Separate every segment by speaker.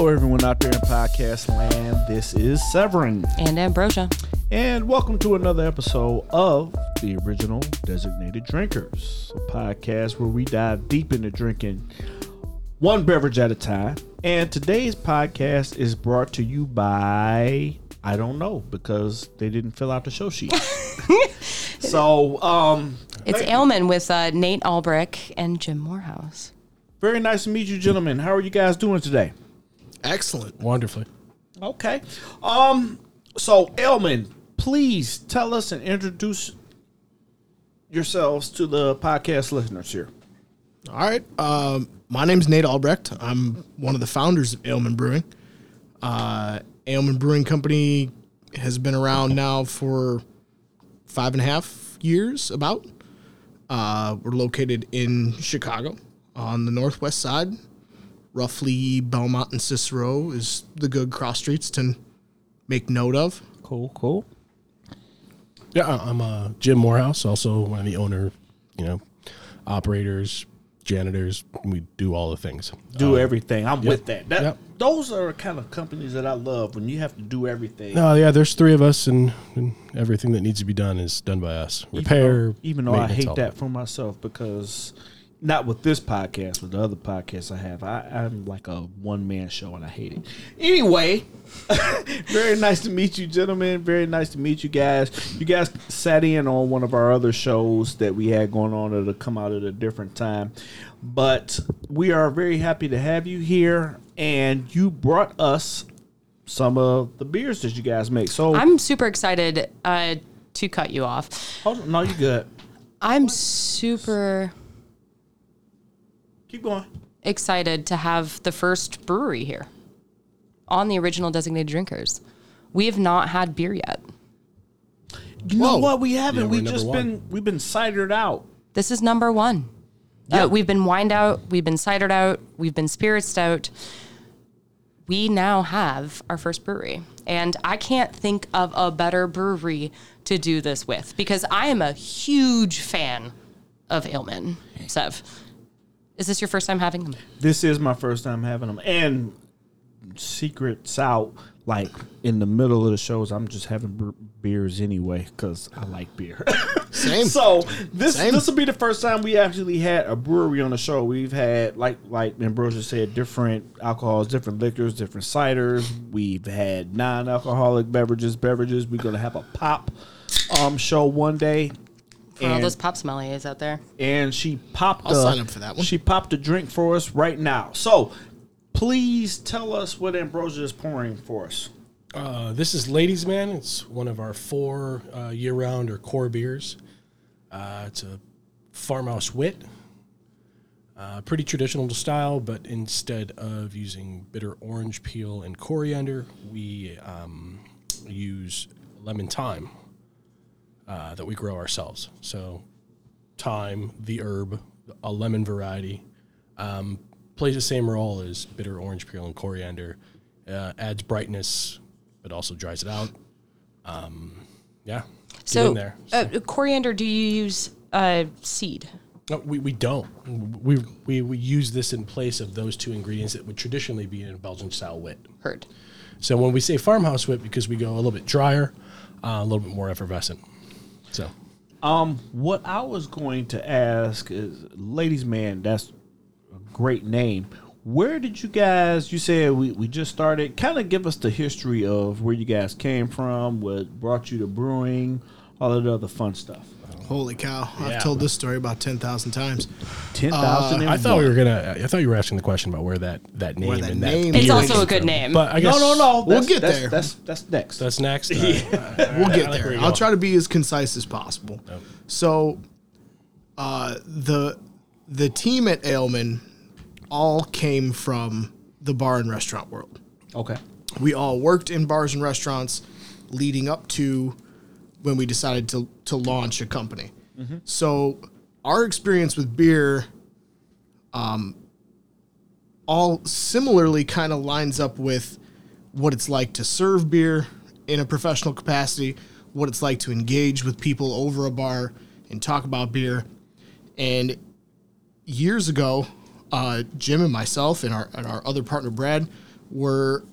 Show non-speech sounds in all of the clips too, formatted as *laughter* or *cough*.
Speaker 1: Hello, everyone out there in podcast land. This is Severin,
Speaker 2: And Ambrosia.
Speaker 1: and welcome to another episode of the original Designated Drinkers, a podcast where we dive deep into drinking one beverage at a time. And today's podcast is brought to you by I don't know because they didn't fill out the show sheet. *laughs* so, um,
Speaker 2: It's Aleman with uh, Nate Albrecht and Jim Morehouse.
Speaker 1: very nice to meet you, gentlemen. How are you guys doing today?
Speaker 3: Excellent.
Speaker 4: Wonderfully.
Speaker 1: Okay. Um. So, Aleman, please tell us and introduce yourselves to the podcast listeners here.
Speaker 3: All right. Um, my name's Nate Albrecht. I'm one of the founders of Aleman Brewing. Uh, Aleman Brewing Company has been around now for five and a half years, about. Uh, we're located in Chicago on the northwest side. Roughly Belmont and Cicero is the good cross streets to make note of.
Speaker 1: Cool. Cool.
Speaker 4: Yeah, I- I'm uh, Jim Morehouse, also one of the owner, you know, operators, janitors. We do all the things.
Speaker 1: Do
Speaker 4: Uh,
Speaker 1: everything. I'm with that. That
Speaker 4: Yep.
Speaker 1: those are kind of companies that I love when you have to do everything.
Speaker 4: No, yeah, there's three of us, and, and everything that needs to be done is done by us. Repair,
Speaker 1: even though I hate
Speaker 4: all
Speaker 1: that for myself because not with this podcast, with the other podcasts I have, I, I'm like a one man show and I hate it. Anyway, *laughs* very nice to meet you, gentlemen. Very nice to meet you guys. You guys sat in on one of our other shows that we had going on that'll come out at a different time, but we are very happy to have you here, and you brought us some of the beers that you guys make. So,
Speaker 2: I'm super excited uh, to cut you off.
Speaker 1: hold on, no, you good.
Speaker 2: I'm super
Speaker 1: Keep going.
Speaker 2: excited to have the first brewery here on the original Designated Drinkers. We have not had beer yet.
Speaker 1: You know
Speaker 3: Whoa.
Speaker 1: what? We haven't.
Speaker 4: Yeah,
Speaker 1: we
Speaker 4: we're
Speaker 1: just
Speaker 4: number
Speaker 1: been we've been cidered out.
Speaker 2: This is number one.
Speaker 1: Yeah.
Speaker 2: Uh, we've been wined out, we've been cidered out, we've been spirits out. We now have our first brewery. And I can't think of a better brewery to do this with because I am a huge fan of Aleman. Sev, is this your first time having them?
Speaker 1: This is my first time having them, and secrets out. Like in the middle of the shows, I'm just having ber- beers anyway because I like beer. *laughs*
Speaker 3: Same.
Speaker 1: so this
Speaker 3: Same.
Speaker 1: this will be the first time we actually had a brewery on the show. We've had like like Ambrosia said, different alcohols, different liquors, different ciders. We've had non-alcoholic beverages, beverages. We're gonna have a pop um show one day.
Speaker 2: For all those pop sommeliers out there.
Speaker 1: and she popped.
Speaker 3: I'll
Speaker 1: a,
Speaker 3: sign up for that one.
Speaker 1: She popped a drink for us right now. So, please tell us what Ambrosia is pouring for us.
Speaker 4: Uh, this is Ladies Man. It's one of our four uh, year-round or core beers. Uh, it's a farmhouse wit. Uh, pretty traditional style, but instead of using bitter orange peel and coriander, we um, use lemon thyme uh, that we grow ourselves. So, thyme, the herb, a lemon variety, um, plays the same role as bitter orange peel and coriander. Uh, adds brightness, but also dries it out. Um, yeah,
Speaker 2: So,
Speaker 4: in there.
Speaker 2: Uh, coriander, do you use uh, seed?
Speaker 4: No, we, we don't. We, we we use this in place of those two ingredients that would traditionally be in a Belgian style wit.
Speaker 2: Heard.
Speaker 4: So when we say farmhouse wit, because we go a little bit drier, uh, a little bit more effervescent. So
Speaker 1: Um, what I was going to ask is, ladies, man, that's a great name. Where did you guys? You said we, we just started. Kind of give us the history of where you guys came from, what brought you to brewing, all of the other fun stuff.
Speaker 3: Holy cow.
Speaker 4: Yeah.
Speaker 3: I've told this story about 10,000 times.
Speaker 1: Ten thousand.
Speaker 4: I thought we were gonna. I thought you were asking the question about where that that name
Speaker 3: Where that
Speaker 4: and
Speaker 3: name
Speaker 4: that.
Speaker 2: It's
Speaker 3: beer
Speaker 2: also
Speaker 3: came
Speaker 2: a good
Speaker 3: from.
Speaker 2: name.
Speaker 4: But I
Speaker 1: no,
Speaker 4: guess
Speaker 1: no, no.
Speaker 3: We'll
Speaker 1: That's-
Speaker 3: get
Speaker 1: that's-
Speaker 3: there.
Speaker 1: That's that's next.
Speaker 4: That's next. *laughs* All right.
Speaker 3: We'll get
Speaker 4: I like where
Speaker 3: there. I'll try to be as concise as possible. So, uh, the the team at Aleman all came from the bar and restaurant world.
Speaker 1: okay.
Speaker 3: We all worked in bars and restaurants leading up to when we decided to to launch a company. So, our experience with beer, um, all similarly kind of lines up with what it's like to serve beer in a professional capacity, what it's like to engage with people over a bar and talk about beer. And years ago, uh, Jim and myself and our, and our other partner Brad, were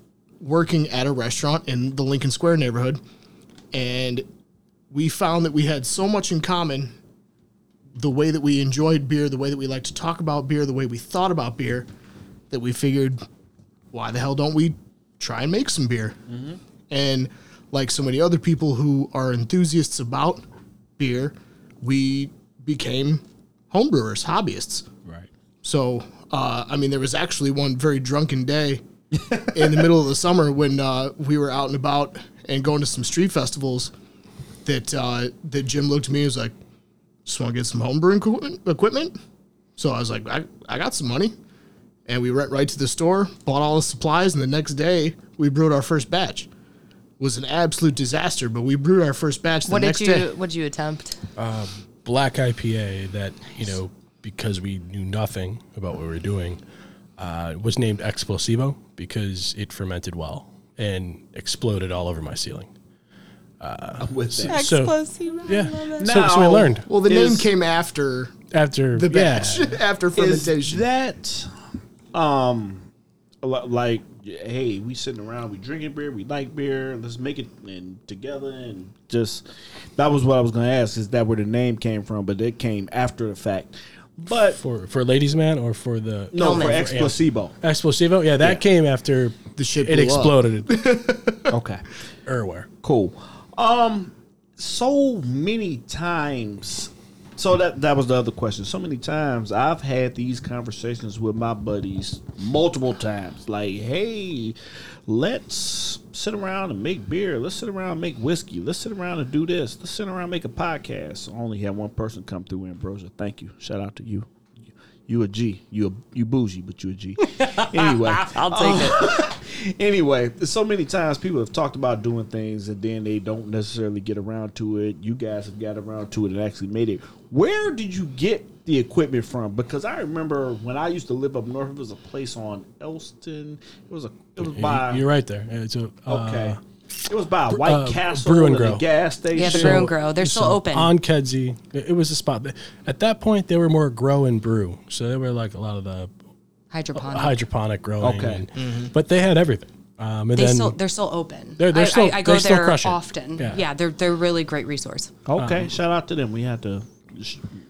Speaker 3: working at a restaurant in the Lincoln Square neighborhood, and we found that we had so much in common. The way that we enjoyed beer, the way that we like to talk about beer, the way we thought about beer, that we figured, why the hell don't we try and make some beer? And like so many other people who are enthusiasts about beer, we became homebrewers, hobbyists.
Speaker 1: Right.
Speaker 3: So, uh, I mean, there was actually one very drunken day in the middle of the summer when uh, we were out and about and going to some street festivals. That uh, that Jim looked at me and was like, "Just want to get some homebrewing equipment." equipment?" So I was like, I, "I got some money," and we went right to the store, bought all the supplies, and the next day we brewed our first batch. It was an absolute disaster, but we brewed our first batch the
Speaker 2: What
Speaker 3: next
Speaker 2: did you
Speaker 3: day.
Speaker 2: What did you attempt?
Speaker 4: black IPA that you know because we knew nothing about what we were doing uh, was named Explosivo because it fermented well and exploded all over my ceiling.
Speaker 1: I'm with that.
Speaker 4: So yeah, so, so we learned
Speaker 3: Well, the
Speaker 1: Is-
Speaker 3: name came after
Speaker 4: after
Speaker 3: the
Speaker 4: yeah,
Speaker 3: batch, *laughs* after
Speaker 1: Is
Speaker 3: fermentation.
Speaker 1: that um like hey, we sitting around, we drinking beer, we like beer, let's make it and together and just that was what I was gonna ask, is that where the name came from, but it came after the fact. But
Speaker 4: for for ladies man or for the
Speaker 1: no, for
Speaker 2: Aleman.
Speaker 1: Explosivo.
Speaker 4: Explosivo. Yeah, that came after
Speaker 3: The shit
Speaker 4: it exploded *laughs*
Speaker 1: Okay.
Speaker 4: everywhere.
Speaker 1: Cool. Um, so many times. So that that was the other question. So many times I've had these conversations with my buddies multiple times. Like, hey, let's sit around and make beer. Let's sit around and make whiskey. Let's sit around and do this. Let's sit around and make a podcast. I only had one person come through, Ambrosia. Thank you. Shout out to you. You a G. You a you bougie, but you a G. anyway, *laughs*
Speaker 2: I'll take it. *laughs*
Speaker 1: anyway, so many times people have talked about doing things and then they don't necessarily get around to it. You guys have got around to it and actually made it. Where did you get the equipment from? Because I remember when I used to live up north, it was a place on Elston. It was a it was by
Speaker 4: You're right there. It's a uh,
Speaker 1: okay. It was by a White
Speaker 4: uh,
Speaker 1: Castle
Speaker 4: Brew and
Speaker 1: and a
Speaker 4: Grow.
Speaker 1: gas station.
Speaker 2: Yeah, the brew and grow. They're still
Speaker 4: So,
Speaker 2: open.
Speaker 4: on Kedzie. It it was a spot. At that point, they were more grow and brew, so they were like a lot of the
Speaker 2: Hydroponic.
Speaker 4: hydroponic growing.
Speaker 1: Okay.
Speaker 4: and- but they had everything. Um, and
Speaker 2: they
Speaker 4: then
Speaker 2: still they're still open.
Speaker 4: They're- they're
Speaker 2: I,
Speaker 4: still-
Speaker 2: I, I go
Speaker 4: they still
Speaker 2: there
Speaker 4: crush
Speaker 2: often.
Speaker 4: Yeah.
Speaker 2: Yeah. they're they're a really great resource.
Speaker 1: Okay,
Speaker 4: Uh-huh.
Speaker 1: shout out to them. We had to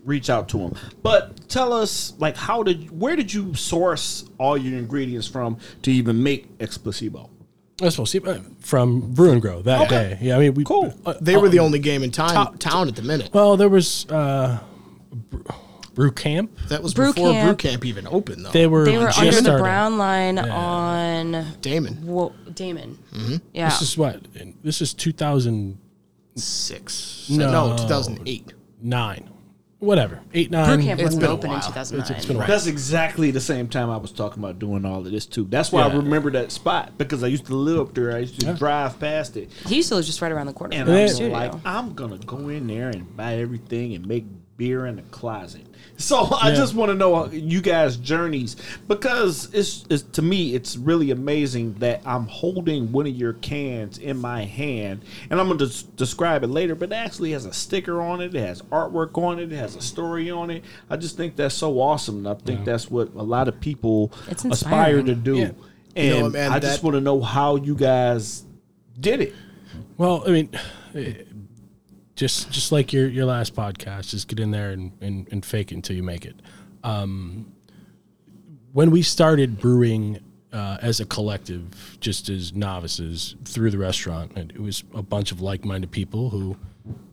Speaker 1: reach out to them. But tell us, like, how did, where did you source all your ingredients from to even make Explosivo?
Speaker 4: I suppose see, uh, from Brew and Grow that day. Yeah, I mean, we
Speaker 1: Cool.
Speaker 4: uh,
Speaker 3: They were the only game in time,
Speaker 4: top-
Speaker 3: town at the minute.
Speaker 4: well, there was uh, Brew- Brew Camp.
Speaker 3: That was
Speaker 2: Brew
Speaker 3: before Brew
Speaker 2: Camp.
Speaker 3: Camp even opened, though.
Speaker 4: They were
Speaker 2: They were
Speaker 4: just
Speaker 2: under the brown line on
Speaker 3: Damen
Speaker 2: Wo- Damen. Yeah.
Speaker 4: This is what this is 2009,
Speaker 3: six.
Speaker 4: No.
Speaker 3: No, two thousand eight.
Speaker 4: Whatever eight nine.
Speaker 2: Brew Camp
Speaker 3: it's
Speaker 2: wasn't
Speaker 3: been a
Speaker 2: open in
Speaker 3: while.
Speaker 2: 2009.
Speaker 4: It's- it's been a while.
Speaker 1: That's exactly the same time I was talking about doing all of this too. That's why I
Speaker 4: Yeah.
Speaker 1: remember that spot because I used to live up there. I used to drive past it,
Speaker 2: he used to live just right around the corner
Speaker 1: and
Speaker 2: from the
Speaker 1: I'm
Speaker 2: studio.
Speaker 1: like, I'm gonna go in there and buy everything and make beer in the closet. So I
Speaker 4: Yeah.
Speaker 1: just want to know uh, you guys' journeys because it's, it's to me it's really amazing that I'm holding one of your cans in my hand, and I'm gonna des- describe it later. But it actually has a sticker on it. It has artwork on it. It has a story on it. I just think that's so awesome. And I think that's what a lot of people
Speaker 2: It's
Speaker 1: aspire to do.
Speaker 4: Yeah.
Speaker 1: And
Speaker 3: You know, man,
Speaker 1: I just want to know how you guys did it.
Speaker 4: Well, I mean, just just like your your last podcast, just get in there and, and, and fake it until you make it. Um, when we started brewing uh, as a collective, just as novices through the restaurant, and it was a bunch of like minded people who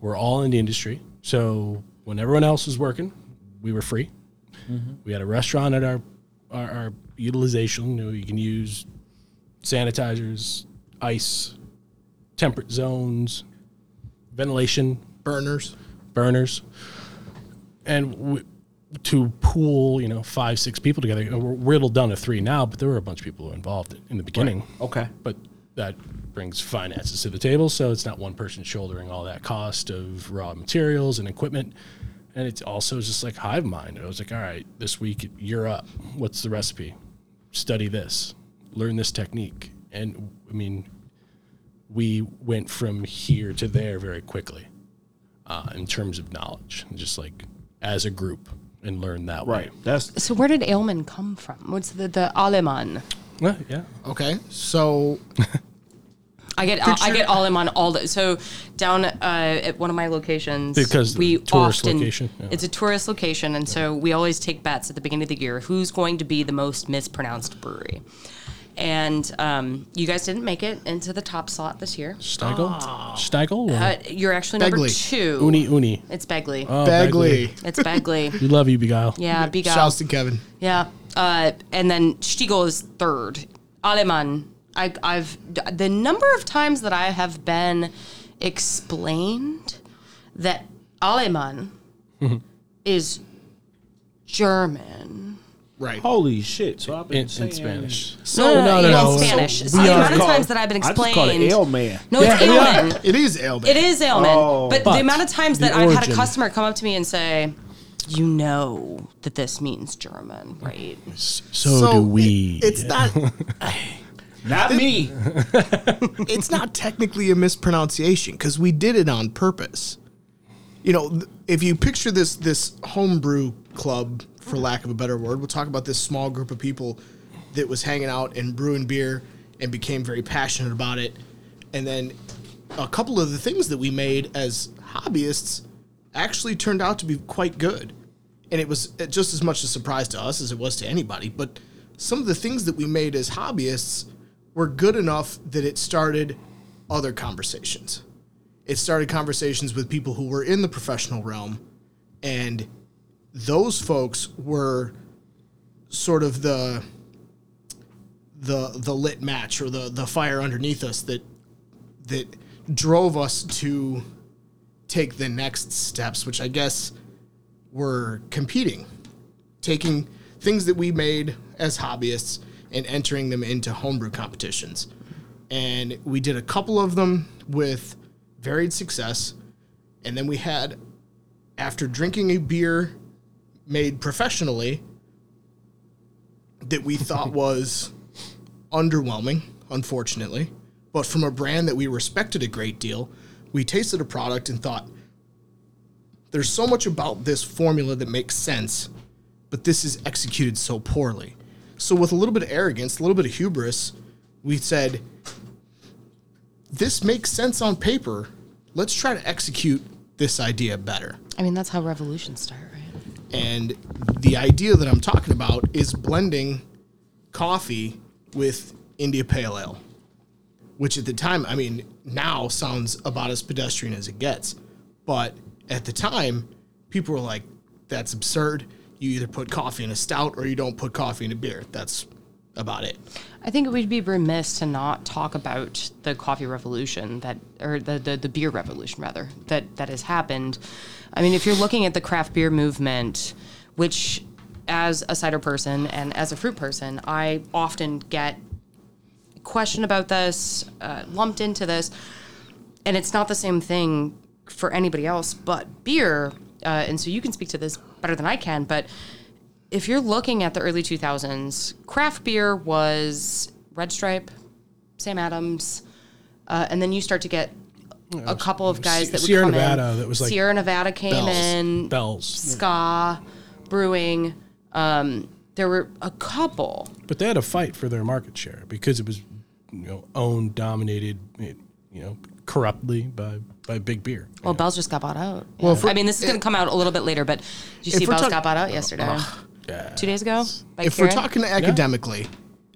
Speaker 4: were all in the industry. So when everyone else was working, we were free. We had a restaurant at our our, our utilization. You, know, you can use sanitizers, ice, temperate zones, ventilation,
Speaker 3: Burners.
Speaker 4: burners, and w- to pool, you know, five, six people together. Know, We're whittled down to three now, but there were a bunch of people involved in the beginning.
Speaker 1: Okay.
Speaker 4: But that brings finances to the table, so it's not one person shouldering all that cost of raw materials and equipment. And it's also just like hive mind. I was like, all right, this week you're up. What's the recipe? Study this, learn this technique. And I mean, we went from here to there very quickly uh, in terms of knowledge, just like as a group and learn that way.
Speaker 1: Right. That's
Speaker 2: so where did Aleman come from? What's the the Aleman?
Speaker 4: Well, yeah.
Speaker 3: Okay, so *laughs*
Speaker 2: I get I
Speaker 3: Picture-
Speaker 2: get all in on all the so down uh, at one of my locations
Speaker 4: Because
Speaker 2: we
Speaker 4: tourist
Speaker 2: often
Speaker 4: location, yeah.
Speaker 2: it's a tourist location and so we always take bets at the beginning of the year who's going to be the most mispronounced brewery. And um, you guys didn't make it into the top slot this year.
Speaker 4: Steigel? Steigel? Or
Speaker 2: Uh, you're actually number
Speaker 3: Begley.
Speaker 2: two.
Speaker 4: Uni Uni.
Speaker 2: It's Begley.
Speaker 4: Oh,
Speaker 3: Bagley.
Speaker 2: It's Begley. *laughs*
Speaker 4: We love you, Begyle.
Speaker 2: Yeah, big
Speaker 3: Shouts to Kevin.
Speaker 2: Yeah. Uh, and then Stiegel is third. Aleman. I, I've the number of times that I have been explained that Aleman *laughs* is German.
Speaker 3: Right.
Speaker 1: Holy shit! So I've been
Speaker 4: In,
Speaker 1: saying
Speaker 4: in Spanish.
Speaker 2: No, no,
Speaker 4: no,
Speaker 2: no,
Speaker 4: no,
Speaker 2: in
Speaker 4: no.
Speaker 2: Spanish.
Speaker 4: So
Speaker 2: So the amount of
Speaker 4: called-
Speaker 2: times that I've been explained.
Speaker 1: I just call it
Speaker 2: explained.
Speaker 1: Ale Man.
Speaker 2: No, it's
Speaker 4: Yeah, yeah.
Speaker 3: It is Ailman.
Speaker 2: It is ailment.
Speaker 1: Oh.
Speaker 2: but,
Speaker 4: But
Speaker 2: the amount of times
Speaker 4: the
Speaker 2: that I've had a customer come up to me and say, "You know that this means German, right?"
Speaker 4: So, do we. *laughs*
Speaker 3: it- it's not.
Speaker 1: Not me. *laughs*
Speaker 3: it's not technically a mispronunciation because we did it on purpose. You know, if you picture this this homebrew club, for lack of a better word, we'll talk about this small group of people that was hanging out and brewing beer and became very passionate about it, and then a couple of the things that we made as hobbyists actually turned out to be quite good. And it was just as much a surprise to us as it was to anybody. But some of the things that we made as hobbyists were good enough that it started other conversations. It started conversations with people who were in the professional realm. And those folks were sort of the the the lit match or the the fire underneath us that that drove us to take the next steps, which I guess were competing, taking things that we made as hobbyists and entering them into homebrew competitions. And we did a couple of them with varied success. And then we had, after drinking a beer made professionally that we thought *laughs* was underwhelming, unfortunately, but from a brand that we respected a great deal, we tasted a product and thought, there's so much about this formula that makes sense, but this is executed so poorly. So, with a little bit of arrogance, a little bit of hubris, we said, this makes sense on paper. Let's try to execute this idea better.
Speaker 2: I mean, that's how revolutions start?
Speaker 3: And the idea that I'm talking about is blending coffee with India Pale Ale, which at the time, I mean, now sounds about as pedestrian as it gets. But at the time, people were like, that's absurd. You either put coffee in a stout or you don't put coffee in a beer. That's about it.
Speaker 2: I think we'd be remiss to not talk about the coffee revolution that, or the, the, the beer revolution rather, that, that has happened. I mean, if you're looking at the craft beer movement, which as a cider person and as a fruit person, I often get questioned about this, uh, lumped into this, and it's not the same thing for anybody else but beer. Uh, and so you can speak to this better than I can, but if you're looking at the early 2000s, craft beer was Red Stripe, Sam Adams, uh, and then you start to get a couple of guys that would
Speaker 4: Sierra
Speaker 2: come
Speaker 4: Nevada
Speaker 2: in.
Speaker 4: that was like-
Speaker 2: Sierra Nevada came
Speaker 3: Bell's.
Speaker 2: in,
Speaker 4: Bells.
Speaker 2: Ska, Brewing. Um, there were a couple.
Speaker 4: But they had to fight for their market share because it was, you know, owned, dominated, you know, corruptly by by big beer.
Speaker 2: Well, Bell's just got bought out. Yeah.
Speaker 3: Well, for-
Speaker 2: I mean, this is going to come out a little bit later, but did you see
Speaker 3: we're
Speaker 2: Bell's
Speaker 3: talk-
Speaker 2: got bought out yesterday? Two days ago? By
Speaker 3: If we're talking academically,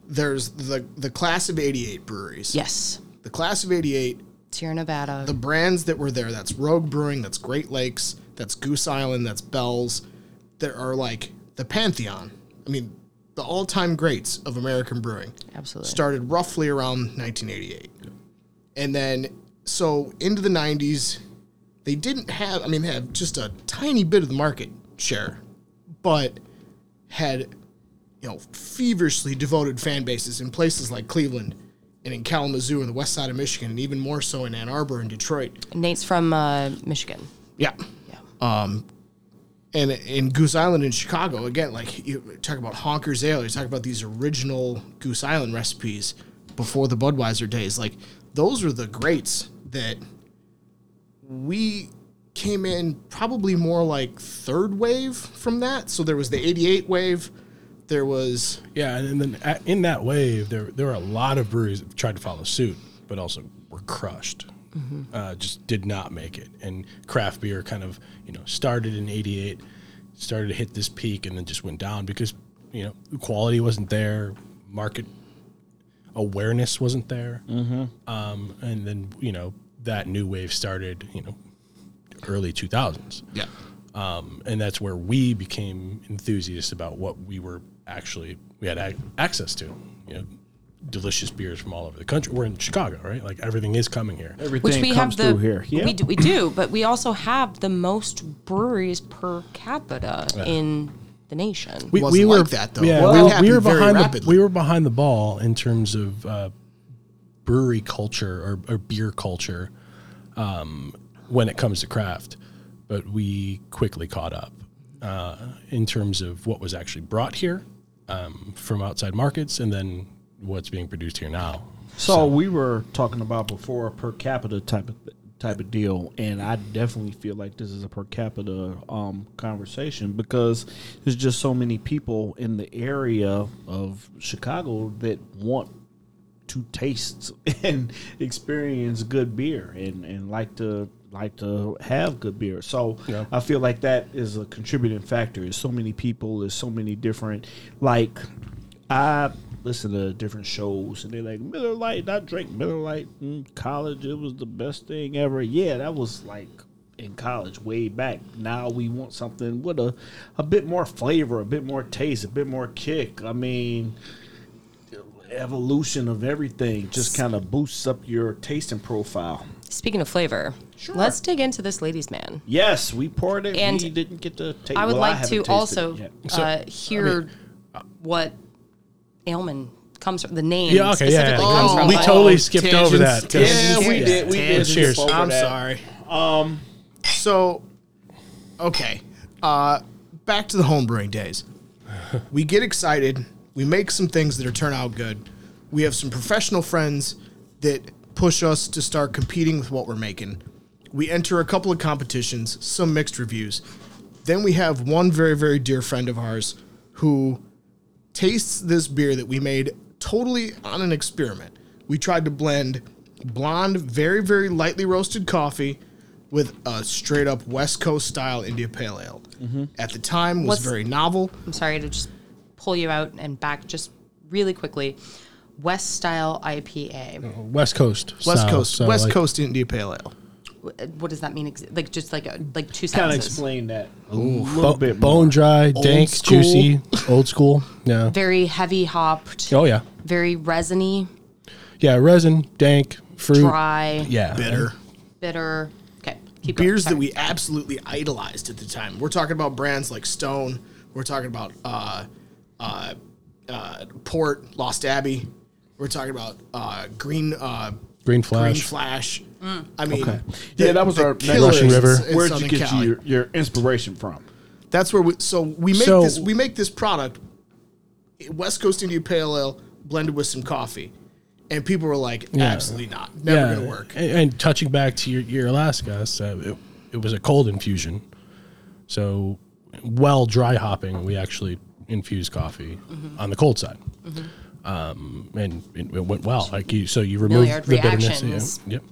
Speaker 3: there's the, the class of 88 breweries.
Speaker 2: Yes.
Speaker 3: The class of 88
Speaker 2: Sierra Nevada.
Speaker 3: the brands that were there that's rogue brewing that's great lakes that's goose island that's bells there are like the pantheon i mean the all-time greats of american brewing
Speaker 2: Absolutely.
Speaker 3: started roughly around 1988 and then so into the 90s they didn't have i mean they had just a tiny bit of the market share but had you know feverishly devoted fan bases in places like cleveland and in kalamazoo and the west side of michigan and even more so in ann arbor and detroit
Speaker 2: Nate's from uh, Michigan.
Speaker 3: yeah
Speaker 2: Yeah.
Speaker 3: Um, and in Goose Island in Chicago, again, like you talk about Honkers Ale, you talk about these original Goose Island recipes before the Budweiser days. Like those are the greats that we came in probably more like third wave from that. So there was the 88 wave, There was
Speaker 4: Yeah, and then in that wave, there there were a lot of breweries that tried to follow suit, but also were crushed. Uh, just did not make it, and craft beer kind of you know started in '88, started to hit this peak, and then just went down because you know quality wasn't there, market awareness wasn't there, mm-hmm. um, and then you know that new wave started you know early 2000s
Speaker 3: yeah.
Speaker 4: um, and that's where we became enthusiasts about what we were actually we had ac access to. You know, delicious beers from all over the country. We're in Chicago, right? Like everything is coming here.
Speaker 1: Everything
Speaker 2: Which we
Speaker 1: comes
Speaker 2: have the
Speaker 1: through here. Yeah.
Speaker 2: we do, we do, but we also have the most breweries per capita in the nation.
Speaker 4: We,
Speaker 3: Wasn't like that, though.
Speaker 4: Yeah,
Speaker 3: Well,
Speaker 4: we, we were
Speaker 3: very
Speaker 4: behind the, we were behind the ball in terms of uh, brewery culture or, or beer culture um, when it comes to craft, but we quickly caught up uh, in terms of what was actually brought here um, from outside markets, and then what's being produced here now.
Speaker 1: So we were talking about before a per capita type of type of deal, and I definitely feel like this is a per capita um, conversation because there's just so many people in the area of Chicago that want to taste *laughs* and experience good beer and, and like to like to have good beer. So
Speaker 4: Yeah.
Speaker 1: I feel like that is a contributing factor. There's so many people, there's so many different like I listen to different shows and they're like Miller Lite, I drank Miller Lite in college. It was the best thing ever. Yeah, that was like in college way back. Now we want something with a, a bit more flavor, a bit more taste, a bit more kick. I mean, evolution of everything just kind of boosts up your tasting profile.
Speaker 2: Speaking of flavor, let's dig into this ladies' man.
Speaker 1: Yes, we poured it.
Speaker 2: And
Speaker 1: we didn't get to taste.
Speaker 2: I would
Speaker 1: well,
Speaker 2: like
Speaker 1: haven't
Speaker 2: to
Speaker 1: tasted
Speaker 2: also
Speaker 1: it yet.
Speaker 4: So,
Speaker 2: uh, hear what ailment comes from the name
Speaker 4: Yeah, okay, yeah,
Speaker 2: specifically
Speaker 4: yeah.
Speaker 2: comes from.
Speaker 4: we
Speaker 2: but-
Speaker 4: totally skipped over
Speaker 3: tangents,
Speaker 4: that. 'cause-
Speaker 3: tangents.
Speaker 1: Yeah, we did. We did.
Speaker 3: Tangents.
Speaker 1: skip
Speaker 4: Cheers.
Speaker 3: I'm
Speaker 1: that.
Speaker 3: sorry. Um. So, okay. Uh, back to the homebrewing days. We get excited. We make some things that are turn out good. We have some professional friends that push us to start competing with what we're making. We enter a couple of competitions, some mixed reviews. Then we have one very, very dear friend of ours who tastes this beer that we made totally on an experiment. We tried to blend blonde, very, very lightly roasted coffee with a straight up West Coast style India Pale Ale. Mm-hmm. At the time was
Speaker 2: What's-
Speaker 3: very novel.
Speaker 2: I'm sorry to just pull you out and back just really quickly. West style IPA.
Speaker 4: West Coast.
Speaker 3: West
Speaker 4: style,
Speaker 3: Coast
Speaker 4: so,
Speaker 3: West
Speaker 4: like,
Speaker 3: Coast India Pale Ale.
Speaker 2: What does that mean? Like just like a, like two
Speaker 1: Kind of explain that a little
Speaker 4: bo-
Speaker 1: bit.
Speaker 4: bone
Speaker 1: more.
Speaker 4: dry, dank,
Speaker 3: school.
Speaker 4: juicy, old school. Yeah.
Speaker 2: Very heavy hopped.
Speaker 4: Oh yeah.
Speaker 2: Very resiny,
Speaker 4: Yeah, resin, dank, fruit.
Speaker 2: dry,
Speaker 4: Yeah.
Speaker 3: Bitter.
Speaker 2: bitter. Okay, keep going.
Speaker 3: beers that we absolutely idolized at the time. We're talking about brands like Stone. We're talking about uh, uh, uh, Port, Lost Abbey. We're talking about uh, Green uh,
Speaker 4: Green Flash.
Speaker 3: Green Flash. I mean,
Speaker 1: Okay.
Speaker 3: the-
Speaker 1: Yeah, that was our next
Speaker 4: Russian River.
Speaker 3: in- in
Speaker 1: Where'd you get
Speaker 3: Cali.
Speaker 1: your, your inspiration from?
Speaker 3: That's where we. So we make
Speaker 4: So-
Speaker 3: this. We make this product, West Coast India Pale Ale blended with some coffee, and people were like, "Absolutely not, never gonna work."
Speaker 4: And, and touching back to your, your last guest, uh, it, it was a cold infusion. So, while dry hopping, we actually infused coffee
Speaker 2: Mm-hmm.
Speaker 4: on the cold side. Um, and it, it went well. Like you, so you remove the bitterness. Yeah, yep.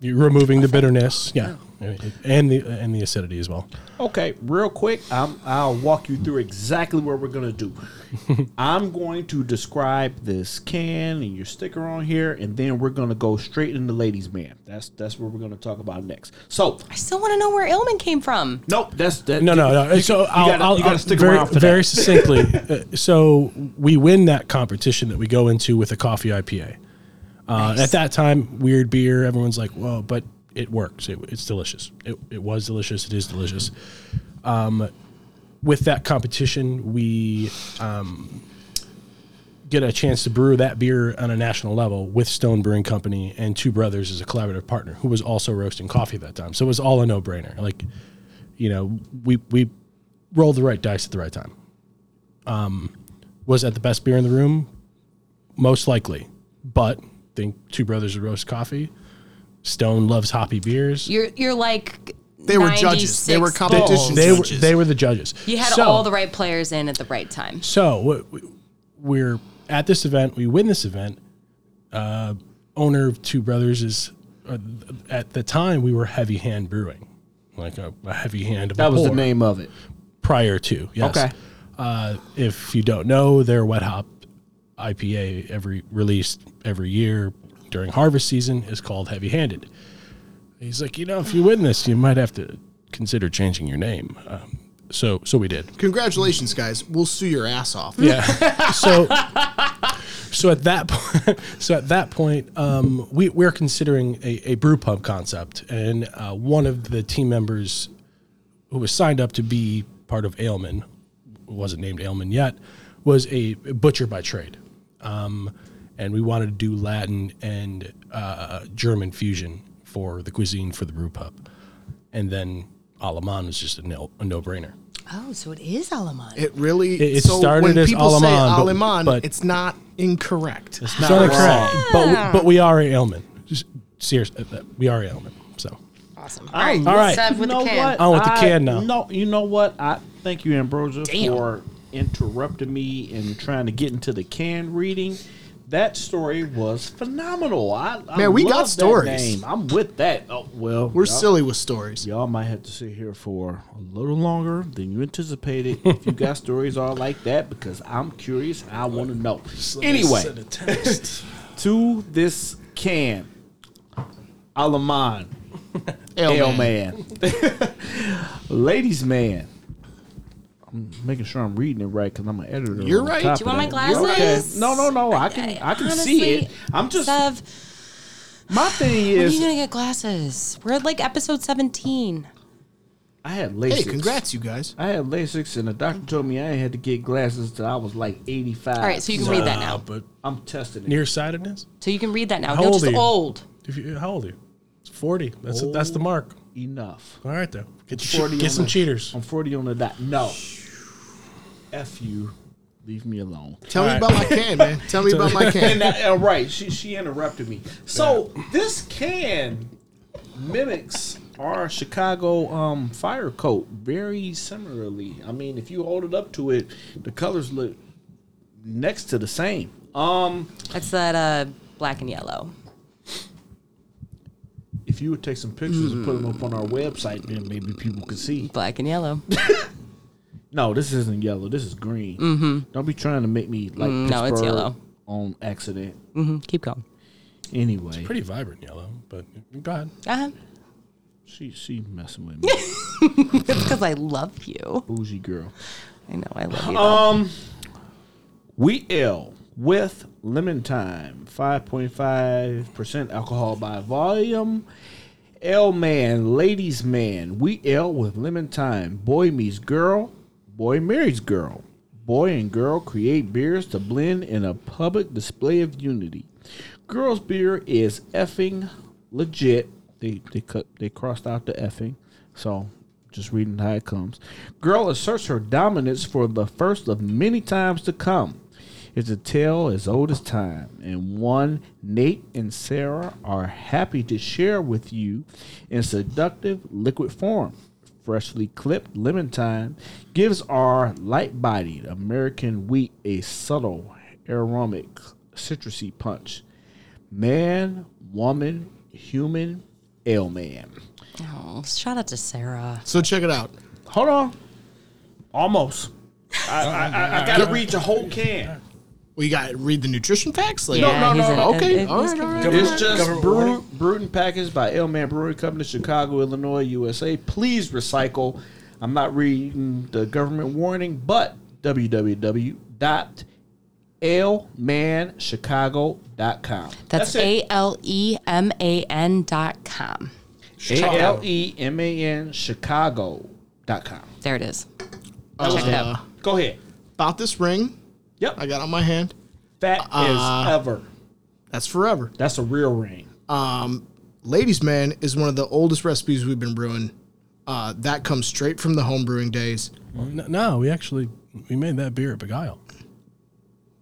Speaker 4: You're removing the bitterness. Yeah. And the and the acidity as well.
Speaker 1: Okay, real quick, I'm, I'll walk you through exactly what we're gonna do. *laughs* I'm going to describe this can and your sticker on here, and then we're gonna go straight into ladies' man. That's that's what we're gonna talk about next. So,
Speaker 2: I still want to know where ailment came from.
Speaker 1: nope, that's that.
Speaker 4: No, no, no. so
Speaker 1: you
Speaker 4: I'll,
Speaker 1: gotta-
Speaker 4: I'll,
Speaker 1: you gotta
Speaker 4: I'll-
Speaker 1: stick
Speaker 4: very,
Speaker 1: around for
Speaker 4: very
Speaker 1: that. *laughs*
Speaker 4: succinctly. uh, so we win that competition that we go into with a coffee IPA. Uh, At that time, weird beer. Everyone's like, "Whoa!" But it works. It, it's delicious. It, it was delicious. It is delicious. Um, with that competition, we um, get a chance to brew that beer on a national level with Stone Brewing Company and Two Brothers as a collaborative partner, who was also roasting coffee at that time. So it was all a no brainer. Like, you know, we we rolled the right dice at the right time. Um, was that the best beer in the room? Most likely, but think Two Brothers would roast coffee. Stone loves hoppy beers.
Speaker 2: You're you're like
Speaker 3: They were judges. They were
Speaker 2: 96
Speaker 3: competition
Speaker 2: bowls.
Speaker 4: they were
Speaker 3: judges.
Speaker 4: they were the judges.
Speaker 2: You had
Speaker 4: So-
Speaker 2: all the right players in at the right time.
Speaker 4: So what we- we're at this event. We win this event. Uh, owner of Two Brothers is uh, at the time we were Heavy Hand Brewing, like a, a heavy hand of a
Speaker 1: That was the
Speaker 4: pour
Speaker 1: name of it.
Speaker 4: prior to. Yes.
Speaker 1: Okay.
Speaker 4: Uh, if you don't know, their wet hop IPA every released every year during harvest season is called Heavy Handed. He's like, you know, if you win this, you might have to consider changing your name. Um, so so we did.
Speaker 3: Congratulations, guys. We'll sue your ass off.
Speaker 4: Yeah. *laughs* so so at that point, *laughs* so at that point, um, we we're considering a, a brew pub concept, and uh, one of the team members who was signed up to be part of Aleman wasn't named Aleman yet was a butcher by trade, um, and we wanted to do Latin and uh, German fusion for the cuisine for the brew pub, and then Alaman was just a no a no brainer.
Speaker 2: Oh, so it is Alaman.
Speaker 3: It really.
Speaker 4: It- it
Speaker 3: so
Speaker 4: started
Speaker 3: when
Speaker 4: as
Speaker 3: people say
Speaker 4: Aleman, but- but-
Speaker 3: it's not incorrect.
Speaker 1: Not
Speaker 4: It's not
Speaker 1: incorrect,
Speaker 4: correct, but we, but we are ailment. Just seriously, uh, we are ailment. So
Speaker 2: awesome.
Speaker 1: I
Speaker 2: All
Speaker 1: love-
Speaker 2: right,
Speaker 4: All right.
Speaker 2: Sev
Speaker 1: You
Speaker 2: with
Speaker 1: know
Speaker 2: the can.
Speaker 1: what?
Speaker 4: On with the
Speaker 1: I-
Speaker 4: can now.
Speaker 1: No, you know what? I thank you, Ambrosia,
Speaker 2: Damn.
Speaker 1: for interrupting me and trying to get into the can reading. That story was phenomenal. I, I
Speaker 3: Man, we got
Speaker 1: love that
Speaker 3: stories.
Speaker 1: name. I'm with that. Oh well,
Speaker 3: We're silly with stories.
Speaker 1: Y'all might have to sit here for a little longer than you anticipated. if you got *laughs* stories all like that, because I'm curious, I want to know. Anyway, *laughs* to this can, Alaman, Ale man, ladies man. I'm making sure I'm reading it right because I'm an editor.
Speaker 3: You're right. Do
Speaker 2: you want my
Speaker 1: that. You're
Speaker 2: glasses?
Speaker 1: No, no, no. I can, I can see it. I'm just.
Speaker 2: Sev,
Speaker 1: My thing
Speaker 2: when are you gonna get glasses? We're at like episode 17.
Speaker 1: I had LASIK.
Speaker 3: Hey, congrats, you guys.
Speaker 1: I had LASIK, and the doctor told me I had to get glasses till I was like 85.
Speaker 2: All right, so you can read that now.
Speaker 4: but
Speaker 1: I'm testing it.
Speaker 4: nearsightedness.
Speaker 2: So you can read that now.
Speaker 4: How
Speaker 2: You're
Speaker 4: old
Speaker 2: just
Speaker 4: are you?
Speaker 2: old.
Speaker 4: If you, how old are you? It's forty. That's that's the mark.
Speaker 1: Enough.
Speaker 4: All right, though. Get, your
Speaker 1: 40
Speaker 4: get some
Speaker 1: the-
Speaker 4: cheaters.
Speaker 1: I'm 40 on the dot. No. F you. Leave me alone.
Speaker 3: Tell me
Speaker 4: All
Speaker 3: about my can, man. *laughs* Tell me about my can.
Speaker 1: that, uh, right, she she interrupted me. So this can mimics our Chicago um, fire coat very similarly. I mean, if you hold it up to it, the colors look next to the same. Um,
Speaker 2: That's that uh, black and yellow.
Speaker 1: If you would take some pictures and put them up on our website, then maybe people could see.
Speaker 2: Black and yellow. *laughs*
Speaker 1: No, this isn't yellow. This is green. Mm-hmm. Don't be trying to make me like
Speaker 2: Mm, no, it's
Speaker 1: Pittsburgh
Speaker 2: yellow.
Speaker 1: on accident.
Speaker 2: hmm Keep going.
Speaker 1: Anyway,
Speaker 4: Pretty vibrant yellow, but go ahead.
Speaker 2: Uh-huh.
Speaker 1: she she messing with me,
Speaker 2: It's *laughs* because I love you.
Speaker 1: bougie girl.
Speaker 2: I know I love you. though.
Speaker 1: Um, we ale with lemon thyme, five point five percent alcohol by volume. L man, ladies man, We ale with lemon thyme. Boy meets girl, boy marries girl. Boy and girl create beers to blend in a public display of unity. Girls' beer is effing legit. They they cut they crossed out the effing, so just reading how it comes. Girl asserts her dominance for the first of many times to come. It's a tale as old as time, and one Nate and Sarah are happy to share with you in seductive liquid form. Freshly clipped lemon thyme gives our light bodied American wheat a subtle aromatic citrusy punch. Man, woman, human, ale man.
Speaker 2: Oh, shout out to Sarah.
Speaker 3: So check it out.
Speaker 1: Hold on. Almost. I, I, I, I gotta read your whole can.
Speaker 3: Well, you got to read the nutrition facts. Like,
Speaker 2: Yeah,
Speaker 1: no, no,
Speaker 2: a-
Speaker 1: no,
Speaker 2: a-
Speaker 3: okay,
Speaker 2: a-
Speaker 3: all
Speaker 2: he's
Speaker 3: right, all right.
Speaker 2: confused.
Speaker 1: It's just
Speaker 4: Government
Speaker 1: brewed,
Speaker 4: warning?
Speaker 1: brewed and packaged by Aleman Brewery Company, Chicago, Illinois, USA. Please recycle. I'm not reading the government warning, but www.alemanchicago.com.
Speaker 2: That's A L E M A N dot com.
Speaker 1: A L E M A N Chicago.com.
Speaker 2: There it is.
Speaker 3: Uh,
Speaker 2: Check it out.
Speaker 1: Go ahead.
Speaker 3: About this ring
Speaker 1: Yep.
Speaker 3: I got on my hand.
Speaker 1: Fat
Speaker 3: Uh,
Speaker 1: as ever.
Speaker 3: That's forever.
Speaker 1: That's a real ring.
Speaker 3: Um, Ladies Man is one of the oldest recipes we've been brewing. Uh, that comes straight from the home brewing days.
Speaker 4: No, no, we actually we made that beer at Big Begyle,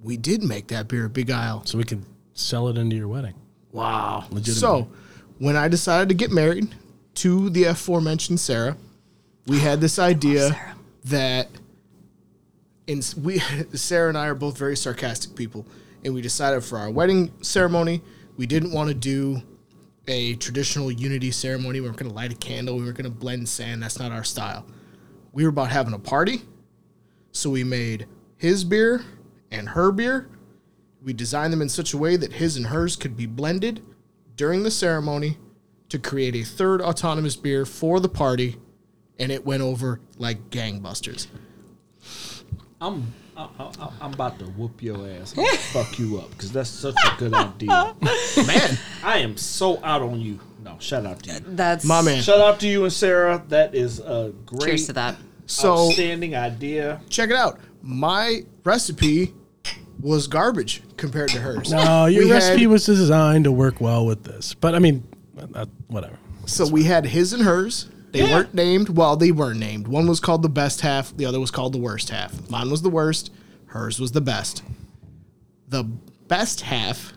Speaker 3: We did make that beer at Begyle.
Speaker 4: so we could sell it into your wedding.
Speaker 3: Wow.
Speaker 4: Legitimately.
Speaker 3: So, when I decided to get married, to the aforementioned Sarah, we had this idea that in we *laughs* Sarah and I are both very sarcastic people, and we decided for our wedding ceremony we didn't want to do a traditional unity ceremony. We weren't going to light a candle. We weren't going to blend sand. That's not our style. We were about having a party, so we made his beer and her beer. We designed them in such a way that his and hers could be blended during the ceremony to create a third autonomous beer for the party, and it went over like gangbusters.
Speaker 1: I'm I, I, I'm about to whoop your ass, and *laughs* fuck you up, because that's such a good idea. *laughs*
Speaker 3: Man,
Speaker 1: I am so out on you. No, shout out to you.
Speaker 2: That's
Speaker 3: my man.
Speaker 1: Shout out to you and Sarah. That is a great,
Speaker 2: Cheers to that.
Speaker 3: So
Speaker 1: outstanding idea.
Speaker 3: check it out. My recipe was garbage compared to hers.
Speaker 4: No, your
Speaker 3: We
Speaker 4: recipe
Speaker 3: had-
Speaker 4: was designed to work well with this. But I mean, uh, whatever.
Speaker 3: So we had his and hers. They weren't named. Well, they weren't named. One was called the best half. The other was called the worst half. Mine was the worst. Hers was the best. The best half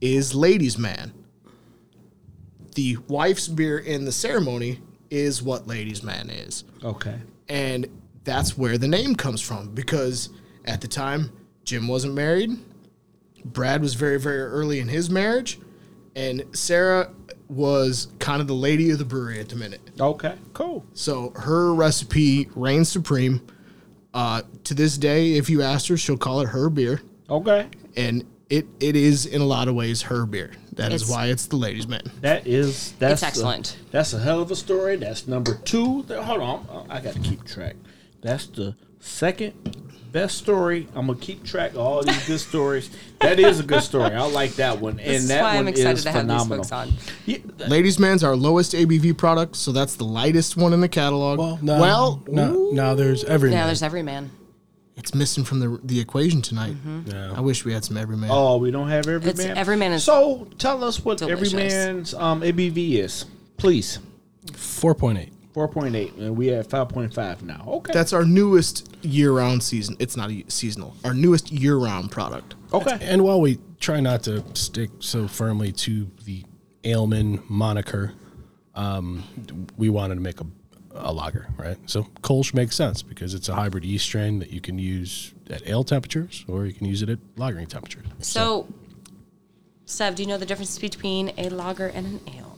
Speaker 3: is ladies' man. The wife's beer in the ceremony is what ladies' man is.
Speaker 1: Okay.
Speaker 3: And that's where the name comes from because at the time, Jim wasn't married. Brad was very, very early in his marriage. And Sarah was kind of the lady of the brewery at the minute.
Speaker 1: Okay. Cool.
Speaker 3: So her recipe reigns supreme. Uh, to this day, if you ask her, she'll call it her beer.
Speaker 1: Okay.
Speaker 3: And it, it is, in a lot of ways, her beer. That is
Speaker 2: It's-
Speaker 3: why it's the ladies' man.
Speaker 1: That is that's
Speaker 2: It's excellent.
Speaker 1: A, that's a hell of a story. That's number two. There- Hold on, I got to keep track. That's the second best story. I'm gonna keep track of all these good stories. That is a good story. I like that one, and
Speaker 2: This is
Speaker 1: that
Speaker 2: why
Speaker 1: one
Speaker 2: I'm excited
Speaker 1: is
Speaker 2: to have
Speaker 1: phenomenal.
Speaker 2: these folks on.
Speaker 1: Yeah,
Speaker 3: Ladies' Man's our lowest ABV product, so that's the lightest one in the catalog.
Speaker 4: Well, no,
Speaker 3: well
Speaker 4: no, no. There's every.
Speaker 2: Yeah,
Speaker 4: man.
Speaker 2: there's every man.
Speaker 3: it's missing from the the equation tonight.
Speaker 4: Yeah.
Speaker 3: I wish we had some Everyman.
Speaker 1: Oh, we don't have every
Speaker 2: It's-
Speaker 1: man.
Speaker 2: Every Man is
Speaker 1: So tell us what every
Speaker 2: delicious.
Speaker 1: man's um, ABV is, please.
Speaker 4: Four point eight.
Speaker 1: Four point eight, and we have five point five now. Okay.
Speaker 3: That's our newest year-round season. It's not a seasonal. Our newest year-round product.
Speaker 1: okay.
Speaker 4: And while we try not to stick so firmly to the Aleman moniker, um, we wanted to make a, a lager, right? So Kolsch makes sense because it's a hybrid yeast strain that you can use at ale temperatures or you can use it at lagering temperatures.
Speaker 2: So, Sev, do you know the difference between a lager and an ale?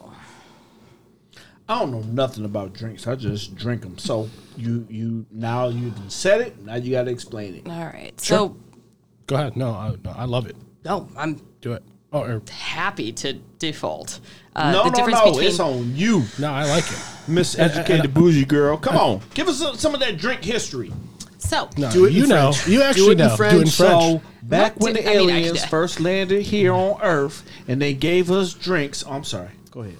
Speaker 1: I don't know nothing about drinks. I just drink them. So you you now you done said it. Now you got to explain it.
Speaker 2: All right. So,
Speaker 4: Go ahead. No, I, no, I love it.
Speaker 2: no, I'm
Speaker 4: Do it. Oh, or,
Speaker 2: happy to default. Uh,
Speaker 1: no,
Speaker 2: the
Speaker 1: no,
Speaker 2: difference
Speaker 1: no.
Speaker 2: between
Speaker 1: It's on you,
Speaker 4: no, I like it.
Speaker 1: Miss uh, uh, Educated uh, Bougie Girl. Come on, give us some, some of that drink history.
Speaker 2: so
Speaker 4: No,
Speaker 3: Do it in
Speaker 4: you know.
Speaker 3: French.
Speaker 4: You
Speaker 3: Do
Speaker 4: actually
Speaker 3: it in
Speaker 4: know.
Speaker 3: French.
Speaker 4: Do it in French.
Speaker 1: So back
Speaker 2: What
Speaker 1: when
Speaker 2: did-
Speaker 1: the
Speaker 2: I mean, I
Speaker 1: aliens first landed here on Earth and they gave us drinks. Oh, I'm sorry. Go ahead.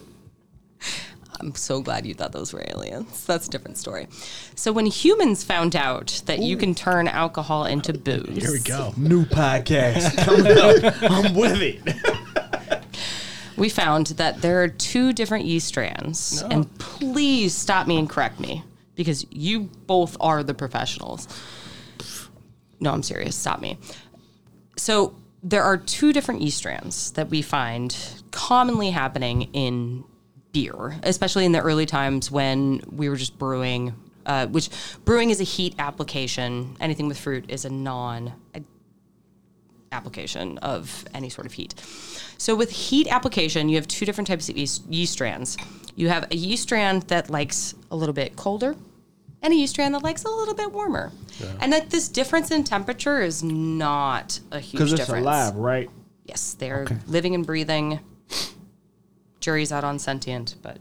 Speaker 2: I'm so glad you thought those were aliens. That's a different story. So when humans found out that you can turn alcohol into booze,
Speaker 4: Here we go.
Speaker 1: New *laughs* podcast coming up. I'm with it. *laughs*
Speaker 2: we found that there are two different yeast strands. And please stop me and correct me because you both are the professionals. No, I'm serious. Stop me. So there are two different yeast strands that we find commonly happening in beer, especially in the early times when we were just brewing. Uh, which brewing is a heat application. Anything with fruit is a non application of any sort of heat. So with heat application, you have two different types of yeast, yeast strands. You have a yeast strand that likes a little bit colder, and a yeast strand that likes a little bit warmer. And like this difference in temperature is not a huge
Speaker 1: Because it's
Speaker 2: difference.
Speaker 1: alive, right?
Speaker 2: Yes, they're living and breathing. Jury's out on sentient, but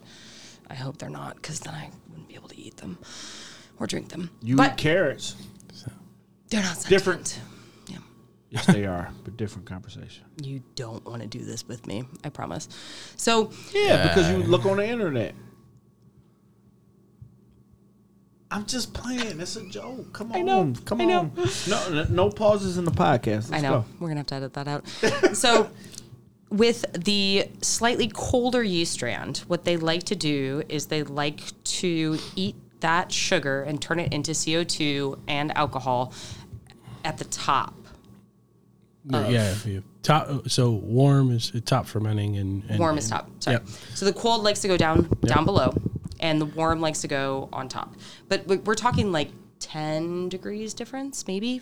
Speaker 2: I hope they're not, because then I wouldn't be able to eat them or drink them.
Speaker 1: You
Speaker 2: but
Speaker 1: eat carrots.
Speaker 2: they're not sentient.
Speaker 1: different.
Speaker 2: Yeah.
Speaker 1: Yes, they are, but different conversation.
Speaker 2: You don't want to do this with me, I promise. So
Speaker 1: Yeah, because you look on the internet. I'm just playing. It's a joke. Come on.
Speaker 2: know,
Speaker 1: Come
Speaker 2: I know.
Speaker 1: on. No, no, no pauses in the podcast. Let's
Speaker 2: I know
Speaker 1: go.
Speaker 2: we're gonna have to edit that out. so, *laughs* with the slightly colder yeast strand, what they like to do is they like to eat that sugar and turn it into CO two and alcohol at the top.
Speaker 4: Yeah, yeah. you- Top. So warm is top fermenting and, and
Speaker 2: Warm is top. Sorry.
Speaker 4: Yep.
Speaker 2: So the cold likes to go down down below, and the warm likes to go on top. But we're talking like 10 degrees difference, maybe.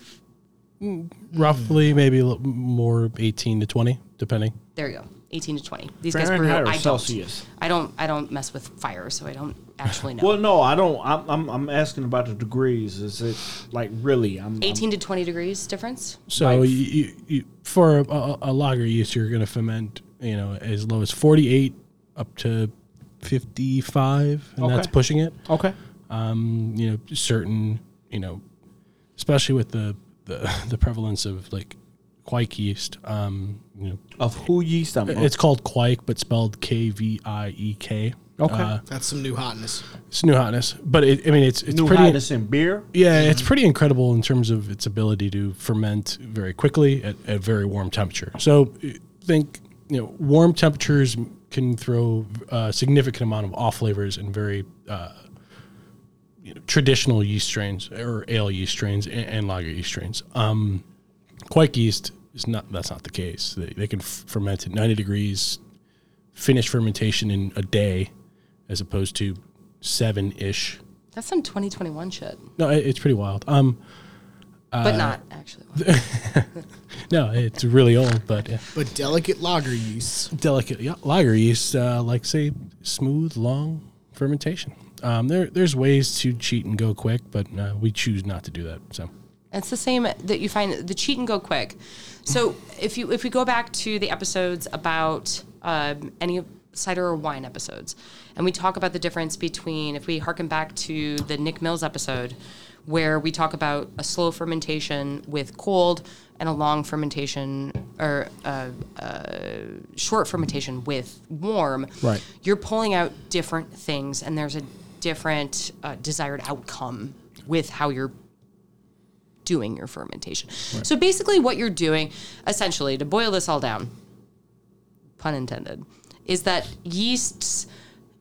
Speaker 4: Roughly, maybe a little more, eighteen to twenty, depending.
Speaker 2: There you go. 18 to 20. These guys brew.
Speaker 1: Fahrenheit or
Speaker 2: I don't.
Speaker 1: Celsius?
Speaker 2: I don't. I don't mess with fire, so I don't actually know.
Speaker 1: Well, no, I don't. I'm, I'm, I'm asking about the degrees. Is it like really? I'm, I'm
Speaker 2: 18 to 20 degrees difference.
Speaker 4: So
Speaker 1: Like-
Speaker 4: you, you, you, for a, a, a lager yeast, you're going to ferment, you know, as low as 48 up to 55, and that's pushing it.
Speaker 1: okay.
Speaker 4: Um, you know, certain, you know, especially with the the, the prevalence of like quike yeast. Um, you know,
Speaker 1: Of who yeast? I'm.
Speaker 4: it's called quike, but spelled K V I E K.
Speaker 1: Okay.
Speaker 4: Uh,
Speaker 3: That's some new hotness.
Speaker 4: it's new hotness, but it, I mean, it's it's
Speaker 1: new
Speaker 4: pretty.
Speaker 1: hotness in beer.
Speaker 4: Yeah, it's pretty incredible in terms of its ability to ferment very quickly at, at very warm temperature. So uh, think you know warm temperatures can throw a significant amount of off flavors and very uh, you know, traditional yeast strains or ale yeast strains and, and lager yeast strains. Um, quike yeast is not that's not the case. They, they can f- ferment at 90 degrees, finish fermentation in a day, as opposed to seven ish.
Speaker 2: That's some 2021 shit,
Speaker 4: No, it, it's pretty wild. Um,
Speaker 2: but not actually. *laughs*
Speaker 4: No, it's really old, but yeah.
Speaker 3: But delicate lager yeasts.
Speaker 4: delicate yeah, lager yeast, uh, like say smooth, long fermentation. Um, there, there's ways to cheat and go quick, but uh, we choose not to do that. So
Speaker 2: It's the same that you find the cheat and go quick. So if you if we go back to the episodes about um, any cider or wine episodes, and we talk about the difference between if we harken back to the Nick Mills episode, where we talk about a slow fermentation with cold and a long fermentation or uh, uh, short fermentation with warm,
Speaker 1: Right.
Speaker 2: You're pulling out different things, and there's a different uh, desired outcome with how you're doing your fermentation. So basically, what you're doing, essentially, to boil this all down, pun intended, is that yeasts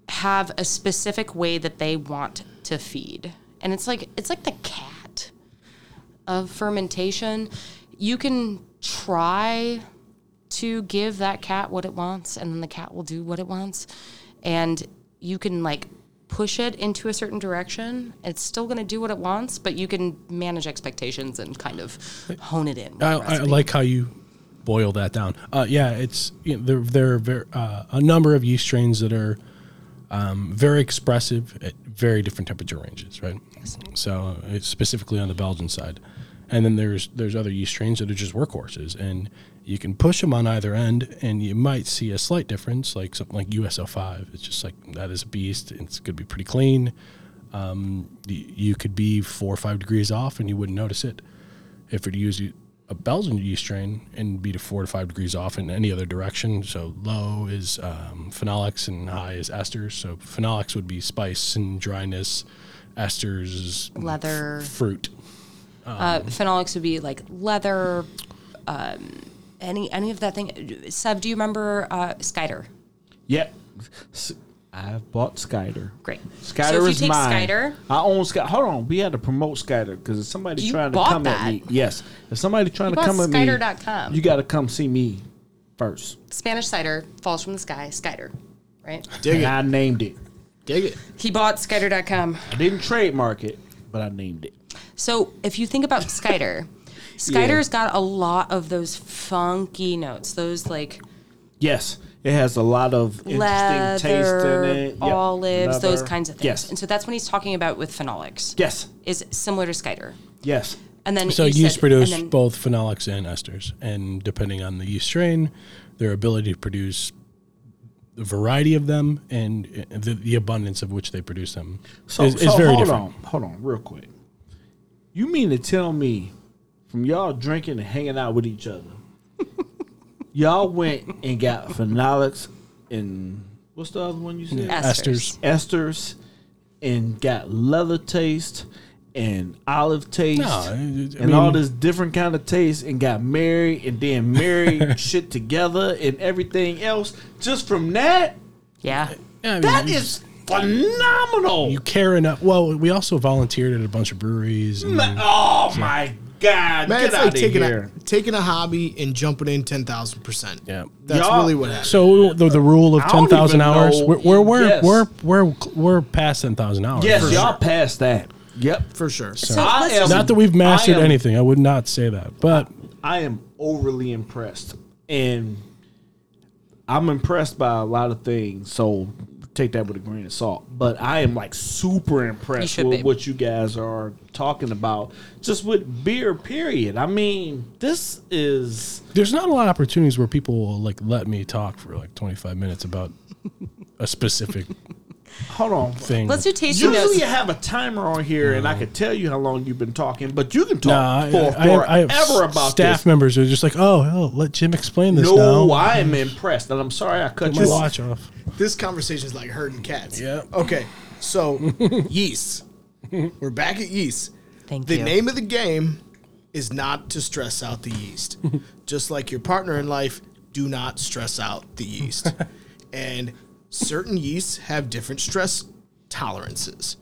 Speaker 2: have a specific way that they want to feed, and it's like it's like the cat of fermentation. You can try to give that cat what it wants, and then the cat will do what it wants, and you can like push it into a certain direction. It's still going to do what it wants, but you can manage expectations and kind of hone it in.
Speaker 4: I, I like how you boil that down. Uh, yeah, it's you know, there there are ver- uh, a number of yeast strains that are um, very expressive at very different temperature ranges, right? So it's specifically on the Belgian side, and then there's there's other yeast strains that are just workhorses, and you can push them on either end, and you might see a slight difference, like something like US-05. It's just like that is a beast. It's going to be pretty clean. Um, you could be four or five degrees off, and you wouldn't notice it if it use a Belgian yeast strain and be to four to five degrees off in any other direction. So low is um, phenolics and high is esters. So phenolics would be spice and dryness. Esters
Speaker 2: leather.
Speaker 4: fruit.
Speaker 2: Uh, phenolics would be like leather, um, any any of that thing. Sev, do you remember uh, Skyder?
Speaker 1: Yep. S- I've bought Skyder.
Speaker 2: Great.
Speaker 1: Skyder
Speaker 2: so
Speaker 1: is
Speaker 2: take
Speaker 1: mine.
Speaker 2: Skyder,
Speaker 1: I own Sky. Hold on, we had to promote Skyder because if somebody trying to come
Speaker 2: that.
Speaker 1: at me, yes, if somebody trying to
Speaker 2: bought
Speaker 1: come at me,
Speaker 2: Skyder.com.
Speaker 1: you got to come see me first.
Speaker 2: Spanish cider falls from the sky. Skyder, right?
Speaker 3: Dig
Speaker 1: and
Speaker 3: it.
Speaker 1: I named it.
Speaker 3: Dig it.
Speaker 2: He bought Skyder.com.
Speaker 1: I didn't trademark it, but I named it.
Speaker 2: So if you think about Skyder, Skyder's got a lot of those funky notes. Those like
Speaker 1: Yes, it has a lot of interesting taste in it. Yep.
Speaker 2: olives, those kinds of things.
Speaker 1: Yes.
Speaker 2: And so that's when he's talking about with phenolics.
Speaker 1: Yes.
Speaker 2: Is similar to Skyder.
Speaker 1: Yes.
Speaker 2: And then
Speaker 4: So
Speaker 2: you
Speaker 4: yeast
Speaker 2: said-
Speaker 4: produce
Speaker 2: then-
Speaker 4: both phenolics and esters, and depending on the yeast strain, their ability to produce the variety of them and uh, the, the abundance of which they produce them
Speaker 1: So,
Speaker 4: is, is
Speaker 1: so
Speaker 4: very
Speaker 1: hold
Speaker 4: different.
Speaker 1: on, hold on, real quick. You mean to tell me, from y'all drinking and hanging out with each other, *laughs* y'all went and got phenolics and what's the other one you said?
Speaker 2: Esters.
Speaker 4: Esters.
Speaker 1: Esters, and got leather taste and olive taste.
Speaker 4: No, I- I
Speaker 1: and
Speaker 4: mean-
Speaker 1: all this different kind of taste, and got married, and then married *laughs* shit together, and everything else. Just from that,
Speaker 2: Yeah.
Speaker 4: Yeah, I mean,
Speaker 1: that
Speaker 4: you-
Speaker 1: is phenomenal.
Speaker 4: you care enough. Well, we also volunteered at a bunch of breweries. And,
Speaker 1: oh my God,
Speaker 3: Man,
Speaker 1: get
Speaker 3: it's
Speaker 1: out
Speaker 3: like
Speaker 1: of
Speaker 3: taking
Speaker 1: here.
Speaker 3: a taking a hobby and jumping in ten thousand percent.
Speaker 4: Yeah.
Speaker 3: That's
Speaker 1: Y'all-
Speaker 3: really what happened.
Speaker 4: So the, the rule of
Speaker 1: I don't
Speaker 4: ten thousand hours,
Speaker 1: know-
Speaker 4: we're we're we're,
Speaker 1: Yes.
Speaker 4: we're we're we're past ten thousand hours.
Speaker 1: yes, y'all
Speaker 4: sure.
Speaker 1: passed that. Yep.
Speaker 3: for sure.
Speaker 2: So
Speaker 1: I am-
Speaker 4: Not that we've mastered
Speaker 1: I am-
Speaker 4: anything. I would not say that, but
Speaker 1: I am overly impressed, and I'm impressed by a lot of things. So take that with a grain of salt. But I am like super impressed
Speaker 2: should
Speaker 1: with
Speaker 2: be.
Speaker 1: what you guys are talking about, just with beer. Period. I mean, this is
Speaker 4: there's not a lot of opportunities where people will like let me talk for like 25 minutes about a specific
Speaker 1: hold on.
Speaker 4: thing.
Speaker 2: let's do tasting
Speaker 1: Usually
Speaker 2: notes.
Speaker 1: you have a timer on here, and I can tell you how long you've been talking, but you can talk
Speaker 4: Nah, I,
Speaker 1: for
Speaker 4: I, have, I have
Speaker 1: forever about
Speaker 4: staff
Speaker 1: this.
Speaker 4: members who are just like, oh, oh, let Jim explain this
Speaker 1: No,
Speaker 4: now.
Speaker 1: I am impressed, and I'm sorry I cut
Speaker 4: Put
Speaker 1: you
Speaker 4: my
Speaker 1: off.
Speaker 4: watch off.
Speaker 3: This conversation is like herding cats.
Speaker 4: Yeah.
Speaker 3: Okay. So *laughs* yeast. We're back at yeast.
Speaker 2: Thank you.
Speaker 3: the
Speaker 2: you.
Speaker 3: name of the game is not to stress out the yeast. *laughs* Just like your partner in life, do not stress out the yeast. *laughs* and certain yeasts have different stress tolerances.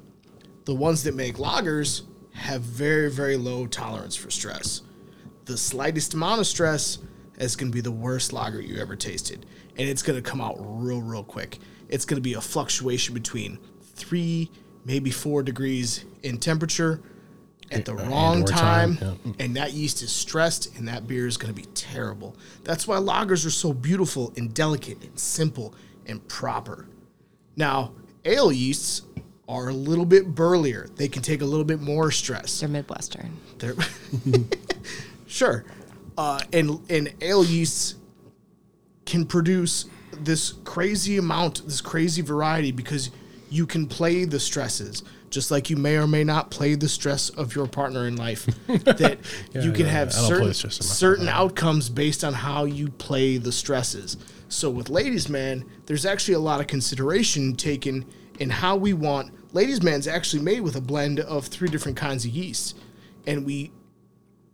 Speaker 3: The ones that make lagers have very, very low tolerance for stress. The slightest amount of stress is going to be the worst lager you ever tasted. And it's going to come out real, real quick. It's going to be a fluctuation between three, maybe four degrees in temperature at the uh,
Speaker 4: and
Speaker 3: wrong time.
Speaker 4: time, yeah.
Speaker 3: And that yeast is stressed, and that beer is going to be terrible. That's why lagers are so beautiful and delicate and simple and proper. Now, ale yeasts are a little bit burlier. They can take a little bit more stress.
Speaker 2: They're Midwestern.
Speaker 3: They're *laughs* sure, uh, and and ale yeasts can produce this crazy amount, this crazy variety because you can play the stresses, just like you may or may not play the stress of your partner in life. *laughs* that you can
Speaker 4: yeah,
Speaker 3: have
Speaker 4: I don't play
Speaker 3: certain
Speaker 4: the stress of my
Speaker 3: certain outcomes based on how you play the stresses. So with ladies man, there's actually a lot of consideration taken in how we want. Ladies man's actually made with a blend of three different kinds of yeast, and we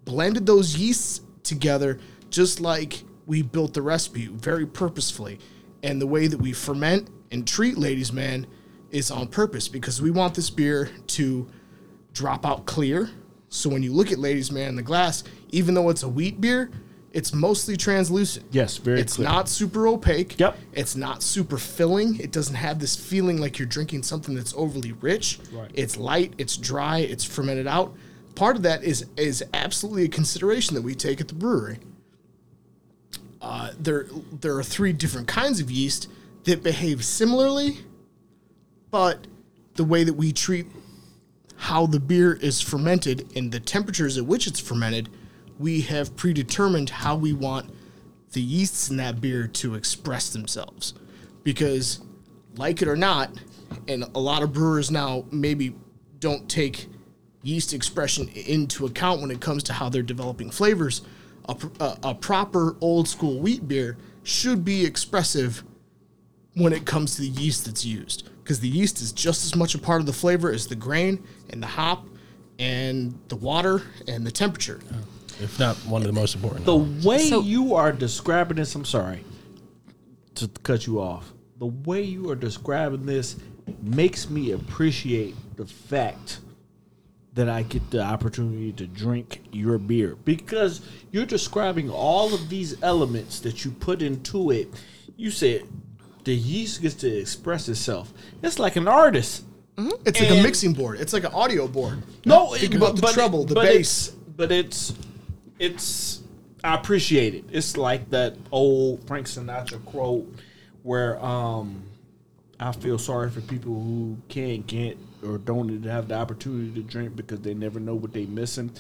Speaker 3: blended those yeasts together just like we built the recipe very purposefully. And the way that we ferment and treat ladies man is on purpose because we want this beer to drop out clear. So when you look at ladies man in the glass, even though it's a wheat beer, it's mostly translucent.
Speaker 1: Yes, very
Speaker 3: It's
Speaker 1: clear.
Speaker 3: not super opaque.
Speaker 1: Yep.
Speaker 3: It's not super filling. It doesn't have this feeling like you're drinking something that's overly rich.
Speaker 1: Right.
Speaker 3: It's light, it's dry, it's fermented out. Part of that is is absolutely a consideration that we take at the brewery. Uh, there there are three different kinds of yeast that behave similarly, but the way that we treat how the beer is fermented and the temperatures at which it's fermented, we have predetermined how we want the yeasts in that beer to express themselves. Because, like it or not, and a lot of brewers now maybe don't take yeast expression into account when it comes to how they're developing flavors. A, a, a proper old school wheat beer should be expressive when it comes to the yeast that's used because the yeast is just as much a part of the flavor as the grain and the hop and the water and the temperature.
Speaker 4: If not one of the most important.
Speaker 1: The way
Speaker 2: So-
Speaker 1: you are describing this, I'm sorry to cut you off. The way you are describing this makes me appreciate the fact that I get the opportunity to drink your beer because you're describing all of these elements that you put into it. You said the yeast gets to express itself. It's like an artist.
Speaker 3: It's like a mixing board. It's like an audio board.
Speaker 1: No,
Speaker 3: Think
Speaker 1: it-
Speaker 3: about the
Speaker 1: but-
Speaker 3: treble, the bass.
Speaker 1: it's- but it's it's I appreciate it. It's like that old Frank Sinatra quote where um I feel sorry for people who can't get or don't have the opportunity to drink because they never know what they're missing.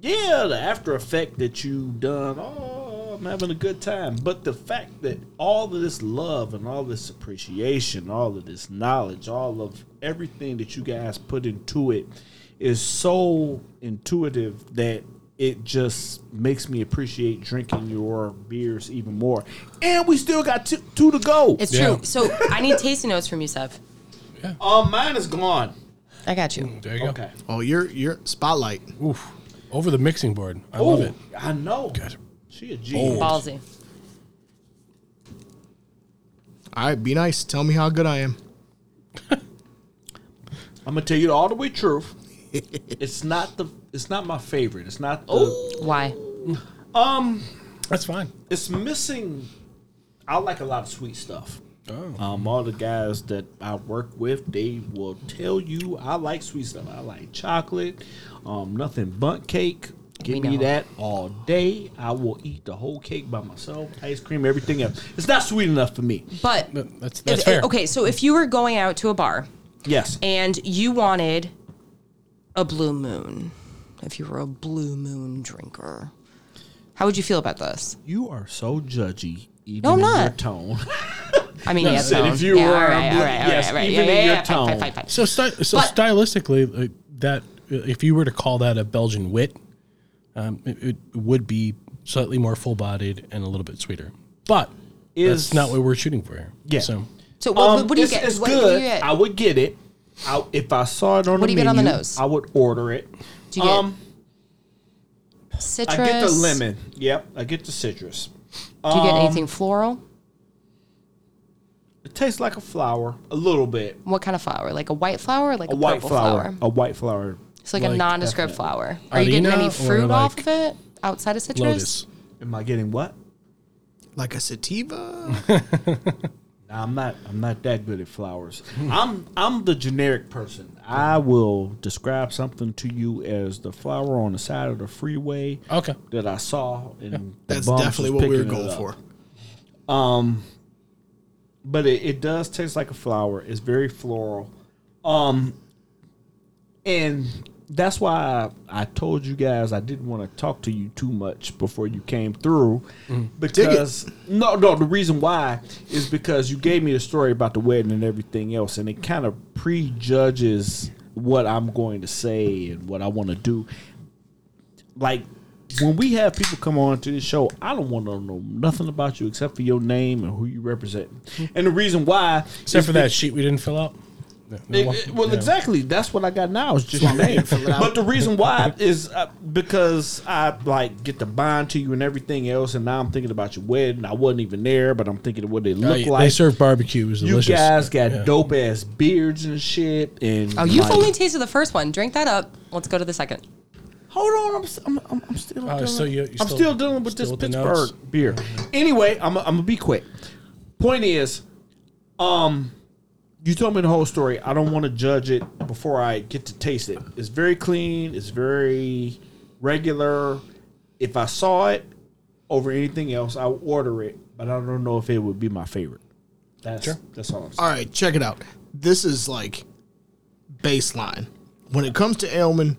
Speaker 1: Yeah, the after effect that you done, oh, I'm having a good time. But the fact that all of this love and all this appreciation, all of this knowledge, all of everything that you guys put into it is so intuitive that it just makes me appreciate drinking your beers even more. And we still got two, two to go.
Speaker 2: It's
Speaker 4: Yeah.
Speaker 2: true. So I need tasting notes from you, Sev.
Speaker 1: Um, mine is gone.
Speaker 2: I got you.
Speaker 4: there you go.
Speaker 1: Okay.
Speaker 3: Oh, you're you're spotlight.
Speaker 4: Oof. Over the mixing board. I love it.
Speaker 1: I know.
Speaker 4: Guys,
Speaker 1: She a G.
Speaker 2: Ballsy.
Speaker 3: All right, be nice. Tell me how good I am. *laughs*
Speaker 1: I'm gonna tell you all the way truth. *laughs* it's not the. It's not my favorite. It's not the.
Speaker 2: Why?
Speaker 4: Um, That's fine.
Speaker 1: It's missing. I like a lot of sweet stuff.
Speaker 4: Oh.
Speaker 1: Um, all the guys that I work with, they will tell you I like sweet stuff. I like chocolate, um, nothing but cake. Give
Speaker 2: We
Speaker 1: me
Speaker 2: know.
Speaker 1: that all day. I will eat the whole cake by myself. Ice cream, everything else. It's not sweet enough for me.
Speaker 2: But
Speaker 4: But That's that's
Speaker 2: if-
Speaker 4: fair.
Speaker 2: okay, so if you were going out to a bar
Speaker 1: Yes.
Speaker 2: and you wanted a blue moon, if you were a blue moon drinker, how would you feel about this?
Speaker 1: You are so judgy, even
Speaker 2: No, I'm
Speaker 1: in your
Speaker 2: not.
Speaker 1: tone. *laughs* *laughs*
Speaker 2: I mean, yeah,
Speaker 1: said
Speaker 2: tone.
Speaker 1: if you
Speaker 2: yeah,
Speaker 1: were
Speaker 2: all
Speaker 1: a
Speaker 2: right,
Speaker 1: blue-
Speaker 2: all right,
Speaker 1: yes,
Speaker 2: right, all right.
Speaker 1: even
Speaker 2: yeah,
Speaker 1: in
Speaker 2: yeah,
Speaker 1: your
Speaker 2: yeah,
Speaker 1: tone.
Speaker 2: fine, fine, fine.
Speaker 4: So, sty- so
Speaker 2: But-
Speaker 4: stylistically, like that if you were to call that a Belgian wit, um, it, it would be slightly more full-bodied and a little bit sweeter. But
Speaker 1: Is-
Speaker 4: that's not what we're shooting for here.
Speaker 1: Yeah.
Speaker 4: So
Speaker 2: So what,
Speaker 1: Um,
Speaker 2: what do you
Speaker 1: it's,
Speaker 2: get?
Speaker 1: It's
Speaker 2: what,
Speaker 1: good.
Speaker 2: do you get?
Speaker 1: I would get it. I, if I saw it on
Speaker 2: What
Speaker 1: the
Speaker 2: do you get on the
Speaker 1: menu,
Speaker 2: nose?
Speaker 1: I would order it.
Speaker 2: Do you get
Speaker 1: um,
Speaker 2: citrus?
Speaker 1: I get the lemon. Yep, I get the citrus.
Speaker 2: Do you get
Speaker 1: Um,
Speaker 2: anything floral?
Speaker 1: It tastes like a flower, a little bit.
Speaker 2: What kind of flower? Like a white flower or like a,
Speaker 1: A white
Speaker 2: purple
Speaker 1: flower.
Speaker 2: flower?
Speaker 1: A white flower.
Speaker 2: It's like, a
Speaker 4: Like,
Speaker 2: nondescript flower. Are you getting
Speaker 4: Arena
Speaker 2: any
Speaker 4: or
Speaker 2: fruit off
Speaker 4: like
Speaker 2: of it outside of citrus?
Speaker 4: Lotus.
Speaker 1: Am I getting what?
Speaker 3: Like a sativa? *laughs*
Speaker 1: Nah, I'm not. I'm not that good at flowers. I'm. I'm the generic person. I will describe something to you as the flower on the side of the freeway
Speaker 4: Okay.
Speaker 1: that I saw, and the
Speaker 3: That's definitely
Speaker 1: was
Speaker 3: what we were going for.
Speaker 1: Um, but it, it does taste like a flower. It's very floral. Um, and that's why I, I told you guys I didn't want to talk to you too much before you came through, mm. because no, no. The reason why is because you gave me the story about the wedding and everything else, and it kind of prejudges what I'm going to say and what I want to do. Like when we have people come on to this show, I don't want to know nothing about you except for your name and who you represent. Hmm. And the reason why,
Speaker 4: Except for that sheet we didn't fill out. No, no,
Speaker 1: it-
Speaker 4: well,
Speaker 1: it- well,
Speaker 4: yeah.
Speaker 1: exactly. That's what I got now. It's just *laughs* your name. but the reason why is uh, because I like get to bond to you and everything else, and now I'm thinking about your wedding. I wasn't even there, but I'm thinking of what they
Speaker 4: Uh,
Speaker 1: look
Speaker 4: they
Speaker 1: like.
Speaker 4: They serve barbecue. It was
Speaker 1: you
Speaker 4: delicious.
Speaker 1: guys got
Speaker 4: Yeah.
Speaker 1: dope ass beards and shit. And
Speaker 2: Oh, you've
Speaker 1: like-
Speaker 2: only tasted the first one. Drink that up. Let's go to the second.
Speaker 1: Hold on, I'm, s- I'm, I'm, I'm still.
Speaker 4: Oh,
Speaker 1: dealing,
Speaker 4: so you- you
Speaker 1: I'm
Speaker 4: still-
Speaker 1: still dealing with
Speaker 4: still
Speaker 1: this
Speaker 4: with
Speaker 1: Pittsburgh beer. Anyway, I'm, I'm gonna be quick. Point is, um, you told me the whole story. I don't want to judge it before I get to taste it. It's very clean. It's very regular. If I saw it over anything else, I would order it, but I don't know if it would be my favorite. That's that's all I'm saying.
Speaker 3: All right, check it out. This is like baseline. When it comes to Aleman,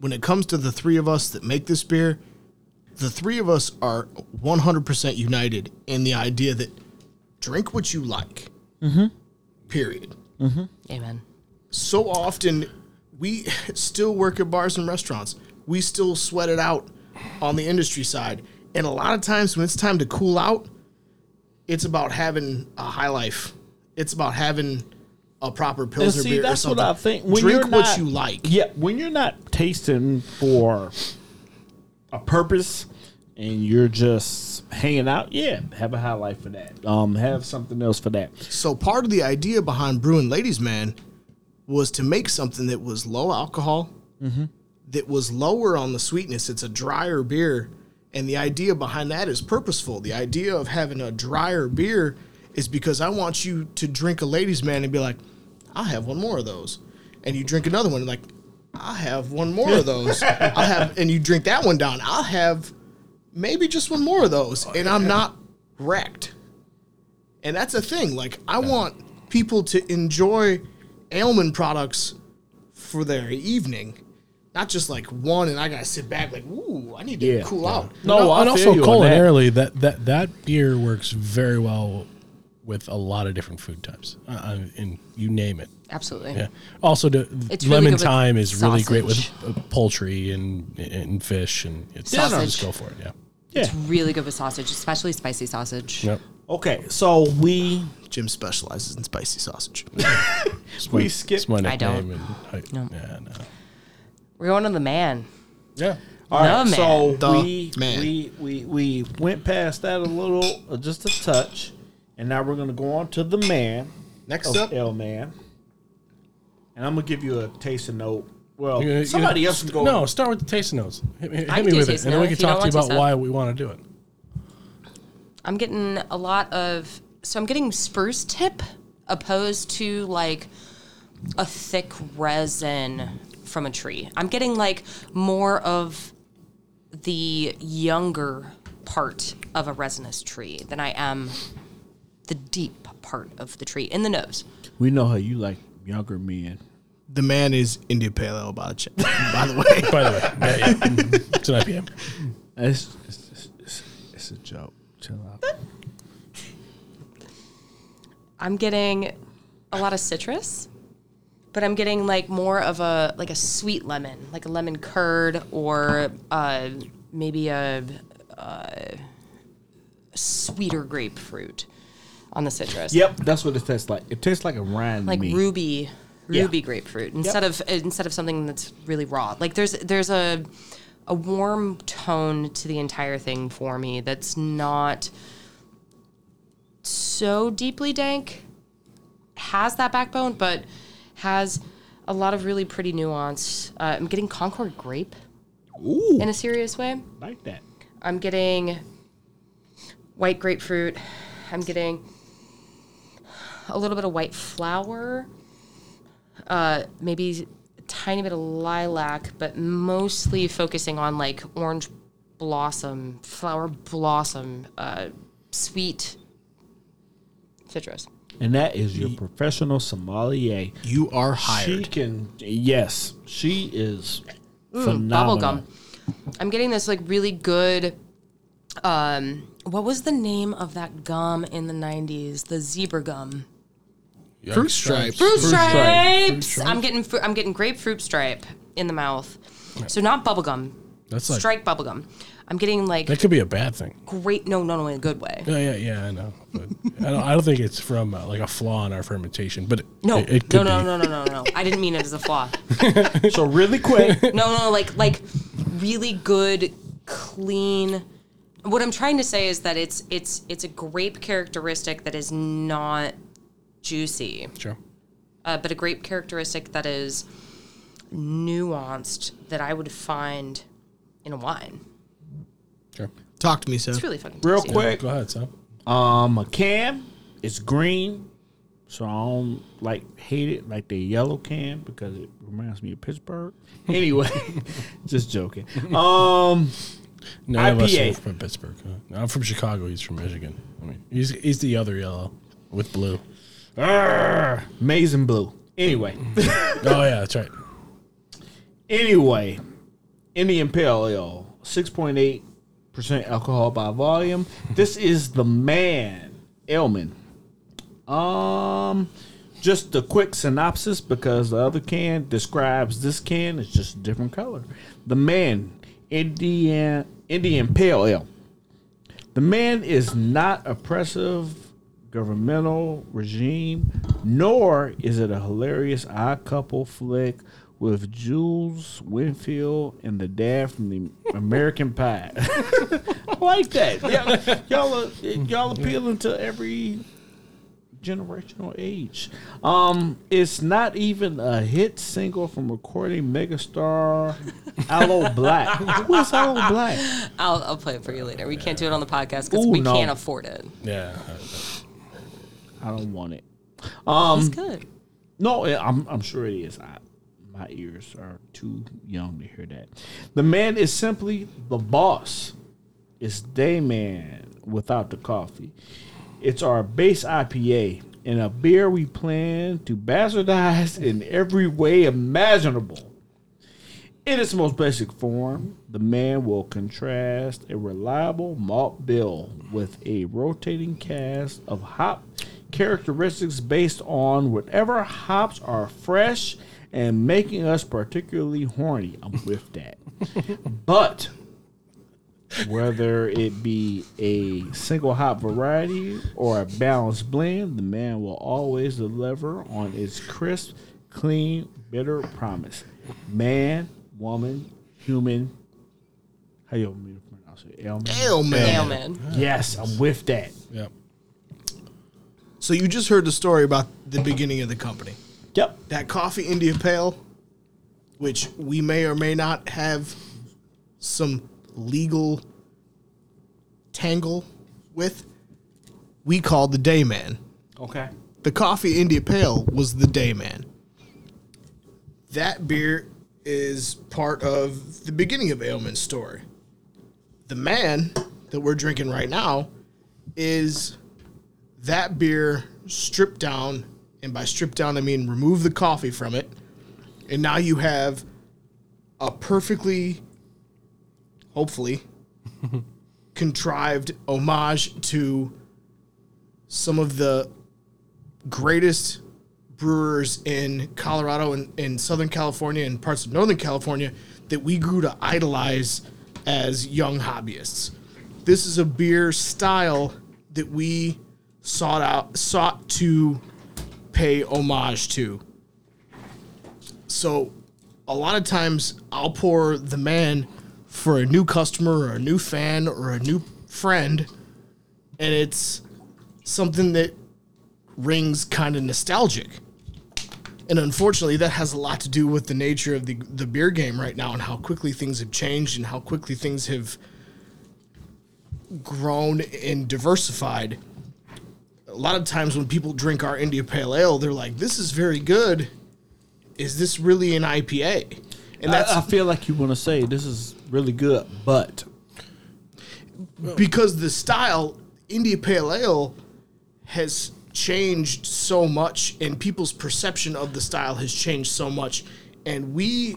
Speaker 3: when it comes to the three of us that make this beer, the three of us are 100% united in the idea that drink what you like. Mm-hmm. Period. Mm-hmm.
Speaker 2: Amen.
Speaker 3: So often, we still work at bars and restaurants. We still sweat it out on the industry side. And a lot of times, when it's time to cool out, it's about having a high life. It's about having a proper
Speaker 1: And
Speaker 3: pilsner
Speaker 1: see,
Speaker 3: beer or
Speaker 1: that's
Speaker 3: something.
Speaker 1: what I think. When
Speaker 3: Drink what
Speaker 1: not-
Speaker 3: you like.
Speaker 1: Yeah, when you're not tasting for a purpose and you're just hanging out, yeah, have a high life for that. Um, have something else for that.
Speaker 3: So part of the idea behind brewing Ladies Man was to make something that was low alcohol, that was lower on the sweetness. It's a drier beer, and the idea behind that is purposeful. The idea of having a drier beer is because I want you to drink a Ladies Man and be like, "I'll have one more of those," and you drink another one and like, "I'll have one more of *laughs* those." I'll have, and you drink that one down. I'll have maybe just one more of those, oh, and I'm not wrecked. And that's a thing. Like I want people to enjoy Aleman products for their evening, not just like one and I gotta sit back like, ooh, I need to
Speaker 1: Yeah,
Speaker 3: cool
Speaker 1: yeah.
Speaker 3: out.
Speaker 1: No, I
Speaker 4: and also
Speaker 1: you on that.
Speaker 4: that. that that beer works very well with a lot of different food types, uh, uh, and you name it.
Speaker 2: Absolutely.
Speaker 4: Yeah. Also, the
Speaker 2: It's really
Speaker 4: lemon
Speaker 2: good
Speaker 4: thyme is really great with uh, poultry and and fish, and it's
Speaker 2: Sausage.
Speaker 4: just go for it. Yeah.
Speaker 1: Yeah.
Speaker 2: It's really good with sausage, especially spicy sausage.
Speaker 4: Yep.
Speaker 1: Okay, so we
Speaker 3: Jim specializes in spicy sausage. *laughs* *laughs*
Speaker 1: we
Speaker 4: It's
Speaker 1: skipped.
Speaker 4: my
Speaker 2: I don't.
Speaker 4: And I,
Speaker 2: No.
Speaker 4: Yeah. No.
Speaker 2: We're going to the man.
Speaker 4: Yeah.
Speaker 1: All right,
Speaker 2: The
Speaker 1: so
Speaker 3: man.
Speaker 1: we,
Speaker 3: The man.
Speaker 1: we we we went past that a little, uh, just a touch, and now we're gonna go on to the man.
Speaker 3: Next
Speaker 1: of
Speaker 3: up,
Speaker 1: Aleman, and I'm gonna give you a tasting note. Well,
Speaker 4: You- you-
Speaker 1: somebody else can go.
Speaker 4: No, start with the taste notes. Hit, me- hit
Speaker 2: can
Speaker 4: me
Speaker 2: do
Speaker 4: with it,
Speaker 2: tasting
Speaker 4: and then we can
Speaker 2: if you
Speaker 4: talk to you
Speaker 2: want
Speaker 4: about
Speaker 2: to,
Speaker 4: why we want to do it.
Speaker 2: I'm getting a lot of so I'm getting spruce tip opposed to like a thick resin from a tree. I'm getting like more of the younger part of a resinous tree than I am the deep part of the tree in the nose.
Speaker 1: We know how you like younger men.
Speaker 3: The man is India Pale Ale, by the ch- *laughs* by the way. *laughs*
Speaker 4: By the way, yeah, yeah. it's an IPM.
Speaker 1: It's, it's, it's, it's, it's a joke. Chill out.
Speaker 2: I'm getting a lot of citrus, but I'm getting like more of a like a sweet lemon, like a lemon curd or uh, maybe a, uh sweeter grapefruit on the citrus.
Speaker 1: Yep, that's what it tastes like. It tastes like a rind
Speaker 2: Like
Speaker 1: to me.
Speaker 2: ruby,
Speaker 1: Yeah.
Speaker 2: ruby grapefruit instead of instead of something that's really raw. Like there's there's a a warm tone to the entire thing for me that's not so deeply dank. Has that backbone, but has a lot of really pretty nuance. Uh, I'm getting Concord grape
Speaker 1: Ooh,
Speaker 2: in a serious way.
Speaker 1: like that.
Speaker 2: I'm getting white grapefruit. I'm getting a little bit of white flower. Uh, maybe a tiny bit of lilac, but mostly focusing on like orange blossom, flower blossom, uh, sweet citrus.
Speaker 1: And that is your professional sommelier.
Speaker 3: You are hired.
Speaker 1: She can, yes, she is
Speaker 2: Bubble
Speaker 1: phenomenal.
Speaker 2: gum. I'm getting this like really good. Um, what was the name of that gum in the '90s? The zebra gum.
Speaker 3: Fruit stripes.
Speaker 2: Fruit
Speaker 1: stripe.
Speaker 2: stripes. I'm getting fru- I'm getting grapefruit stripe in the mouth. So not bubblegum.
Speaker 4: That's like
Speaker 2: Strike bubblegum. I'm getting like
Speaker 4: that could be a bad thing.
Speaker 2: great. No, no, no, in a good way.
Speaker 4: Yeah, yeah, yeah. I know. But I don't. I don't think it's from uh, like a flaw in our fermentation, but it,
Speaker 2: No,
Speaker 4: it, it
Speaker 2: no,
Speaker 4: could
Speaker 2: no,
Speaker 4: be.
Speaker 2: no, no, no, no. I didn't mean it as a flaw. *laughs*
Speaker 1: So really quick,
Speaker 2: No, no, like like really good, clean. What I'm trying to say is that it's it's it's a grape characteristic that is not juicy,
Speaker 4: Sure.
Speaker 2: uh, but a grape characteristic that is nuanced that I would find in a wine.
Speaker 4: Sure.
Speaker 3: Talk to me, Seth.
Speaker 2: It's really fucking
Speaker 1: real
Speaker 2: tasty.
Speaker 1: quick.
Speaker 4: Go ahead, Sam.
Speaker 1: Um, a can is green, so I don't like hate it like the yellow can because it reminds me of Pittsburgh. *laughs* Anyway, *laughs* just joking. Um,
Speaker 4: None of us
Speaker 1: IPA.
Speaker 4: are from Pittsburgh. huh? I'm from Chicago. He's from Michigan. I mean, he's he's the other yellow with blue.
Speaker 1: Arr, maize and blue. Anyway, *laughs*
Speaker 4: Oh yeah, that's right.
Speaker 1: anyway, Indian Pale Ale, six point eight percent alcohol by volume. This is the man, Aleman. Um, just a quick synopsis because the other can describes this can. It's just a different color. The man, Indian Indian Pale Ale. The man is not oppressive governmental regime, nor is it a hilarious odd couple flick with Jules Winfield and the dad from the American Pie. *laughs* I like that. Y'all, y'all, are, y'all appealing to every generational age. Um, it's not even a hit single from recording megastar Aloe Blacc. *laughs* Who is Aloe Blacc?
Speaker 2: I'll, I'll play it for you later. We can't do it on the podcast because we
Speaker 1: no.
Speaker 2: can't afford it.
Speaker 4: Yeah.
Speaker 1: I don't want it. Um,
Speaker 2: It's good.
Speaker 1: No, I'm I'm sure it is. I, my ears are too young to hear that. The man is simply the boss. It's day man without the coffee. It's our base IPA and a beer we plan to bastardize in every way imaginable. In its most basic form, the man will contrast a reliable malt bill with a rotating cast of hop characteristics based on whatever hops are fresh and making us particularly horny. I'm with that. *laughs* but whether it be a single hop variety or a balanced blend, the man will always deliver on its crisp, clean, bitter promise. Man, woman, human. How you want me to pronounce it? Aleman?
Speaker 3: Ale man.
Speaker 2: Nail man.
Speaker 1: Yes, I'm with that.
Speaker 4: Yeah.
Speaker 3: So you just heard the story about the beginning of the company.
Speaker 1: Yep.
Speaker 3: That coffee India Pale which we may or may not have some legal tangle with, we called the Dayman.
Speaker 1: Okay.
Speaker 3: The Coffee India Pale was the Dayman. That beer is part of the beginning of Aleman's story. The man that we're drinking right now is that beer stripped down, and by stripped down I mean remove the coffee from it, and now you have a perfectly, hopefully, *laughs* contrived homage to some of the greatest brewers in Colorado and in Southern California and parts of Northern California that we grew to idolize as young hobbyists. This is a beer style that we sought out sought to pay homage to. So a lot of times I'll pour the man for a new customer or a new fan or a new friend and it's something that rings kind of nostalgic. And unfortunately, that has a lot to do with the nature of the, the beer game right now and how quickly things have changed and how quickly things have grown and diversified. A lot of times when people drink our India Pale Ale, they're like, this is very good. Is this really an IPA? And that's
Speaker 1: I, I feel like you want to say this is really good, but
Speaker 3: because the style India Pale Ale has changed so much and people's perception of the style has changed so much and we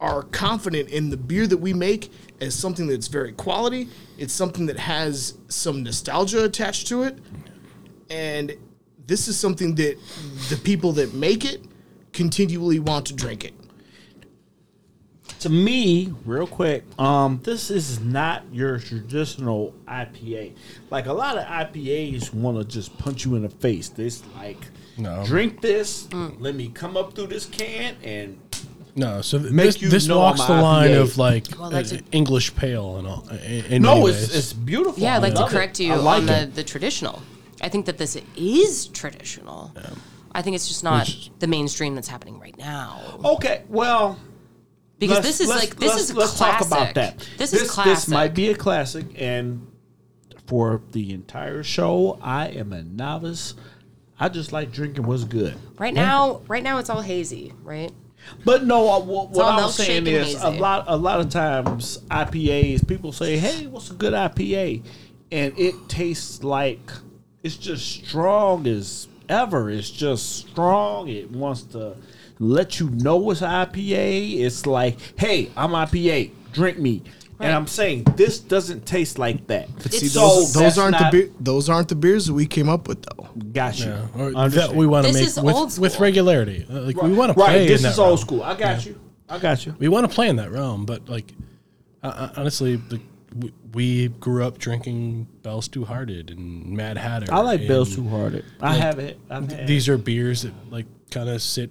Speaker 3: are confident in the beer that we make as something that's very quality it's something that has some nostalgia attached to it and this is something that the people that make it continually want to drink it
Speaker 1: to me, real quick, um, this is not your traditional IPA. Like a lot of IPAs want to just punch you in the face. This like,
Speaker 4: No.
Speaker 1: drink this. Let me come up through this can and
Speaker 4: No, so th-
Speaker 1: Make
Speaker 4: this,
Speaker 1: you
Speaker 4: this walks
Speaker 1: I'm
Speaker 4: the line
Speaker 1: IPA.
Speaker 4: of like
Speaker 2: Well, that's
Speaker 4: uh,
Speaker 2: a-
Speaker 4: English pale and all. In, in
Speaker 1: no, it's it's beautiful.
Speaker 2: Yeah, I'd like to
Speaker 1: love it.
Speaker 2: correct you
Speaker 1: like
Speaker 2: on the, the traditional. I think that this is traditional. I think it's just not
Speaker 4: Which-
Speaker 2: the mainstream that's happening right now.
Speaker 1: Okay, well,
Speaker 2: Because this is like this
Speaker 1: let's-
Speaker 2: is a
Speaker 1: let's
Speaker 2: classic.
Speaker 1: talk about that.
Speaker 2: This,
Speaker 1: this
Speaker 2: is classic.
Speaker 1: This might be a classic, and for the entire show, I am a novice. I just like drinking what's good.
Speaker 2: right now. Right now, it's all hazy, right?
Speaker 1: But no, uh, what, what I was
Speaker 2: milkshake
Speaker 1: saying is a lot. A lot of times, IPAs people say, "Hey, what's a good IPA?" and it tastes like it's just strong as ever. It's just strong. It wants to let you know it's IPA. It's like, "Hey, I'm IPA. Drink me." And I'm saying this doesn't taste like that.
Speaker 3: See,
Speaker 2: It's-
Speaker 3: those,
Speaker 1: So
Speaker 3: those aren't
Speaker 1: not-
Speaker 3: the beer, those aren't the beers that we came up with though.
Speaker 1: Got you.
Speaker 4: Yeah, that we want to
Speaker 2: This
Speaker 4: make
Speaker 2: is
Speaker 4: with,
Speaker 2: old
Speaker 4: with regularity. Uh, Like we want to play
Speaker 1: right. This
Speaker 4: in that
Speaker 1: is old
Speaker 4: realm.
Speaker 1: school. I got you. I got you.
Speaker 4: We want to play in that realm, but like uh, honestly, the, we, we grew up drinking Bell's Two Hearted and Mad Hatter.
Speaker 1: I like Bell's Two Hearted. I have it.
Speaker 4: These are beers that like kind of sit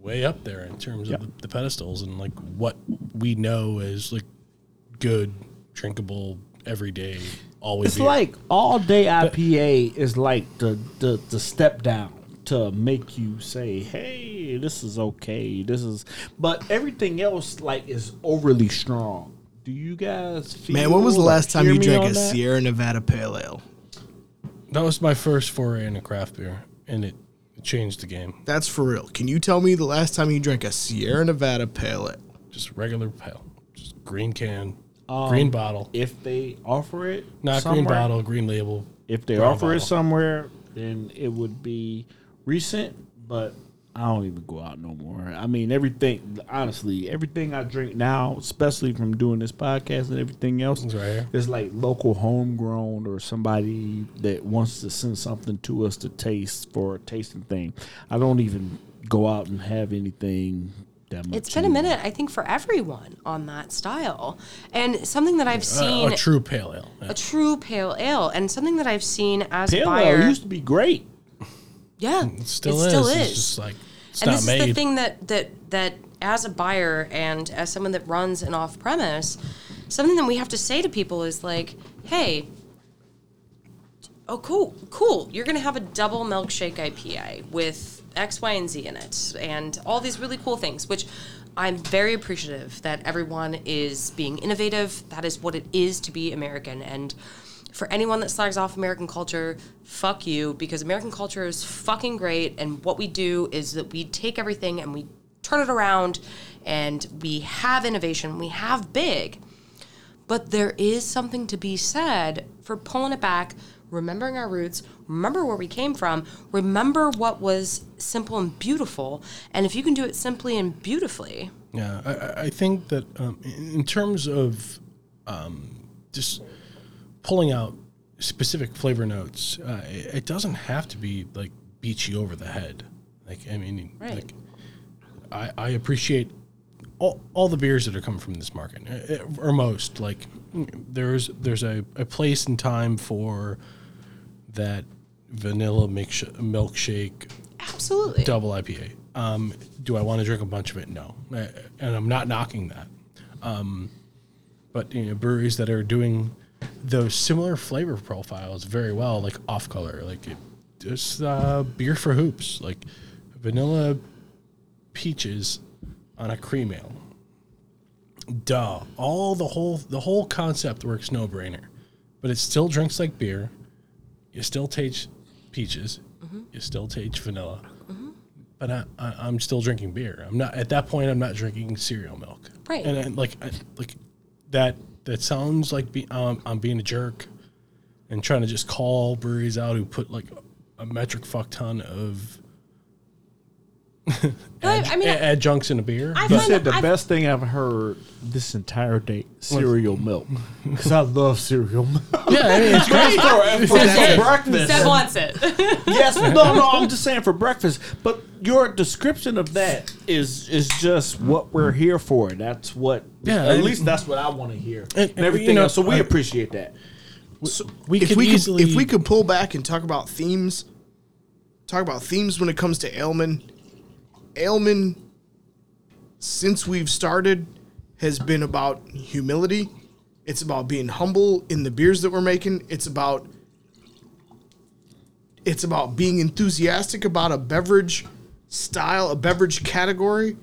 Speaker 4: way up there in terms
Speaker 1: Yep.
Speaker 4: of the, the pedestals and like what we know as like good, drinkable, everyday, always.
Speaker 1: It's
Speaker 4: beer.
Speaker 1: like all day IPA is like the, the the step down to make you say, "Hey, this is okay. This is," but everything else like is overly strong. Do you guys feel?
Speaker 3: Man, when was the last time you drank a
Speaker 1: that?
Speaker 3: Sierra Nevada Pale Ale?
Speaker 4: that was my first foray into craft beer, and it, it changed the game.
Speaker 3: That's for real. Can you tell me the last time you drank a Sierra Nevada Pale Ale?
Speaker 4: Just regular pale, just green can,
Speaker 1: Um,
Speaker 4: green bottle,
Speaker 1: If they offer it,
Speaker 4: not
Speaker 1: somewhere,
Speaker 4: green bottle, green label.
Speaker 1: If they
Speaker 4: brown
Speaker 1: offer it somewhere, then it would be recent. But I don't even go out no more. I mean, everything. Honestly, everything I drink now, especially from doing this podcast and everything else,
Speaker 4: It's right here.
Speaker 1: is like local homegrown or somebody that wants to send something to us to taste for a tasting thing. I don't even go out and have anything that much.
Speaker 2: It's been a minute, I think, for everyone on that style, and something that I've
Speaker 4: A-
Speaker 2: seen
Speaker 4: a, true pale ale. Yeah.
Speaker 2: a true pale ale, and something that I've seen as a
Speaker 1: Pale
Speaker 2: buyer.
Speaker 1: ale used to be great.
Speaker 2: yeah,
Speaker 4: It still
Speaker 2: it
Speaker 4: is.
Speaker 2: still
Speaker 4: It's
Speaker 2: is.
Speaker 4: just like it's
Speaker 2: and this
Speaker 4: made.
Speaker 2: is the thing that that that as a buyer and as someone that runs an off premise, something that we have to say to people is like, hey. Oh, cool, cool. You're gonna have a double milkshake IPA with X, Y, and Z in it, and all these really cool things. Which I'm very appreciative that everyone is being innovative. That is what it is to be American. And for anyone that slags off American culture, fuck you, because American culture is fucking great. And what we do is that we take everything and we turn it around and we have innovation, we have big. But there is something to be said for pulling it back, remembering our roots, remember where we came from, remember what was simple and beautiful. And if you can do it simply and beautifully,
Speaker 4: Yeah, I- I, think that um, in in terms of um, just pulling out specific flavor notes, uh, it, it doesn't have to be like beat you over the head. Like I mean,
Speaker 2: Right.
Speaker 4: like I, I appreciate all, all the beers that are coming from this market, uh, uh, or most. Like there's there's a, a place and time for that vanilla milksh- milkshake
Speaker 2: absolutely.
Speaker 4: double IPA. Um, do I want to drink a bunch of it? No, Uh, and I'm not knocking that. Um, but you know, breweries that are doing those similar flavor profiles very well, like off color, like it, just uh, beer for hoops, like vanilla peaches on a cream ale. Duh! All the whole the whole concept works no brainer, but it still drinks like beer. You still taste peaches. You still taste vanilla but I, I, I'm still drinking beer. I'm not at that point. I'm not drinking cereal milk.
Speaker 2: Right.
Speaker 4: And, and like, I, like that. That sounds like be, um, I'm being a jerk, and trying to just call breweries out who put like a metric fuck ton of
Speaker 2: I- I mean,
Speaker 4: adjuncts in a beer.
Speaker 2: I
Speaker 1: You said the
Speaker 2: I-
Speaker 1: best thing I've heard this entire day: cereal milk, *laughs* because I love cereal milk.
Speaker 4: yeah, I mean, it's *laughs* great.
Speaker 1: for,
Speaker 2: Sev-
Speaker 1: for breakfast.
Speaker 2: Sev wants it. *laughs*
Speaker 1: yes, no, no. I'm just saying for breakfast. But your description of that is is just what we're here for. That's what.
Speaker 4: Yeah,
Speaker 1: at
Speaker 4: and-
Speaker 1: least that's what I want to hear,
Speaker 4: And-
Speaker 1: and,
Speaker 4: and,
Speaker 1: everything
Speaker 4: you know,
Speaker 1: else. So we
Speaker 4: I-
Speaker 1: appreciate that.
Speaker 4: We
Speaker 3: if
Speaker 4: could
Speaker 3: we
Speaker 4: easily,
Speaker 3: could if we could pull back and talk about themes, talk about themes when it comes to Aleman. Aleman, since we've started, has been about humility. It's about being humble in the beers that we're making. It's about it's about being enthusiastic about a beverage style, a beverage category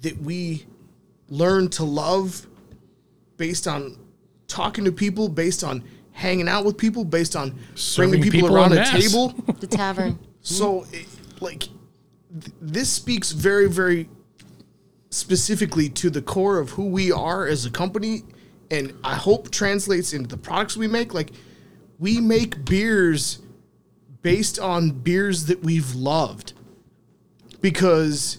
Speaker 3: that we learn to love based on talking to people, based on hanging out with people, based on
Speaker 4: Serving
Speaker 3: bringing people,
Speaker 4: people
Speaker 3: around
Speaker 4: en
Speaker 3: a
Speaker 4: masse.
Speaker 3: table. *laughs*
Speaker 2: the tavern.
Speaker 3: So, it, like, th- this speaks very, very specifically to the core of who we are as a company, and I hope translates into the products we make. Like, we make beers based on beers that we've loved, because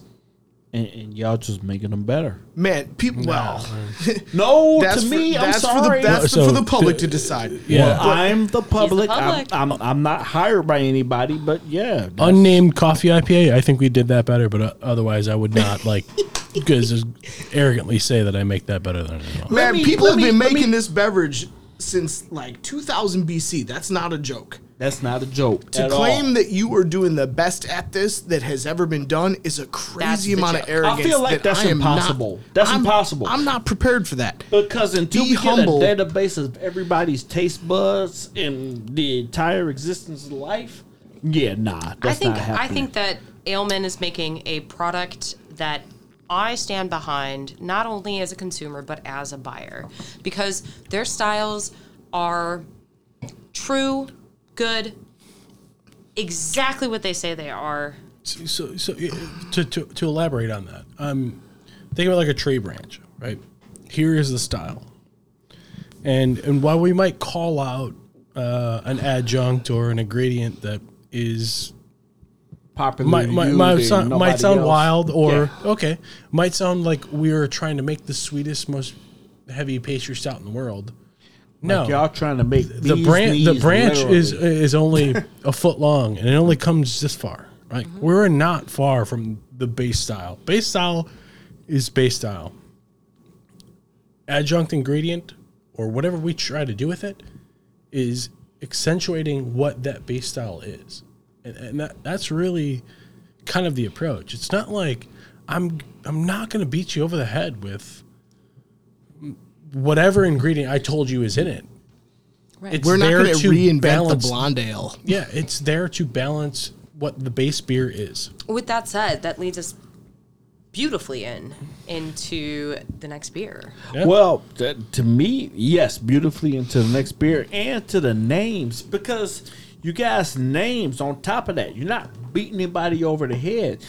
Speaker 1: And, and y'all just making them better.
Speaker 3: man, people. Well, *laughs*
Speaker 1: No,
Speaker 3: that's
Speaker 1: to
Speaker 3: for,
Speaker 1: me, I'm
Speaker 3: that's
Speaker 1: sorry.
Speaker 3: for the that's
Speaker 4: So,
Speaker 3: for the public
Speaker 4: to-
Speaker 3: to decide.
Speaker 4: yeah.
Speaker 1: Well, I'm the public.
Speaker 2: public.
Speaker 1: I'm, I'm I'm not hired by anybody, but yeah,
Speaker 4: unnamed coffee IPA. I think we did that better, but uh, otherwise, I would not like *laughs* because arrogantly say that I make that better than anyone else.
Speaker 3: Man,
Speaker 1: me-
Speaker 3: people have
Speaker 1: me-
Speaker 3: been
Speaker 1: let me-
Speaker 3: making this beverage since like 2000 BC. That's not a joke.
Speaker 1: That's not a joke.
Speaker 3: To
Speaker 1: at
Speaker 3: claim
Speaker 1: all.
Speaker 3: that you are doing the best at this that has ever been done is a crazy amount
Speaker 2: joke.
Speaker 3: of arrogance.
Speaker 1: I feel like
Speaker 3: that
Speaker 1: that's
Speaker 3: I am not-
Speaker 1: impossible. That's
Speaker 3: I'm-
Speaker 1: impossible.
Speaker 3: I'm not prepared for that.
Speaker 1: Because until
Speaker 3: Be
Speaker 1: we
Speaker 3: humble.
Speaker 1: get a database of everybody's taste buds and the entire existence of life, yeah, nah, that's
Speaker 2: I think
Speaker 1: not
Speaker 2: I think that Aleman is making a product that I stand behind not only as a consumer but as a buyer because their styles are true, good, exactly what they say they are.
Speaker 4: So, so uh, to, to, to elaborate on that, um, think of it like a tree branch, right? Here is the style, and and while we might call out uh, an adjunct or an ingredient that is
Speaker 1: popular
Speaker 4: might might, might sound, might sound wild or
Speaker 1: Yeah.
Speaker 4: okay, might sound like we are trying to make the sweetest, most heavy pastry stout in the world. No,
Speaker 1: Like y'all trying to make
Speaker 4: the branch the branch is
Speaker 1: literally.
Speaker 4: is only a foot long and it only comes this far right? Mm-hmm. We're not far from the base style. Base style is base style. Adjunct ingredient or whatever we try to do with it is accentuating what that base style is. And, and that, that's really kind of the approach. It's not like i'm i'm not going to beat you over the head with whatever ingredient i told you is in it
Speaker 2: Right.
Speaker 4: it's
Speaker 3: We're not
Speaker 4: there
Speaker 3: going to
Speaker 4: to
Speaker 3: reinvent
Speaker 4: balance-
Speaker 3: the blonde ale.
Speaker 4: Yeah, it's there to balance what the base beer is.
Speaker 2: With that said, that leads us beautifully in into the next beer.
Speaker 4: Yeah.
Speaker 1: Well, th- to me, yes, beautifully into the next beer and to the names because you guys' names on top of that. You're not beating anybody over the head.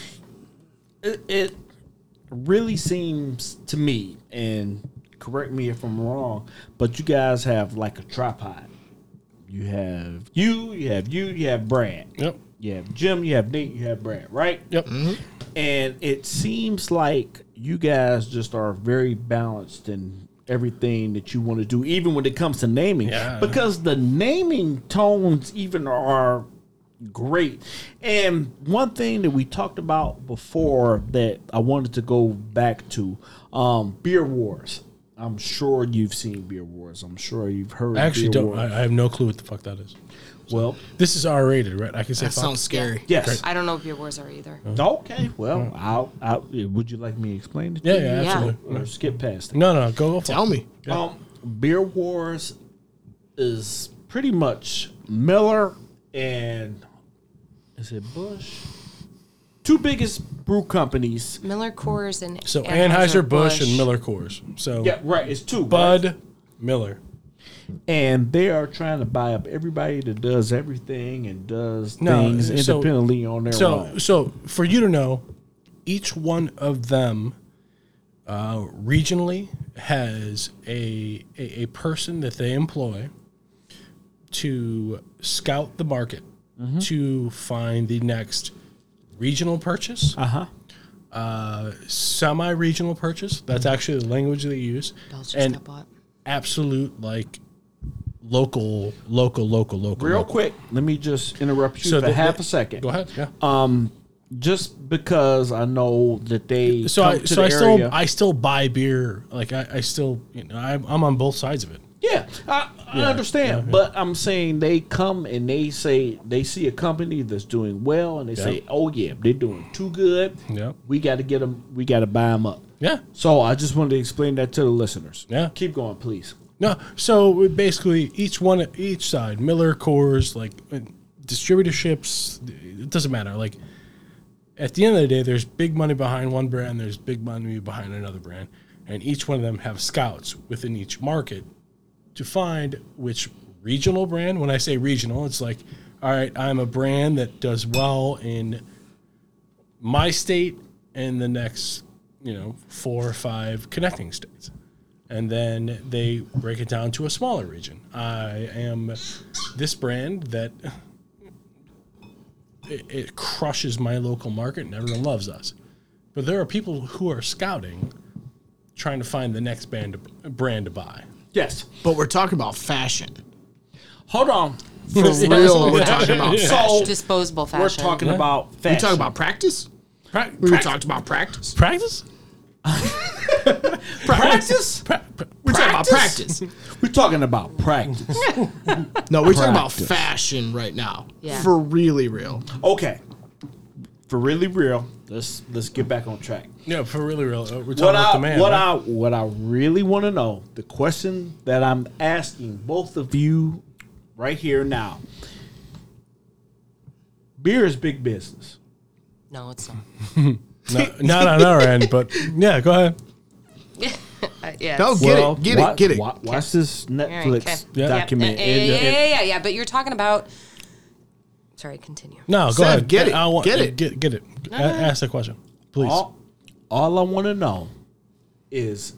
Speaker 1: It, it really seems to me, and correct me if I'm wrong, but you guys have like a tripod. You have you, you have you, you have Brad.
Speaker 4: Yep.
Speaker 1: You have Jim, you have Nate, you have Brad, right?
Speaker 4: Yep.
Speaker 1: And it seems like you guys just are very balanced in everything that you want to do, even when it comes to naming.
Speaker 4: Yeah.
Speaker 1: Because the naming tones even are great. And one thing that we talked about before that I wanted to go back to, um, Beer Wars. I'm sure you've seen Beer Wars. I'm sure you've heard.
Speaker 4: I actually
Speaker 1: Beer
Speaker 4: don't.
Speaker 1: Wars.
Speaker 4: I, I have no clue what the fuck that is.
Speaker 1: well,
Speaker 4: This is R rated, right? I can say
Speaker 3: That
Speaker 4: fuck.
Speaker 3: sounds scary.
Speaker 1: yes.
Speaker 2: I don't know what beer wars are either.
Speaker 1: Okay. Well, I'll, I'll. Would you like me to explain it? to
Speaker 4: Yeah,
Speaker 1: you?
Speaker 4: yeah,
Speaker 2: Yeah.
Speaker 4: absolutely.
Speaker 1: Or skip past it.
Speaker 4: No, no, go go for
Speaker 3: Tell
Speaker 4: it.
Speaker 3: me.
Speaker 1: Um, Beer Wars is pretty much Miller and is it Bush? Two biggest brew companies.
Speaker 2: Miller Coors and
Speaker 4: So Anheuser Busch and Miller Coors. So
Speaker 1: Yeah, right. It's two. right?
Speaker 4: Bud Miller.
Speaker 1: and they are trying to buy up everybody that does everything and does
Speaker 4: No,
Speaker 1: things
Speaker 4: so-
Speaker 1: independently on their
Speaker 4: So
Speaker 1: own.
Speaker 4: so so for you to know, each one of them uh, regionally has a, a a person that they employ to scout the market
Speaker 1: Mm-hmm.
Speaker 4: to find the next regional purchase,
Speaker 1: Uh huh.
Speaker 4: uh, semi-regional purchase. That's actually the language they use,
Speaker 2: Bells just
Speaker 4: and
Speaker 2: got bought.
Speaker 4: absolute like local, local, local, local.
Speaker 1: Real
Speaker 4: local.
Speaker 1: quick, let me just interrupt you
Speaker 4: So
Speaker 1: for
Speaker 4: the-
Speaker 1: half a second.
Speaker 4: Go ahead. Yeah.
Speaker 1: Um, just because I know that they
Speaker 4: so
Speaker 1: come
Speaker 4: I
Speaker 1: to
Speaker 4: so
Speaker 1: the
Speaker 4: I still. I still buy beer. Like I, I still you know I'm, I'm on both sides of it.
Speaker 1: Yeah, I, I
Speaker 4: Yeah,
Speaker 1: understand,
Speaker 4: yeah, yeah.
Speaker 1: but I'm saying they come and they say they see a company that's doing well, and they say, "Oh yeah, they're doing too good.
Speaker 4: Yeah.
Speaker 1: we got to get them. We got to buy them up."
Speaker 4: Yeah.
Speaker 1: So I just wanted to explain that to the listeners.
Speaker 4: Yeah.
Speaker 1: keep going, please.
Speaker 4: No. So basically, each one, each side, Miller, Coors, like uh, distributorships, it doesn't matter. Like at the end of the day, there's big money behind one brand. There's big money behind another brand, and each one of them have scouts within each market to find which regional brand. When I say regional, it's like, all right, I'm a brand that does well in my state and the next, you know, four or five connecting states. And then they break it down to a smaller region. I am this brand that it, it crushes my local market and everyone loves us. But there are people who are scouting, trying to find the next band brand to buy.
Speaker 1: Yes.
Speaker 3: But we're talking about fashion.
Speaker 1: Hold on.
Speaker 3: For *laughs* real, we're talking about fashion.
Speaker 1: So
Speaker 2: Disposable fashion.
Speaker 1: we're talking about fashion.
Speaker 3: We talking about practice?
Speaker 4: Pra-
Speaker 3: We
Speaker 4: pra-
Speaker 3: talked about practice.
Speaker 4: practice? *laughs*
Speaker 1: practice. *laughs*
Speaker 4: Pra- pra-
Speaker 3: We're talking about practice.
Speaker 1: We're talking about practice.
Speaker 3: No, we're talking about
Speaker 1: Practice.
Speaker 3: fashion right now.
Speaker 2: Yeah.
Speaker 3: For really real.
Speaker 1: okay. For really real, let's let's get back on track.
Speaker 4: Yeah, for really real. uh, We're talking
Speaker 1: what
Speaker 4: about
Speaker 1: I
Speaker 4: the man.
Speaker 1: what
Speaker 4: right?
Speaker 1: I what I really want to know, the question that I'm asking both of you right here now. Beer is big business.
Speaker 2: No, it's not. *laughs*
Speaker 4: No, not on our end, but yeah, go ahead. *laughs*
Speaker 2: Uh, yeah.
Speaker 3: No, get
Speaker 1: Well,
Speaker 3: it, get
Speaker 1: wa-
Speaker 3: it, get it.
Speaker 1: wa- Watch this
Speaker 2: All right,
Speaker 1: Netflix
Speaker 2: okay.
Speaker 4: Yeah.
Speaker 1: document.
Speaker 2: Yeah,
Speaker 1: and-
Speaker 2: yeah, yeah, yeah, yeah, But you're talking about. Sorry, continue.
Speaker 4: No, go
Speaker 3: Sev,
Speaker 4: ahead.
Speaker 3: get it,
Speaker 4: I want,
Speaker 3: get it.
Speaker 4: Get, get it. A- ask the question, please.
Speaker 1: all, all I want to know is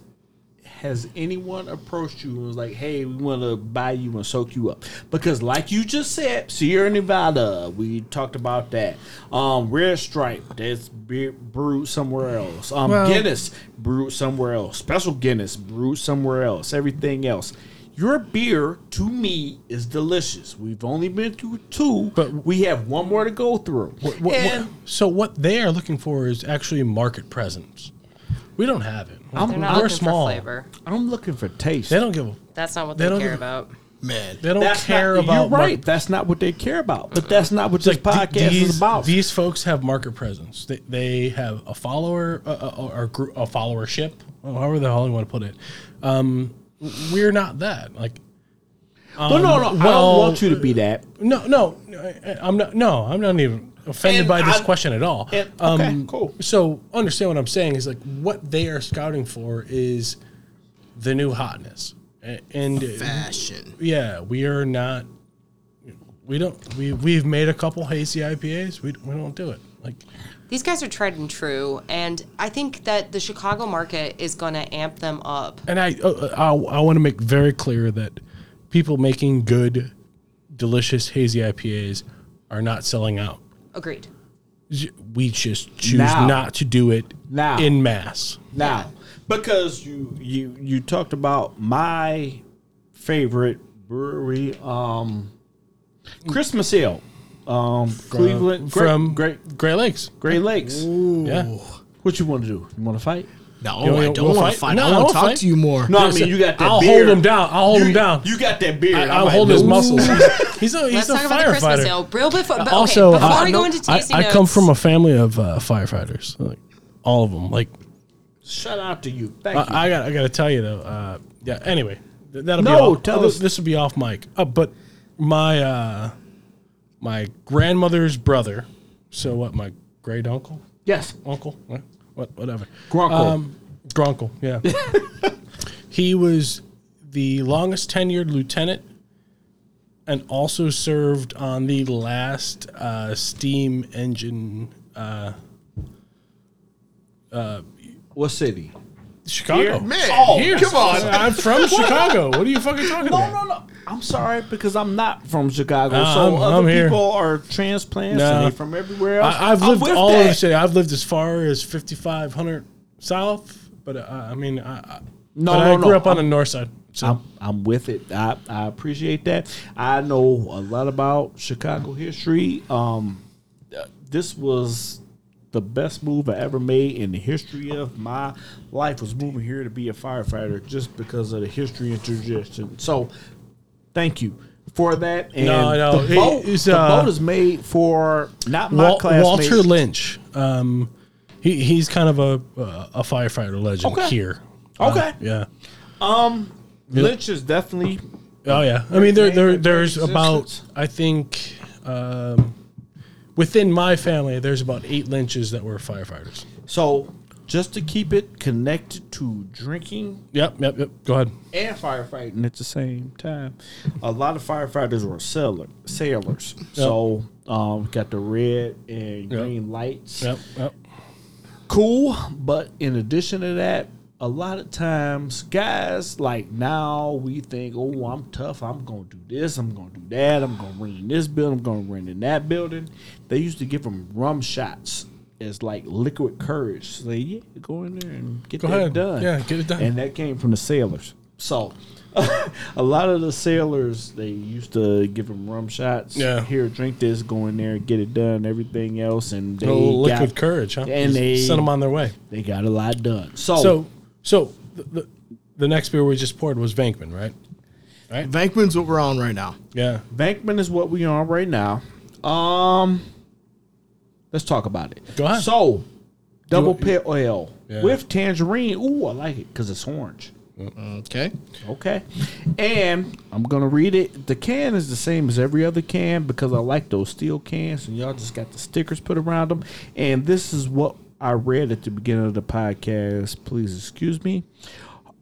Speaker 1: has anyone approached you and was like, hey, we want to buy you and soak you up? Because, like you just said, Sierra Nevada, we talked about that. Um, Red Stripe, that's brewed somewhere else. Um,
Speaker 4: Well-
Speaker 1: Guinness, brewed somewhere else. Special Guinness, brewed somewhere else. Everything else. Your beer, to me, is delicious. We've only been through two,
Speaker 4: But-
Speaker 1: but we have one more to go through.
Speaker 4: What- what-
Speaker 1: and
Speaker 4: so what they are looking for is actually market presence. We don't have it.
Speaker 2: They're not
Speaker 4: We're small.
Speaker 2: for flavor.
Speaker 1: I'm looking for taste.
Speaker 4: They don't give. a-
Speaker 2: That's not what
Speaker 4: They
Speaker 2: they,
Speaker 4: don't
Speaker 2: care
Speaker 4: give-
Speaker 2: about.
Speaker 3: Man.
Speaker 4: They don't
Speaker 1: That's
Speaker 4: care
Speaker 1: not,
Speaker 4: about.
Speaker 1: You're right.
Speaker 4: market-
Speaker 1: That's not what they care about. But that's not what this
Speaker 4: Like,
Speaker 1: podcast
Speaker 4: these,
Speaker 1: is about.
Speaker 4: These folks have market presence. They, they have a follower uh, uh, or group, a followership, however the hell you want to put it. Um, we're not that. Like,
Speaker 1: no, no, no. I don't want you to be that.
Speaker 4: no, no, I- I'm not. No, I'm not even. offended
Speaker 1: And
Speaker 4: by this
Speaker 1: I-
Speaker 4: question at all.
Speaker 1: and- okay, um, cool.
Speaker 4: So understand what I'm saying is like what they are scouting for is the new hotness, A- and
Speaker 3: Fashion.
Speaker 4: yeah, we are not. We don't. We we've made a couple hazy IPAs. We we don't do it like.
Speaker 2: These guys are tried and true, and I think that the Chicago market is going to amp them up.
Speaker 4: And I uh, I, I want to make very clear that people making good, delicious hazy IPAs are not selling out.
Speaker 2: Agreed.
Speaker 4: We just choose
Speaker 1: Now.
Speaker 4: not to do it
Speaker 1: Now.
Speaker 4: in mass.
Speaker 1: Now, because you you you talked about my favorite brewery, um, Christmas Ale, um, Cleveland
Speaker 4: from
Speaker 1: Great Great
Speaker 4: Great Lakes.
Speaker 1: Great Lakes.
Speaker 4: Yeah.
Speaker 1: What you want to do? You want to fight?
Speaker 3: No,
Speaker 4: You
Speaker 3: I
Speaker 4: don't
Speaker 3: don't
Speaker 4: wanna
Speaker 3: want to
Speaker 4: fight?
Speaker 3: fight.
Speaker 4: No,
Speaker 3: I
Speaker 4: I
Speaker 3: want
Speaker 4: don't
Speaker 3: to talk
Speaker 4: fight.
Speaker 3: to you more.
Speaker 1: No, I mean you got that.
Speaker 4: I'll
Speaker 1: beard.
Speaker 4: hold him down. I'll hold
Speaker 1: You,
Speaker 4: him down.
Speaker 1: You got that beard.
Speaker 4: I,
Speaker 1: I'm
Speaker 4: I'll hold his
Speaker 1: "Ooh."
Speaker 4: muscles. He's, he's a
Speaker 2: Let's
Speaker 4: a
Speaker 2: talk about the Christmas
Speaker 4: firefighter.
Speaker 2: ale. Real before, but
Speaker 4: also,
Speaker 2: okay, before
Speaker 4: I,
Speaker 2: we go into
Speaker 4: I,
Speaker 2: tasting
Speaker 4: I come from a family of uh, firefighters, like all of them. Like
Speaker 1: Shout out to you. Thank you.
Speaker 4: I, I got, I got to tell you though. Uh, yeah. Anyway, th- that'll
Speaker 1: No,
Speaker 4: be off,
Speaker 1: tell us.
Speaker 4: This will be off mic. Uh, but my uh, my grandmother's brother. So what? My great uncle,
Speaker 1: yes,
Speaker 4: uncle, what, what whatever.
Speaker 1: Grunkle.
Speaker 4: Um, Grunkle. Yeah. *laughs* he was the longest tenured lieutenant. And also served on the last uh, steam engine uh,
Speaker 1: what city?
Speaker 4: Chicago.
Speaker 3: Man,
Speaker 1: Oh,
Speaker 4: Here.
Speaker 1: come on. *laughs*
Speaker 4: I'm from Chicago. What are you fucking talking
Speaker 1: No,
Speaker 4: about?
Speaker 1: no, no. No. I'm sorry because I'm not from Chicago.
Speaker 4: Nah,
Speaker 1: so
Speaker 4: I'm-
Speaker 1: other
Speaker 4: I'm here.
Speaker 1: people are transplants
Speaker 4: Nah.
Speaker 1: and they from everywhere else.
Speaker 4: I, I've
Speaker 1: I'm
Speaker 4: lived
Speaker 1: with
Speaker 4: all over the city. I've lived as far as 5,500 south, but uh, I mean, I, I,
Speaker 1: No,
Speaker 4: but
Speaker 1: no,
Speaker 4: I grew
Speaker 1: no.
Speaker 4: up on
Speaker 1: I'm-
Speaker 4: the north side. So
Speaker 1: I'm, I'm with it. I, I appreciate that. I know a lot about Chicago history. Um, uh, this was the best move I ever made in the history of my life was moving here to be a firefighter just because of the history and tradition. So, thank you for that. And
Speaker 4: No, no,
Speaker 1: the boat,
Speaker 4: it's,
Speaker 1: the
Speaker 4: uh,
Speaker 1: boat is made for not my
Speaker 4: Wal-
Speaker 1: classmate.
Speaker 4: Walter Lynch, um, he, he's kind of a a firefighter legend
Speaker 1: Okay.
Speaker 4: here.
Speaker 1: Okay.
Speaker 4: Uh, yeah.
Speaker 1: Lynch is definitely
Speaker 4: Oh yeah. I mean, there, there there's about. I think um, within my family there's about eight Lynches that were firefighters.
Speaker 1: so. Just to keep it connected to drinking
Speaker 4: Yep. Yep. Yep. Go ahead.
Speaker 1: and firefighting at the same time. A lot of firefighters were sailor, sailors. So um, got the red and
Speaker 4: Yep.
Speaker 1: green lights.
Speaker 4: Yep. Yep.
Speaker 1: Cool, but in addition to that, a lot of times, guys like now we think, oh, I'm tough. I'm gonna do this. I'm gonna do that. I'm gonna run in this building. I'm gonna run in that building. They used to give them rum shots as like liquid courage. So they, yeah, go in there and get
Speaker 4: Go
Speaker 1: that
Speaker 4: ahead.
Speaker 1: done.
Speaker 4: Yeah, get it done.
Speaker 1: And that came from the sailors. So *laughs* a lot of the sailors they used to give them rum shots.
Speaker 4: Yeah.
Speaker 1: Here, drink this. Go in there, get it done. Everything else, and they
Speaker 4: A little liquid
Speaker 1: got,
Speaker 4: courage, huh?
Speaker 1: and
Speaker 4: Just
Speaker 1: they-
Speaker 4: sent them on their way.
Speaker 1: They got a lot done. So,
Speaker 4: So, so the, the, the next beer we just poured was Venkman, right?
Speaker 3: Right. Venkman's what we're on right now.
Speaker 4: Yeah.
Speaker 1: Venkman is what we are on right now. Um, let's talk about it.
Speaker 4: Go ahead.
Speaker 1: So, double
Speaker 4: You-
Speaker 1: pale ale
Speaker 4: Yeah.
Speaker 1: with tangerine. Ooh, I like it because it's orange.
Speaker 3: Okay.
Speaker 1: Okay. And I'm going to read it. The can is the same as every other can because I like those steel cans and y'all just got the stickers put around them. And this is what I read at the beginning of the podcast. Please excuse me.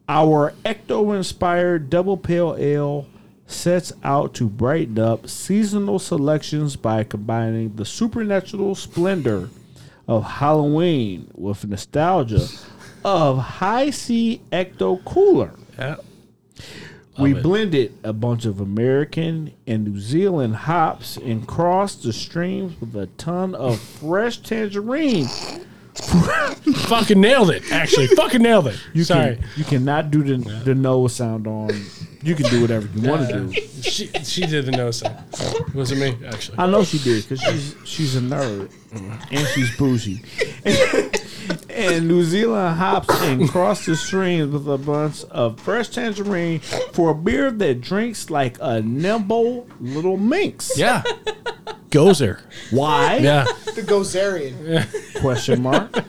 Speaker 1: Our ecto inspired double pale ale sets out to brighten up seasonal selections by combining the supernatural splendor of Halloween with nostalgia of Hi-C ecto cooler.
Speaker 4: Yeah.
Speaker 1: We
Speaker 4: it.
Speaker 1: blended a bunch of American and New Zealand hops and crossed the streams with a ton of fresh tangerine.
Speaker 4: Fucking nailed it. Actually, fucking nailed it.
Speaker 1: You
Speaker 4: Sorry.
Speaker 1: can you cannot do the the nose sound on. You can do whatever you want to do.
Speaker 4: She she did the no sound. It wasn't me actually.
Speaker 1: I know she did because she's she's a nerd and she's bougie. *laughs* and New Zealand hops and cross the streams with a bunch of fresh tangerine for a beer that drinks like a nimble little minx.
Speaker 4: Yeah. Gozer.
Speaker 1: Why?
Speaker 4: Yeah.
Speaker 3: The Gozerian. *laughs*
Speaker 1: Question mark.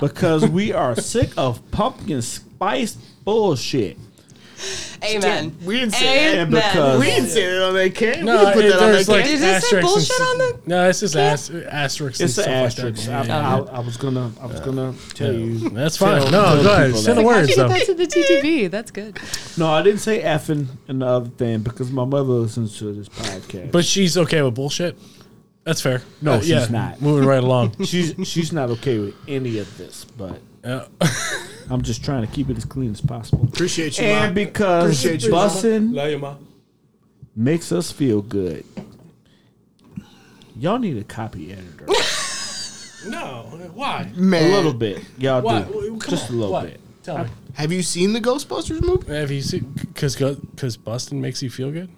Speaker 1: because we are sick of pumpkin spice bullshit.
Speaker 2: Amen.
Speaker 3: We didn't say
Speaker 2: Amen.
Speaker 1: that because-
Speaker 3: We didn't say that on that can.
Speaker 4: No,
Speaker 3: we didn't put
Speaker 4: it-
Speaker 3: that on
Speaker 4: there's
Speaker 3: that
Speaker 4: like
Speaker 3: can.
Speaker 2: Did it say bullshit on the-
Speaker 4: No, it's just ast- asterisks.
Speaker 1: It's
Speaker 4: and
Speaker 1: an
Speaker 4: stuff like
Speaker 1: asterisk.
Speaker 4: that.
Speaker 1: I,
Speaker 4: Yeah,
Speaker 1: I, I was gonna, I was gonna tell you.
Speaker 4: That's fine.
Speaker 1: tell-
Speaker 4: no,
Speaker 1: tell
Speaker 4: go ahead.
Speaker 1: people
Speaker 4: Say the
Speaker 1: that.
Speaker 4: words though.
Speaker 2: That's in the TTV. That's good.
Speaker 1: No, I didn't say effing and the other thing because my mother listens to this podcast.
Speaker 4: But she's okay with bullshit. That's fair.
Speaker 1: No,
Speaker 4: Uh,
Speaker 1: she's
Speaker 4: yeah,
Speaker 1: not.
Speaker 4: Moving right along. *laughs*
Speaker 1: she's she's not okay with any of this. But
Speaker 4: Yeah.
Speaker 1: I'm just trying to keep it as clean as possible.
Speaker 3: Appreciate you,
Speaker 1: And
Speaker 3: Mom.
Speaker 1: because
Speaker 3: Appreciate you,
Speaker 1: bussing
Speaker 4: Love you, ma.
Speaker 1: makes us feel good, y'all need a copy editor. *laughs*
Speaker 4: No, why?
Speaker 3: Man,
Speaker 1: a little bit, y'all
Speaker 4: Why?
Speaker 1: do,
Speaker 4: come
Speaker 1: just a little
Speaker 4: What?
Speaker 1: bit.
Speaker 4: Tell me.
Speaker 3: have you seen the Ghostbusters movie?
Speaker 4: Have you seen? Because because busting makes you feel good.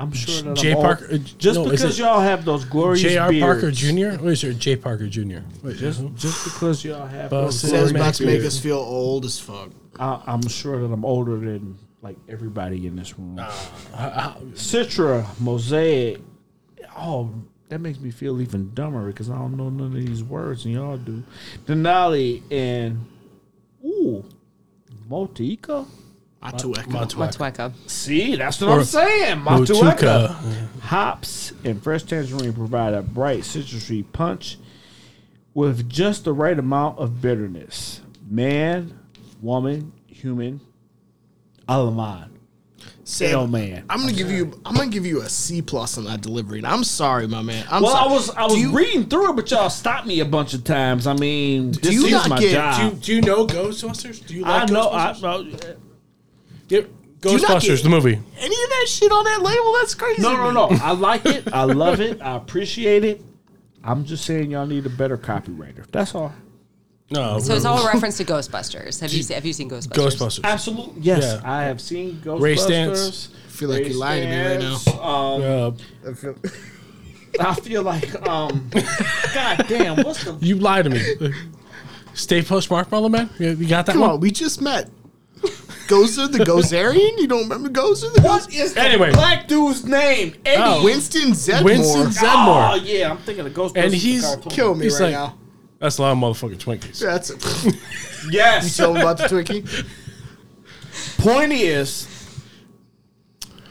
Speaker 1: I'm sure that
Speaker 4: J.
Speaker 1: I'm all-
Speaker 4: Parker- uh,
Speaker 1: just
Speaker 4: no,
Speaker 1: because
Speaker 4: it
Speaker 1: y'all have those glorious
Speaker 4: J.R. Parker
Speaker 1: beards,
Speaker 4: Jr. What is it? J. Parker Jr. Wait,
Speaker 1: Just,
Speaker 4: who?
Speaker 1: just because y'all have
Speaker 4: Bus-
Speaker 1: those
Speaker 4: Says
Speaker 3: Says
Speaker 1: glorious
Speaker 3: about to make us feel old as fuck.
Speaker 1: I, I'm sure that I'm older than like everybody in this room.
Speaker 4: Uh,
Speaker 1: Citra, Mosaic. Oh, that makes me feel even dumber because I don't know none of these words and y'all do. Denali and ooh, Motika.
Speaker 3: Atueka.
Speaker 4: Montuac.
Speaker 2: Matueka.
Speaker 1: See, that's what
Speaker 4: Or
Speaker 1: I'm saying.
Speaker 4: Motueka.
Speaker 1: Motueka. Hops and fresh tangerine provide a bright citrusy punch with just the right amount of bitterness. Man, woman, human, Aleman.
Speaker 3: Sam,
Speaker 1: Hell, man.
Speaker 3: I'm gonna give you. I'm gonna give you a C plus on that delivery. And I'm sorry, my man. I'm
Speaker 1: Well,
Speaker 3: sorry.
Speaker 1: I was I was
Speaker 3: Do you-
Speaker 1: reading through it, but y'all stopped me a bunch of times. I mean, this
Speaker 3: you
Speaker 1: is
Speaker 3: not
Speaker 1: my
Speaker 3: get-
Speaker 1: job.
Speaker 4: Do you, do you know Ghostbusters? Do you
Speaker 1: I
Speaker 4: like
Speaker 1: know. I
Speaker 4: Ghostbusters?
Speaker 1: know.
Speaker 4: Yeah,
Speaker 3: you not
Speaker 4: Ghostbusters, the movie.
Speaker 3: any of that shit on that label? That's crazy.
Speaker 1: No, no, no. I like it. I love it. I appreciate it. I'm just saying y'all need a better copywriter. That's all.
Speaker 4: No,
Speaker 2: So it's all a *laughs* reference to Ghostbusters. Have you seen, have you seen Ghostbusters?
Speaker 4: Ghostbusters.
Speaker 1: Absolutely. Yes,
Speaker 4: Yeah.
Speaker 1: I have seen Ghostbusters.
Speaker 4: Ray Stantz.
Speaker 3: I feel like you're lying to me right now.
Speaker 1: Stantz, Um,
Speaker 4: Uh,
Speaker 3: I feel- *laughs*
Speaker 1: I feel like, um, *laughs* God damn, what's the
Speaker 4: you lied to me. Stay Puft Marshmallow Man. You you got that
Speaker 3: Come
Speaker 4: one.
Speaker 3: on, we just met. Gozer the Gozerian? You don't remember Gozer the
Speaker 1: what
Speaker 3: Gozer?
Speaker 1: is the
Speaker 4: Anyway.
Speaker 1: black dude's name? Eddie.
Speaker 4: Oh.
Speaker 3: Winston Zeddemore.
Speaker 4: Winston
Speaker 1: Oh
Speaker 4: Zeddemore.
Speaker 1: yeah, I'm thinking of Ghostbusters.
Speaker 4: And
Speaker 1: the
Speaker 4: he's-
Speaker 1: cartoon.
Speaker 3: Kill me
Speaker 4: He's
Speaker 3: right
Speaker 4: like-
Speaker 3: now.
Speaker 4: That's a lot of motherfucking Twinkies.
Speaker 3: That's it. *laughs* You
Speaker 1: Yes.
Speaker 3: tell him about the Twinkie. *laughs*
Speaker 1: Point is,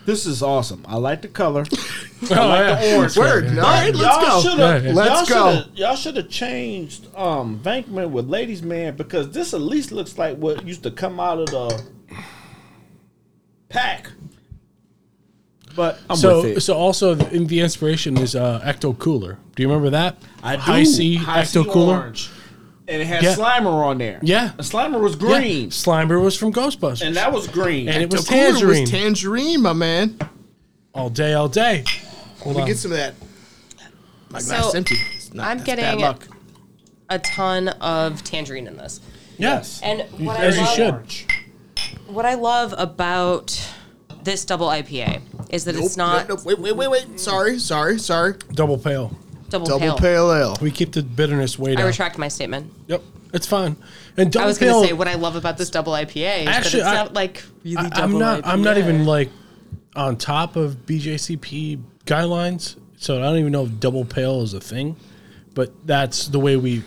Speaker 1: this is awesome. I like the color. *laughs*
Speaker 4: Oh, yeah.
Speaker 1: orange.
Speaker 3: Word. All right, let's
Speaker 1: y'all
Speaker 3: go.
Speaker 1: Shoulda,
Speaker 4: yeah.
Speaker 3: Let's go.
Speaker 1: Y'all should have changed um, Venkman with Ladies Man because this at least looks like what used to come out of the pack. But I'm
Speaker 4: So,
Speaker 1: with it.
Speaker 4: so also the, in the inspiration is uh, Ecto Cooler. Do you remember that?
Speaker 1: I do.
Speaker 4: Hi-C
Speaker 1: High C
Speaker 4: Ecto Cooler.
Speaker 1: orange. and it had
Speaker 4: Yeah.
Speaker 1: Slimer on there.
Speaker 4: Yeah.
Speaker 1: and Slimer was
Speaker 4: Yeah.
Speaker 1: green,
Speaker 4: Slimer was from Ghostbusters.
Speaker 1: and that was green.
Speaker 4: And it was
Speaker 3: The cooler
Speaker 4: tangerine.
Speaker 3: was tangerine, my man.
Speaker 4: all day, all day. Hold
Speaker 3: Let me
Speaker 4: on.
Speaker 3: get some of that. My
Speaker 2: So,
Speaker 3: empty. It's not-
Speaker 2: I'm
Speaker 3: that's bad
Speaker 2: getting-
Speaker 3: luck.
Speaker 2: A ton of tangerine in this.
Speaker 4: yes.
Speaker 2: And what
Speaker 4: As
Speaker 2: I
Speaker 4: you
Speaker 2: love,
Speaker 4: should.
Speaker 2: What I love about this double IPA is that it's not
Speaker 3: nope, nope. Wait, wait, wait, wait. Sorry, sorry, sorry.
Speaker 4: Double pale.
Speaker 2: double,
Speaker 3: Double
Speaker 2: pale.
Speaker 3: pale ale.
Speaker 4: We keep the bitterness way
Speaker 2: I retract my statement.
Speaker 4: Yep. It's fine. And double
Speaker 2: I was
Speaker 4: pale.
Speaker 2: going to say what I love about this double IPA is
Speaker 4: Actually,
Speaker 2: that it's
Speaker 4: I-
Speaker 2: not like really
Speaker 4: I,
Speaker 2: double
Speaker 4: I'm not. I'm not
Speaker 2: IPA.
Speaker 4: even like on top of BJCP guidelines, so I don't even know if double pale is a thing. But that's the way we,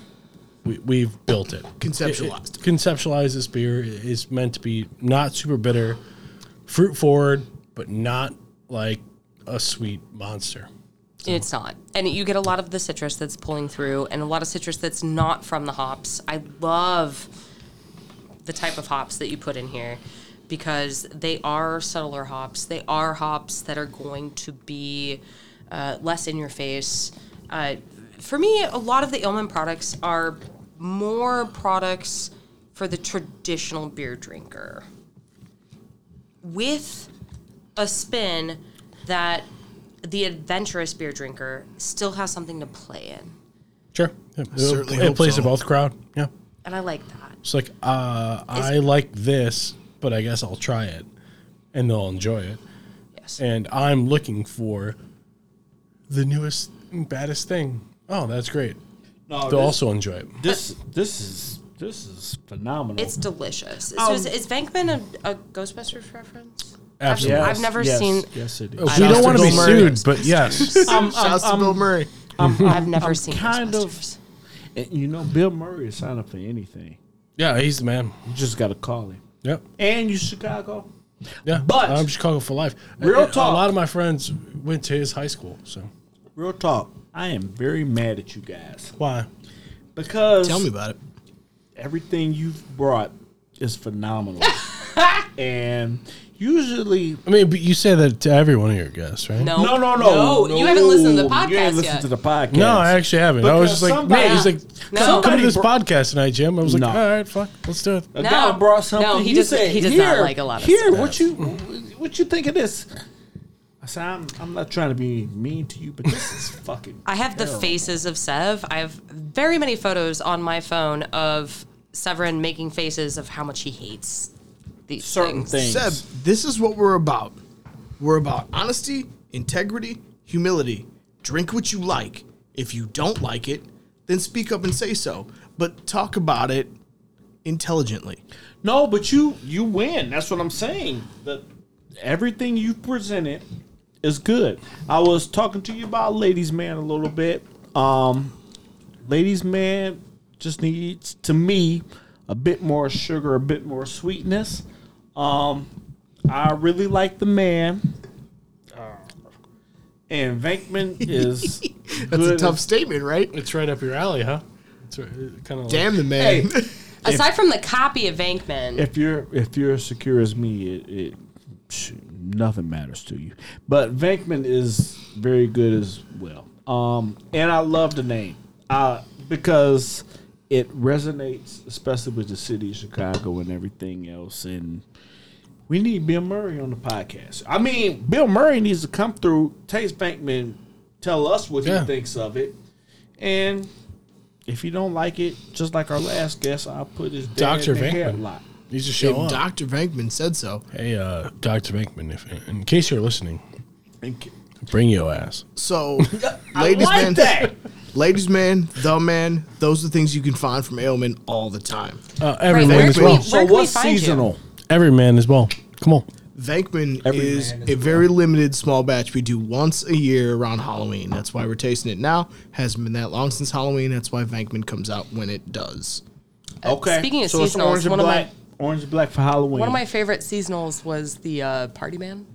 Speaker 4: we we've built it.
Speaker 3: Conceptualized.
Speaker 4: It- it- conceptualized this beer is meant to be not super bitter, fruit forward, but not like a sweet monster.
Speaker 2: It's not. And you get a lot of the citrus that's pulling through and a lot of citrus that's not from the hops. I love the type of hops that you put in here because they are subtler hops. They are hops that are going to be uh, less in your face. Uh, for me, a lot of the Aleman products are more products for the traditional beer drinker with a spin that the adventurous beer drinker still has something to play in.
Speaker 4: Sure. Yeah, it,
Speaker 3: certainly
Speaker 4: it
Speaker 3: hope
Speaker 4: plays
Speaker 3: so.
Speaker 4: to both crowd. Yeah.
Speaker 2: And I like that.
Speaker 4: It's like uh, I like this, but I guess I'll try it, and they'll enjoy it.
Speaker 2: Yes.
Speaker 4: and I'm looking for the newest, and baddest thing. Oh, that's great.
Speaker 1: no,
Speaker 4: They'll
Speaker 1: this,
Speaker 4: also enjoy it.
Speaker 1: this this is this is phenomenal.
Speaker 2: It's delicious. So
Speaker 1: Um,
Speaker 2: is, is Vankman a, a Ghostbusters reference?
Speaker 4: Absolutely.
Speaker 2: I've never
Speaker 1: yes,
Speaker 2: seen-
Speaker 1: Yes, it is.
Speaker 4: Oh,
Speaker 3: we
Speaker 4: don't want to be
Speaker 3: Murray.
Speaker 4: sued, but yes.
Speaker 1: I'm,
Speaker 3: Shouts to Bill um, Murray.
Speaker 2: Um, *laughs* I've never
Speaker 1: I'm
Speaker 2: seen
Speaker 1: kind of-
Speaker 2: Ghostbusters.
Speaker 1: and you know, Bill Murray is sign up for anything.
Speaker 4: yeah, he's the man.
Speaker 1: You just got to call him.
Speaker 4: Yep.
Speaker 1: And you Chicago.
Speaker 4: Yeah,
Speaker 1: But-
Speaker 4: I'm Chicago for life.
Speaker 1: Real
Speaker 4: A- a-
Speaker 1: talk.
Speaker 4: A lot of my friends went to his high school. So
Speaker 1: Real talk. I am very mad at you guys
Speaker 4: why?
Speaker 1: because
Speaker 3: Tell me about it.
Speaker 1: everything you've brought is phenomenal. *laughs* and usually
Speaker 4: I mean, but you say that to every one of your guests, right?
Speaker 2: No,
Speaker 1: No, no, no,
Speaker 2: You haven't listened to the podcast
Speaker 1: You
Speaker 2: podcast
Speaker 1: ain't listened
Speaker 2: yet.
Speaker 1: to the podcast.
Speaker 4: No, I actually haven't. I was
Speaker 1: Because
Speaker 4: just like,
Speaker 1: somebody-
Speaker 4: man, he's like,
Speaker 2: No.
Speaker 4: come, come to this
Speaker 1: bro-
Speaker 4: podcast tonight, Jim. I was like,
Speaker 1: No.
Speaker 4: all right, fuck, let's do it.
Speaker 1: A
Speaker 2: No.
Speaker 1: guy brought something.
Speaker 2: No, he does-
Speaker 1: said,
Speaker 2: he does not
Speaker 1: "Here,
Speaker 2: like a lot of stuff.
Speaker 1: Here,
Speaker 2: stuff."
Speaker 1: what you what you think of this? I said, I'm, I'm not trying to be mean to you, but this is *laughs* fucking.
Speaker 2: I have the faces of Sev. I have very many photos on my phone of Severin making faces of how much he hates these
Speaker 1: certain
Speaker 2: things.
Speaker 1: things.
Speaker 3: Sev, this is what we're about. We're about honesty, integrity, humility. Drink what you like. If you don't like it, then speak up and say so. But talk about it intelligently.
Speaker 1: No, but you you win. That's what I'm saying. That everything you presented is good. I was talking to you about ladies man a little bit. Um ladies man just needs to me a bit more sugar, a bit more sweetness. Um I really like the man. Uh, and Venkman *laughs* is
Speaker 3: That's a tough statement, right?
Speaker 4: It's right up your alley, huh? It's kind of
Speaker 3: Damn the man.
Speaker 1: Hey,
Speaker 2: Aside from the copy of Venkman,
Speaker 1: if you're if you're as secure as me, it, it sh- nothing matters to you. But Venkman is very good as well. Um, and I love the name uh, because it resonates, especially with the city of Chicago and everything else. And we need Bill Murray on the podcast. I mean, Bill Murray needs to come through, taste Venkman, tell us what
Speaker 4: Yeah.
Speaker 1: he thinks of it, and. If you don't like it, just like our last guest, I'll put his
Speaker 4: Dr. Venkman.
Speaker 1: headlock.
Speaker 4: You just show up.
Speaker 3: Dr. Venkman said so.
Speaker 4: hey, uh, Dr. Venkman, if, in case you're listening,
Speaker 1: And k-
Speaker 4: bring your ass.
Speaker 3: So, *laughs*
Speaker 1: I
Speaker 3: ladies,
Speaker 1: like
Speaker 3: man,
Speaker 1: that.
Speaker 3: ladies, man, the man, those are the things you can find from Aleman all the time.
Speaker 4: Uh, every
Speaker 2: Right,
Speaker 4: man
Speaker 2: where
Speaker 4: as
Speaker 2: can
Speaker 4: well.
Speaker 2: we-
Speaker 1: So
Speaker 2: Where can we
Speaker 1: what's
Speaker 2: find you?
Speaker 1: seasonal?
Speaker 4: Every man as well. Come on.
Speaker 3: Venkman
Speaker 1: Every
Speaker 3: is
Speaker 1: man is
Speaker 3: a very limited small batch we do once a year around Halloween. That's why we're tasting it now. Hasn't been that long since Halloween. That's why Venkman comes out when it does.
Speaker 1: Okay.
Speaker 2: speaking of
Speaker 1: so it's
Speaker 2: seasonals,
Speaker 1: orange and
Speaker 2: one of my-
Speaker 1: black. Orange and black for Halloween.
Speaker 2: one of my favorite seasonals was the uh, Party Man.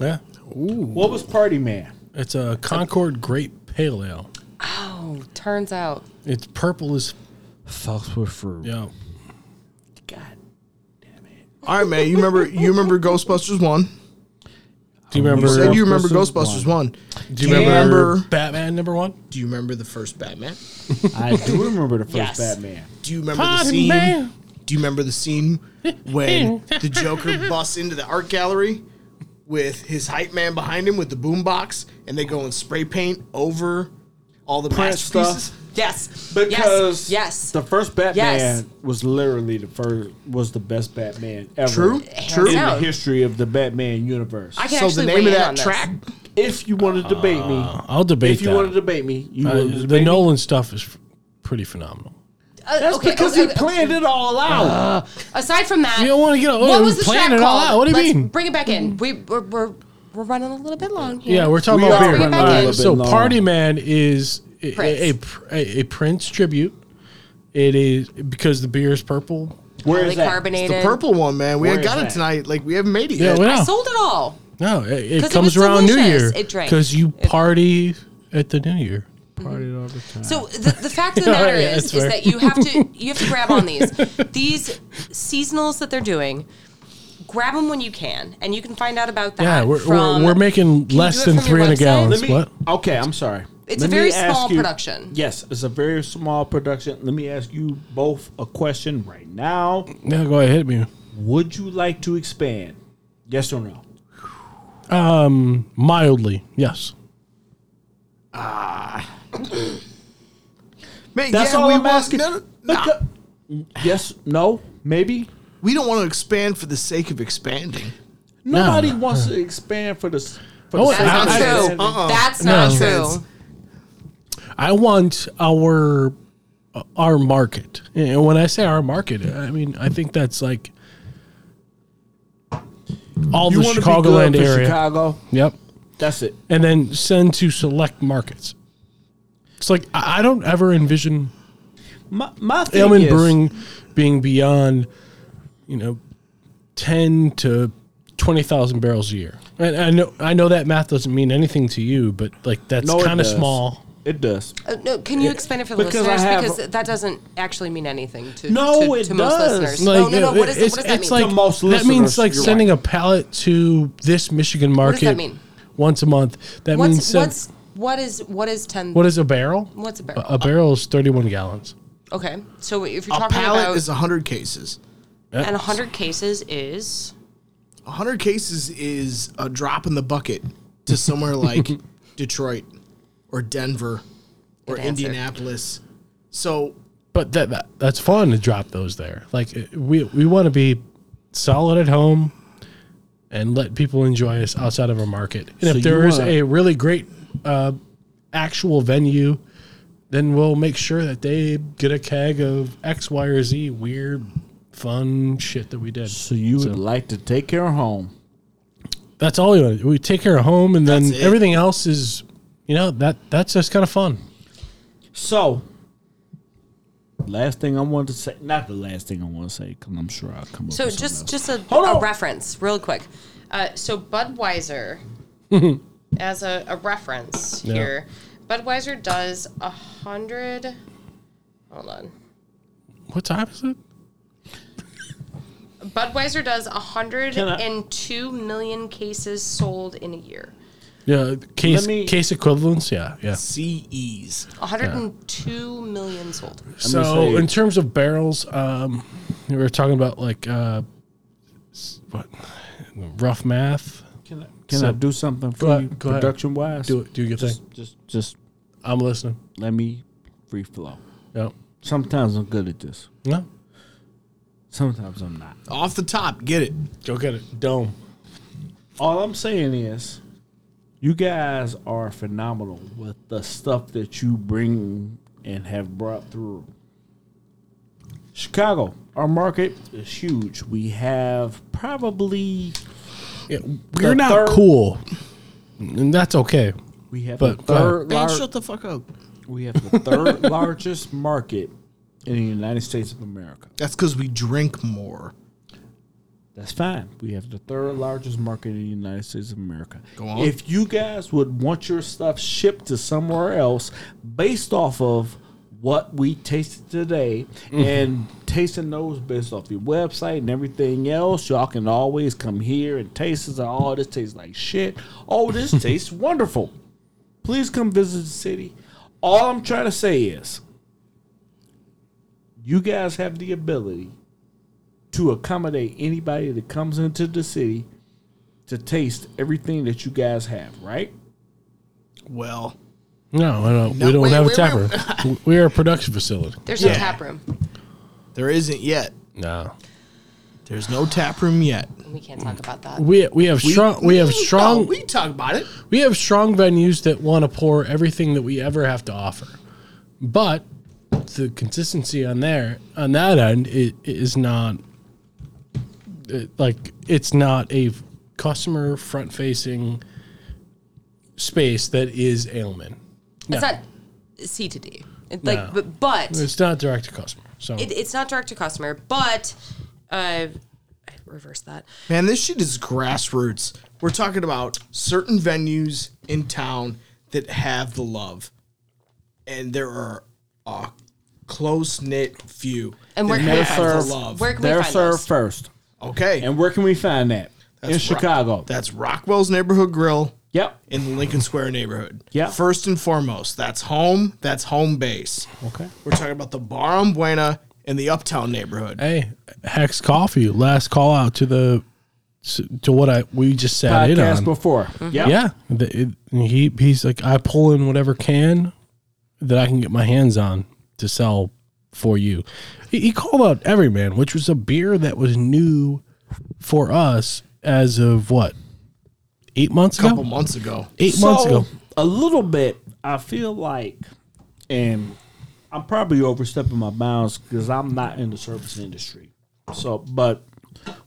Speaker 4: Yeah.
Speaker 1: what was Party Man?
Speaker 4: It's a Concord Grape Pale Ale.
Speaker 2: Oh, turns out
Speaker 4: It's purple as,
Speaker 1: Fucks with fruit.
Speaker 4: yeah.
Speaker 1: God damn it.
Speaker 3: All right, man. You remember? You remember Ghostbusters one?
Speaker 4: Do you remember?
Speaker 3: You said you remember
Speaker 1: Ghostbusters
Speaker 3: Ghostbusters one.
Speaker 4: do you remember,
Speaker 3: remember-
Speaker 4: Batman number one?
Speaker 3: Do you remember the first Batman?
Speaker 1: I do remember the first
Speaker 2: Yes.
Speaker 1: Batman.
Speaker 3: Do you remember
Speaker 4: Party
Speaker 3: the scene?
Speaker 4: man.
Speaker 3: Do you remember the scene when *laughs* the Joker busts into the art gallery with his hype man behind him with the boombox, and they go and spray paint over all the
Speaker 1: Prince
Speaker 3: masterpieces?
Speaker 1: stuff.
Speaker 2: yes,
Speaker 1: Because
Speaker 2: yes, yes.
Speaker 1: the first Batman
Speaker 2: Yes.
Speaker 1: was literally the first was the best Batman ever.
Speaker 3: True, true.
Speaker 1: In the
Speaker 2: down.
Speaker 1: history of the Batman universe.
Speaker 2: I can
Speaker 3: So
Speaker 2: actually
Speaker 3: the name
Speaker 2: weigh
Speaker 3: of
Speaker 2: in on
Speaker 3: that
Speaker 2: this.
Speaker 3: track,
Speaker 1: if you want to debate me,
Speaker 4: I'll debate
Speaker 1: if you
Speaker 4: that.
Speaker 1: want to debate me, you
Speaker 4: Uh,
Speaker 1: want to
Speaker 4: the
Speaker 1: debate me?
Speaker 4: Nolan stuff is f- pretty phenomenal.
Speaker 2: Uh,
Speaker 1: That's
Speaker 2: okay,
Speaker 1: because
Speaker 2: okay,
Speaker 1: he planned it all out.
Speaker 2: Aside from that,
Speaker 4: You don't wanna get- oh,
Speaker 2: what
Speaker 4: we
Speaker 2: was the
Speaker 4: planned
Speaker 2: track
Speaker 4: it all
Speaker 2: called?
Speaker 4: out. What do you
Speaker 2: Let's
Speaker 4: mean?
Speaker 2: Bring it back in. We we're, we're we're running a little bit long here.
Speaker 4: Yeah, we're talking
Speaker 1: We
Speaker 4: about beer.
Speaker 2: running a
Speaker 4: All
Speaker 2: little
Speaker 4: right, so
Speaker 1: long.
Speaker 4: Party Man is a,
Speaker 2: Prince.
Speaker 4: a, a, a Prince tribute. It is because the beer is purple.
Speaker 1: Where
Speaker 2: Highly
Speaker 1: is that?
Speaker 2: carbonated.
Speaker 3: the purple one, man. We
Speaker 1: Where
Speaker 3: ain't got
Speaker 1: is
Speaker 3: it
Speaker 1: that?
Speaker 3: tonight. Like we haven't made it
Speaker 4: Yeah,
Speaker 3: yet.
Speaker 4: we
Speaker 2: I sold it all.
Speaker 4: No, it, it
Speaker 2: 'Cause it
Speaker 4: comes
Speaker 2: was
Speaker 4: around New
Speaker 2: delicious.
Speaker 4: Year
Speaker 2: It drank.
Speaker 4: because you
Speaker 2: It-
Speaker 4: party at the New Year.
Speaker 1: Partied all the time.
Speaker 2: So the, the fact of the
Speaker 4: Yeah, *laughs*
Speaker 2: matter
Speaker 4: yeah,
Speaker 2: is, is
Speaker 4: fair.
Speaker 2: that you have to *laughs* you have to grab on these these seasonals that they're doing. Grab them when you can, and you can find out about that.
Speaker 4: Yeah, we're,
Speaker 2: from,
Speaker 4: we're, we're making less than
Speaker 2: from your
Speaker 4: 300
Speaker 2: website?
Speaker 4: gallons.
Speaker 1: Me,
Speaker 4: what?
Speaker 1: Okay, I'm sorry.
Speaker 2: It's
Speaker 1: Let
Speaker 2: a very small
Speaker 1: you-
Speaker 2: production.
Speaker 1: Yes, it's a very small production. Let me ask you both a question right now.
Speaker 4: Yeah, go ahead, hit me.
Speaker 1: Would you like to expand? Yes or no?
Speaker 4: Um, mildly, yes. Ah.
Speaker 3: Man,
Speaker 1: That's
Speaker 3: yeah,
Speaker 1: all
Speaker 3: we
Speaker 1: I'm
Speaker 3: want-
Speaker 1: asking.
Speaker 3: no, no, nah.
Speaker 1: Yes, no, maybe.
Speaker 3: We don't want to expand for the sake of expanding.
Speaker 1: Nobody wants to expand for this. For
Speaker 4: Oh,
Speaker 1: the
Speaker 2: That's
Speaker 1: sake
Speaker 2: not
Speaker 1: of
Speaker 4: I-
Speaker 2: true.
Speaker 1: expanding.
Speaker 3: Uh-uh.
Speaker 2: That's not
Speaker 4: No.
Speaker 2: true.
Speaker 4: I want our uh, our market. And when I say our market, I mean I think that's like all
Speaker 1: You
Speaker 4: the
Speaker 1: want to be
Speaker 4: Chicagoland
Speaker 1: for
Speaker 4: area.
Speaker 1: Chicago?
Speaker 4: Yep.
Speaker 1: That's it.
Speaker 4: And then send to select markets. It's like I I don't ever envision
Speaker 1: My, my thing
Speaker 4: Aleman
Speaker 1: is,
Speaker 4: Brewing being beyond, you know, ten to twenty thousand barrels a year. And I know I know that math doesn't mean anything to you, but like that's
Speaker 1: No, it
Speaker 4: kind of
Speaker 1: does.
Speaker 4: small.
Speaker 1: It does.
Speaker 2: Uh, no, can you explain it for the
Speaker 1: because I
Speaker 2: listeners?
Speaker 1: have-
Speaker 2: because that doesn't actually mean anything to,
Speaker 1: No,
Speaker 2: to,
Speaker 1: it
Speaker 2: to most
Speaker 1: does.
Speaker 2: listeners.
Speaker 4: Like,
Speaker 2: no, no, no. What, is,
Speaker 4: it's,
Speaker 2: what does that
Speaker 4: it's
Speaker 2: mean?
Speaker 4: like
Speaker 1: To most
Speaker 4: that means like
Speaker 1: you're
Speaker 4: sending
Speaker 1: right.
Speaker 4: a pallet to this Michigan market
Speaker 2: that mean?
Speaker 4: Once a month. That means
Speaker 2: what's, what's what is what is ten?
Speaker 4: what is a barrel?
Speaker 2: What's a barrel?
Speaker 4: A, a barrel is thirty-one gallons.
Speaker 2: okay, so if you're talking about
Speaker 3: A
Speaker 2: talking
Speaker 3: pallet
Speaker 2: about
Speaker 3: is 100 cases.
Speaker 2: and hundred cases is
Speaker 3: 100 cases is a drop in the bucket to somewhere *laughs* like Detroit or Denver or
Speaker 2: answer.
Speaker 3: Indianapolis. So
Speaker 4: But that, that that's fun to drop those there. Like uh, we we want to be solid at home and let people enjoy us outside of our market. And
Speaker 1: So
Speaker 4: if there is a really great uh, actual venue, then we'll make sure that they get a keg of X, Y, or Z weird, fun shit that we did.
Speaker 1: So you would like to take care of home.
Speaker 4: That's all we want. We take care of home, and then everything else is, you know, that that's just kind of fun.
Speaker 1: So, last thing I wanted to say, not the last thing I want to say, because I'm sure I'll come up
Speaker 2: so
Speaker 1: with
Speaker 2: just just a, a reference, real quick. Uh, so Budweiser, *laughs* as a, a reference
Speaker 4: Yeah.
Speaker 2: here, Budweiser does a hundred. Hold on.
Speaker 4: What time is it?
Speaker 2: Budweiser does hundred
Speaker 1: Can I-
Speaker 2: and two million cases sold in a year.
Speaker 4: Yeah, case
Speaker 1: Let me-
Speaker 4: case equivalents. Yeah, yeah.
Speaker 3: CEs.
Speaker 2: 102 million sold.
Speaker 4: So
Speaker 1: say-
Speaker 4: in terms of barrels, um, we were talking about like uh, s- what rough math.
Speaker 1: Can I, can
Speaker 4: So-
Speaker 1: I do something for
Speaker 4: Go ahead-
Speaker 1: you,
Speaker 4: go ahead.
Speaker 1: production wise?
Speaker 4: Do it. Do your thing.
Speaker 1: Just, just, just
Speaker 4: I'm listening.
Speaker 1: let me free flow.
Speaker 4: No,
Speaker 1: Sometimes I'm good at this.
Speaker 4: no.
Speaker 1: Sometimes I'm not.
Speaker 3: Off the top, get it.
Speaker 4: Go get it. Dome.
Speaker 1: All I'm saying is, you guys are phenomenal with the stuff that you bring and have brought through. Chicago, our market is huge. We have probably
Speaker 4: Yeah, we're not
Speaker 1: third-
Speaker 4: cool, and that's okay.
Speaker 1: we have
Speaker 4: But
Speaker 1: the third
Speaker 3: Man,
Speaker 1: lar-
Speaker 3: shut the fuck up.
Speaker 1: we have the third *laughs* largest market in the United States of America.
Speaker 3: That's because we drink more.
Speaker 1: That's fine. We have the third largest market in the United States of America.
Speaker 3: Go on.
Speaker 1: If you guys would want your stuff shipped to somewhere else based off of what we tasted today mm-hmm. and tasting those based off your website and everything else, y'all can always come here and taste it. Oh, this tastes like shit. Oh, this *laughs* tastes wonderful. Please come visit the city. All I'm trying to say is you guys have the ability to accommodate anybody that comes into the city to taste everything that you guys have, right?
Speaker 3: Well,
Speaker 4: No, no,
Speaker 3: No,
Speaker 4: we don't
Speaker 3: wait,
Speaker 4: have
Speaker 3: wait,
Speaker 4: a tap
Speaker 3: wait.
Speaker 4: room. *laughs* we are a production facility.
Speaker 2: There's no
Speaker 3: Yeah.
Speaker 2: tap room.
Speaker 3: there isn't yet.
Speaker 4: No,
Speaker 3: There's no tap room yet.
Speaker 2: We can't talk about that.
Speaker 4: we we have strong we have strong
Speaker 3: No, we can talk about it.
Speaker 4: we have strong venues that want to pour everything that we ever have to offer, but the consistency on there on that end it, it is not it- like it's not a customer front facing space that is Aleman. No,
Speaker 2: It's not C to D. It, like,
Speaker 4: No.
Speaker 2: but, but
Speaker 4: it's not direct to customer. So
Speaker 2: it, it's not direct to customer. But uh, I reverse that.
Speaker 3: Man, this shit is grassroots. We're talking about certain venues in town that have the love. And there are a close knit few
Speaker 2: And where can we
Speaker 3: have
Speaker 2: find
Speaker 3: the
Speaker 2: those?
Speaker 3: love.
Speaker 2: Where can we
Speaker 1: They're
Speaker 2: find
Speaker 1: served
Speaker 2: those?
Speaker 1: first.
Speaker 3: Okay.
Speaker 1: And where can we find that? in
Speaker 3: Rock-
Speaker 1: Chicago.
Speaker 3: that's Rockwell's Neighborhood Grill
Speaker 1: yep.
Speaker 3: in the Lincoln Square neighborhood.
Speaker 1: Yeah.
Speaker 3: First and foremost, that's home. That's home base.
Speaker 1: Okay.
Speaker 3: We're talking about the Bar on Buena in the Uptown neighborhood.
Speaker 4: hey, Hex Coffee, last call out to the to what I we just sat in on.
Speaker 1: before. Mm-hmm. Yep.
Speaker 4: Yeah, the, it, he he's like I pull in whatever can that I can get my hands on to sell for you. He, he called out Everyman, which was a beer that was new for us as of what eight months
Speaker 3: A couple
Speaker 4: ago.
Speaker 3: months ago.
Speaker 4: Eight months ago.
Speaker 1: A little bit. I feel like, and I'm probably overstepping my bounds because I'm not in the service industry. So, but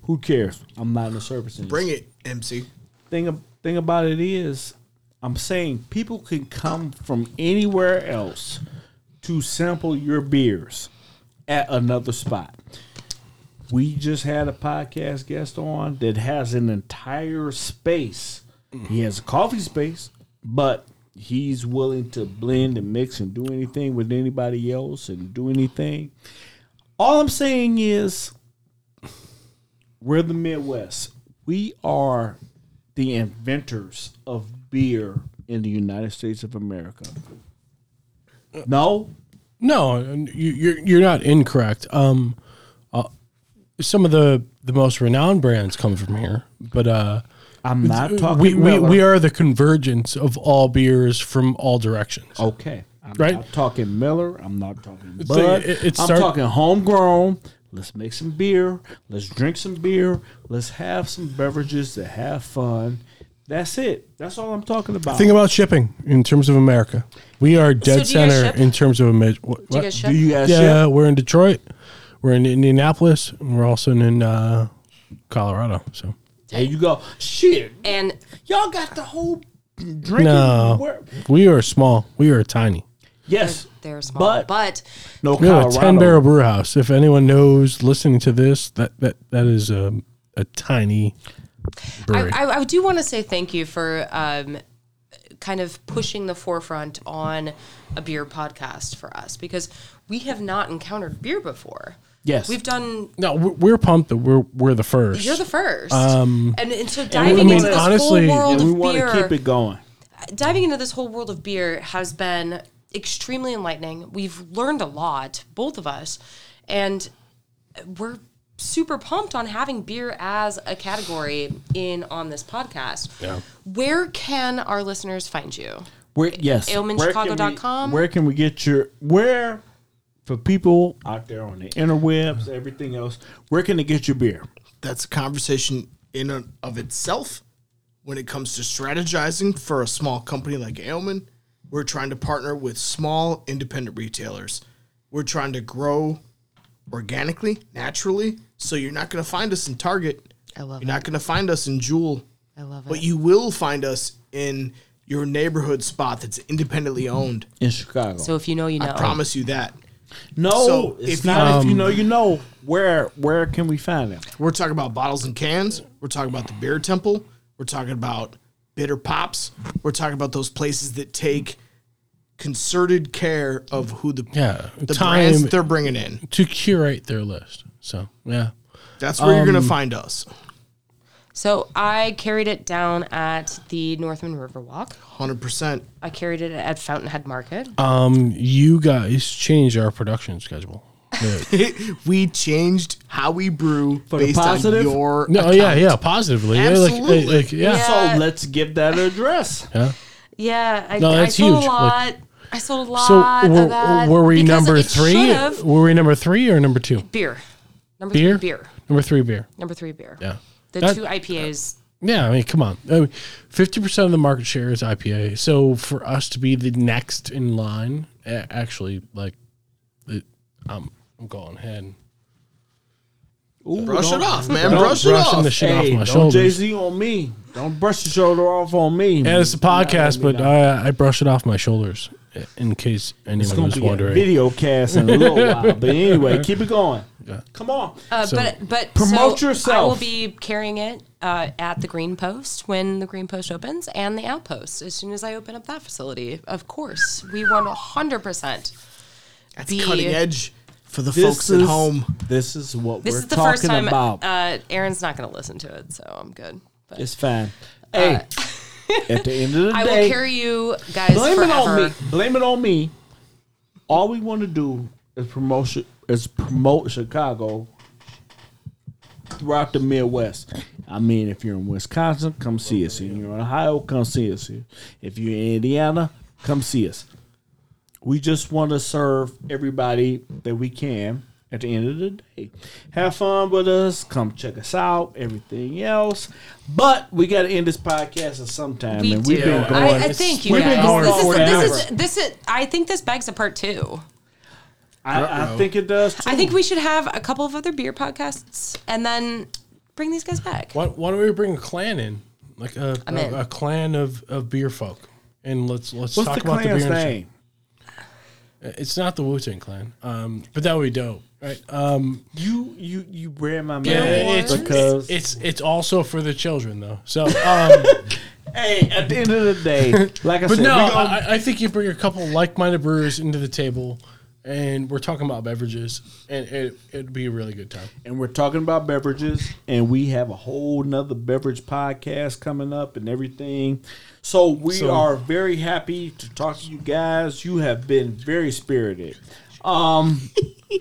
Speaker 1: who cares? I'm not in the service industry.
Speaker 3: Bring it, MC.
Speaker 1: thing thing about it is, I'm saying people can come from anywhere else to sample your beers at another spot. We just had a podcast guest on that has an entire space. He has a coffee space, but he's willing to blend and mix and do anything with anybody else and do anything. All I'm saying is we're the Midwest. We are the inventors of beer in the United States of America. No,
Speaker 4: No, you, you're you're not incorrect. Um, uh, some of the the most renowned brands come from here, but uh,
Speaker 1: I'm not talking.
Speaker 4: we, we
Speaker 1: Miller.
Speaker 4: we are the convergence of all beers from all directions.
Speaker 1: okay. I'm
Speaker 4: Right?
Speaker 1: not talking Miller. I'm not talking
Speaker 4: It's
Speaker 1: Bud.
Speaker 4: like- it- it
Speaker 1: I'm
Speaker 4: start-
Speaker 1: talking homegrown. Let's make some beer. Let's drink some beer. Let's have some beverages to have fun. That's it. That's all I'm talking about.
Speaker 4: Think about shipping in terms of America. We are dead
Speaker 2: do you guys
Speaker 4: center in terms of a mid. What,
Speaker 2: Do you guys ship?
Speaker 1: Do you guys
Speaker 4: yeah,
Speaker 1: ship?
Speaker 4: we're in Detroit. We're in Indianapolis. And we're also in uh, Colorado. So
Speaker 1: There you go. Shit.
Speaker 2: And
Speaker 1: Y'all got the whole drinking.
Speaker 4: no,
Speaker 1: wor-
Speaker 4: we are small. We are tiny.
Speaker 1: Yes.
Speaker 2: they're small,
Speaker 1: But-
Speaker 2: but,
Speaker 1: No
Speaker 4: We have a
Speaker 1: Colorado.
Speaker 4: ten barrel brew house. If anyone knows listening to this, that that that is a a tiny.
Speaker 2: I, I, I do want to say thank you for um, kind of pushing the forefront on a beer podcast for us because we have not encountered beer before.
Speaker 1: Yes.
Speaker 2: We've done.
Speaker 4: no, we're we're pumped that we're we're the first.
Speaker 2: You're the first,
Speaker 4: Um,
Speaker 2: and, and so
Speaker 1: we
Speaker 2: diving
Speaker 1: wanna-
Speaker 2: into this
Speaker 4: honestly-
Speaker 2: whole world
Speaker 1: and we
Speaker 2: of
Speaker 1: want
Speaker 2: beer,
Speaker 1: to keep it going.
Speaker 2: diving into this whole world of beer has been extremely enlightening. We've learned a lot, both of us, and we're super pumped on having beer as a category in on this podcast.
Speaker 4: Yeah.
Speaker 2: Where can our listeners find you?
Speaker 1: Where, yes.
Speaker 2: AlemanChicago.com?
Speaker 1: Where can we get your where for people out there on the interwebs, everything else? Where can they get your beer?
Speaker 3: That's a conversation in and of itself. When it comes to strategizing for a small company like Aleman, we're trying to partner with small independent retailers. We're trying to grow organically, naturally. So you're not going to find us in Target.
Speaker 2: I love
Speaker 3: You're not going to find us in Jewel.
Speaker 2: I love
Speaker 3: But
Speaker 2: it.
Speaker 3: you will find us in your neighborhood spot that's independently owned.
Speaker 1: In Chicago.
Speaker 2: So if you know, you know.
Speaker 3: I promise you that.
Speaker 1: no,
Speaker 3: so
Speaker 1: it's
Speaker 3: if you-
Speaker 1: not if you
Speaker 4: Um,
Speaker 1: know you know. Where where can we find them?
Speaker 3: We're talking about bottles and cans. We're talking about the beer temple. We're talking about bitter pops. We're talking about those places that take concerted care of who the
Speaker 4: Yeah,
Speaker 3: the
Speaker 4: time-
Speaker 3: brands they're bringing in.
Speaker 4: to curate their list. So yeah,
Speaker 3: That's where you're
Speaker 4: Um,
Speaker 3: gonna find us.
Speaker 2: So I carried it down at the Northman Riverwalk.
Speaker 3: Hundred percent.
Speaker 2: I carried it at Fountainhead Market.
Speaker 4: um, you guys changed our production schedule. *laughs*
Speaker 3: We changed how we brew
Speaker 1: the
Speaker 3: based on
Speaker 1: positive?
Speaker 3: your
Speaker 4: no, yeah,
Speaker 3: account.
Speaker 4: yeah, positively. Yeah, like-
Speaker 3: Absolutely.
Speaker 4: Like, like, yeah,
Speaker 2: Yeah.
Speaker 1: So let's give that address.
Speaker 4: yeah.
Speaker 2: Yeah, I,
Speaker 4: No,
Speaker 2: I
Speaker 4: that's
Speaker 2: sold
Speaker 4: huge.
Speaker 2: a lot.
Speaker 4: Like-
Speaker 2: I sold a lot
Speaker 4: So
Speaker 2: of
Speaker 4: were,
Speaker 2: that.
Speaker 4: were we number three?
Speaker 2: should've-
Speaker 4: Were we number three or number two?
Speaker 2: Beer. Number
Speaker 4: Beer?
Speaker 2: three beer.
Speaker 4: Number three beer.
Speaker 2: Number three beer.
Speaker 4: Yeah.
Speaker 2: The
Speaker 4: That-
Speaker 2: two IPAs.
Speaker 4: Yeah, I mean, come on. Fifty percent of the market share is IPA. So for us to be the next in line, actually, like, it, I'm I'm going ahead.
Speaker 1: Ooh,
Speaker 3: Brush
Speaker 1: don't-
Speaker 3: it off, man.
Speaker 4: Don't
Speaker 3: Brush it
Speaker 4: brushing
Speaker 3: off.
Speaker 4: the shit
Speaker 1: Hey,
Speaker 4: off my
Speaker 1: don't Jay. Z on me. Don't brush your shoulder off on me.
Speaker 4: Yeah, it's a podcast, but I, I brush it off my shoulders in case
Speaker 1: It's
Speaker 4: anyone
Speaker 1: gonna
Speaker 4: was
Speaker 1: be a
Speaker 4: wondering.
Speaker 1: video cast in a little while. But *laughs* anyway, keep it going. Come on.
Speaker 2: Uh,
Speaker 4: So-
Speaker 2: but but
Speaker 1: Promote
Speaker 2: so I will be carrying it uh, at the Green Post when the Green Post opens, and the Outpost as soon as I open up that facility. Of course, we want hundred percent.
Speaker 3: That's
Speaker 2: Be-
Speaker 3: cutting edge for the
Speaker 1: This
Speaker 3: folks
Speaker 1: is,
Speaker 3: at home.
Speaker 1: This is what
Speaker 2: This
Speaker 1: we're talking.
Speaker 2: This is the
Speaker 1: talking
Speaker 2: first time
Speaker 1: about.
Speaker 2: uh, Aaron's not going to listen to it, so I'm good. But
Speaker 1: it's fine. Hey, *laughs* at the end of the day.
Speaker 2: I
Speaker 1: day,
Speaker 2: will carry you guys
Speaker 1: blame
Speaker 2: forever.
Speaker 1: it on me. Blame it on me. All we want to do is promote Chi- is promote Chicago throughout the Midwest. I mean, if you're in Wisconsin, come see us. If you're in Ohio, come see us. If you're in Indiana, come see us. We just want to serve everybody that we can at the end of the day. Have fun with us. Come check us out. Everything else. But we got to end this podcast at some time.
Speaker 2: We
Speaker 1: and
Speaker 2: do.
Speaker 1: we've been going.
Speaker 2: I, I thank you
Speaker 1: we've
Speaker 2: guys.
Speaker 1: been going
Speaker 2: this, is,
Speaker 1: for
Speaker 2: this
Speaker 1: forever.
Speaker 2: is this is. I think this begs a part two.
Speaker 1: I, I think it does too.
Speaker 2: I think we should have a couple of other beer podcasts and then bring these guys back.
Speaker 4: Why, why don't we bring a clan in, like a,
Speaker 2: I'm in.
Speaker 4: a, a clan of, of beer folk, and let's let's
Speaker 1: What's
Speaker 4: talk
Speaker 1: the
Speaker 4: about the beer.
Speaker 1: name?
Speaker 4: It's not the Wu Tang Clan, um, but that would be dope. Right. Um,
Speaker 1: You you you ran my
Speaker 4: yeah,
Speaker 1: man
Speaker 4: it's,
Speaker 1: because
Speaker 4: it's it's also for the children though. So, *laughs* um,
Speaker 1: hey, at the end of the day, like I
Speaker 4: but
Speaker 1: said,
Speaker 4: no,
Speaker 1: we
Speaker 4: I, I think you bring a couple like-minded brewers into the table, and we're talking about beverages, and it, it'd be a really good time.
Speaker 1: and we're talking about beverages, and we have a whole nother beverage podcast coming up and everything. So we
Speaker 4: So-
Speaker 1: are very happy to talk to you guys. You have been very spirited. Um,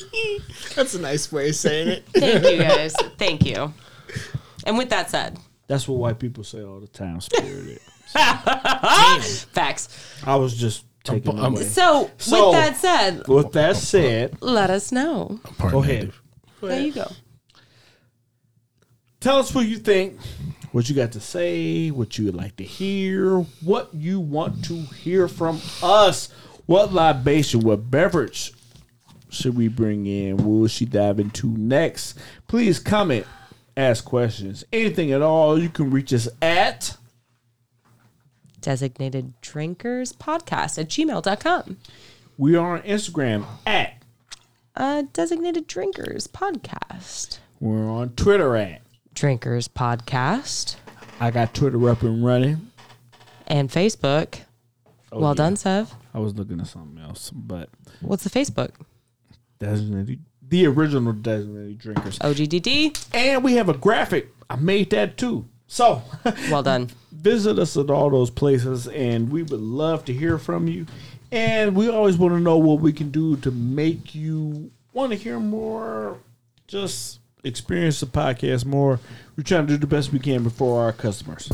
Speaker 1: *laughs*
Speaker 3: That's a nice way of saying it. *laughs*
Speaker 2: Thank you guys. Thank you. And with that said,
Speaker 1: that's what white people say all the time. Spirited. *laughs*
Speaker 2: facts.
Speaker 1: I was just taking
Speaker 4: Um,
Speaker 1: away.
Speaker 2: So,
Speaker 1: So-
Speaker 2: with that said,
Speaker 1: With that said,
Speaker 2: let us know.
Speaker 1: go ahead.
Speaker 2: There you go.
Speaker 1: Tell us what you think, what you got to say, what you would like to hear, what you want to hear from us. What libation, what beverage should we bring in? What will she dive into next? Please comment, ask questions, anything at all. You can reach us at
Speaker 2: Designated Drinkers Podcast at gmail.com.
Speaker 1: we are on Instagram at
Speaker 2: Uh, Designated Drinkers Podcast.
Speaker 1: we're on Twitter at
Speaker 2: Drinkers Podcast.
Speaker 1: I got Twitter up and running.
Speaker 2: And Facebook.
Speaker 1: Oh,
Speaker 2: well
Speaker 1: yeah.
Speaker 2: done, Sev.
Speaker 1: I was looking at something else, but
Speaker 2: What's the Facebook?
Speaker 1: Designated the original designated drinkers.
Speaker 2: OGDD.
Speaker 1: And we have a graphic. I made that too. So *laughs*
Speaker 2: Well done.
Speaker 1: visit us at all those places and we would love to hear from you. And we always want to know what we can do to make you want to hear more, just experience the podcast more. We're trying to do the best we can before our customers.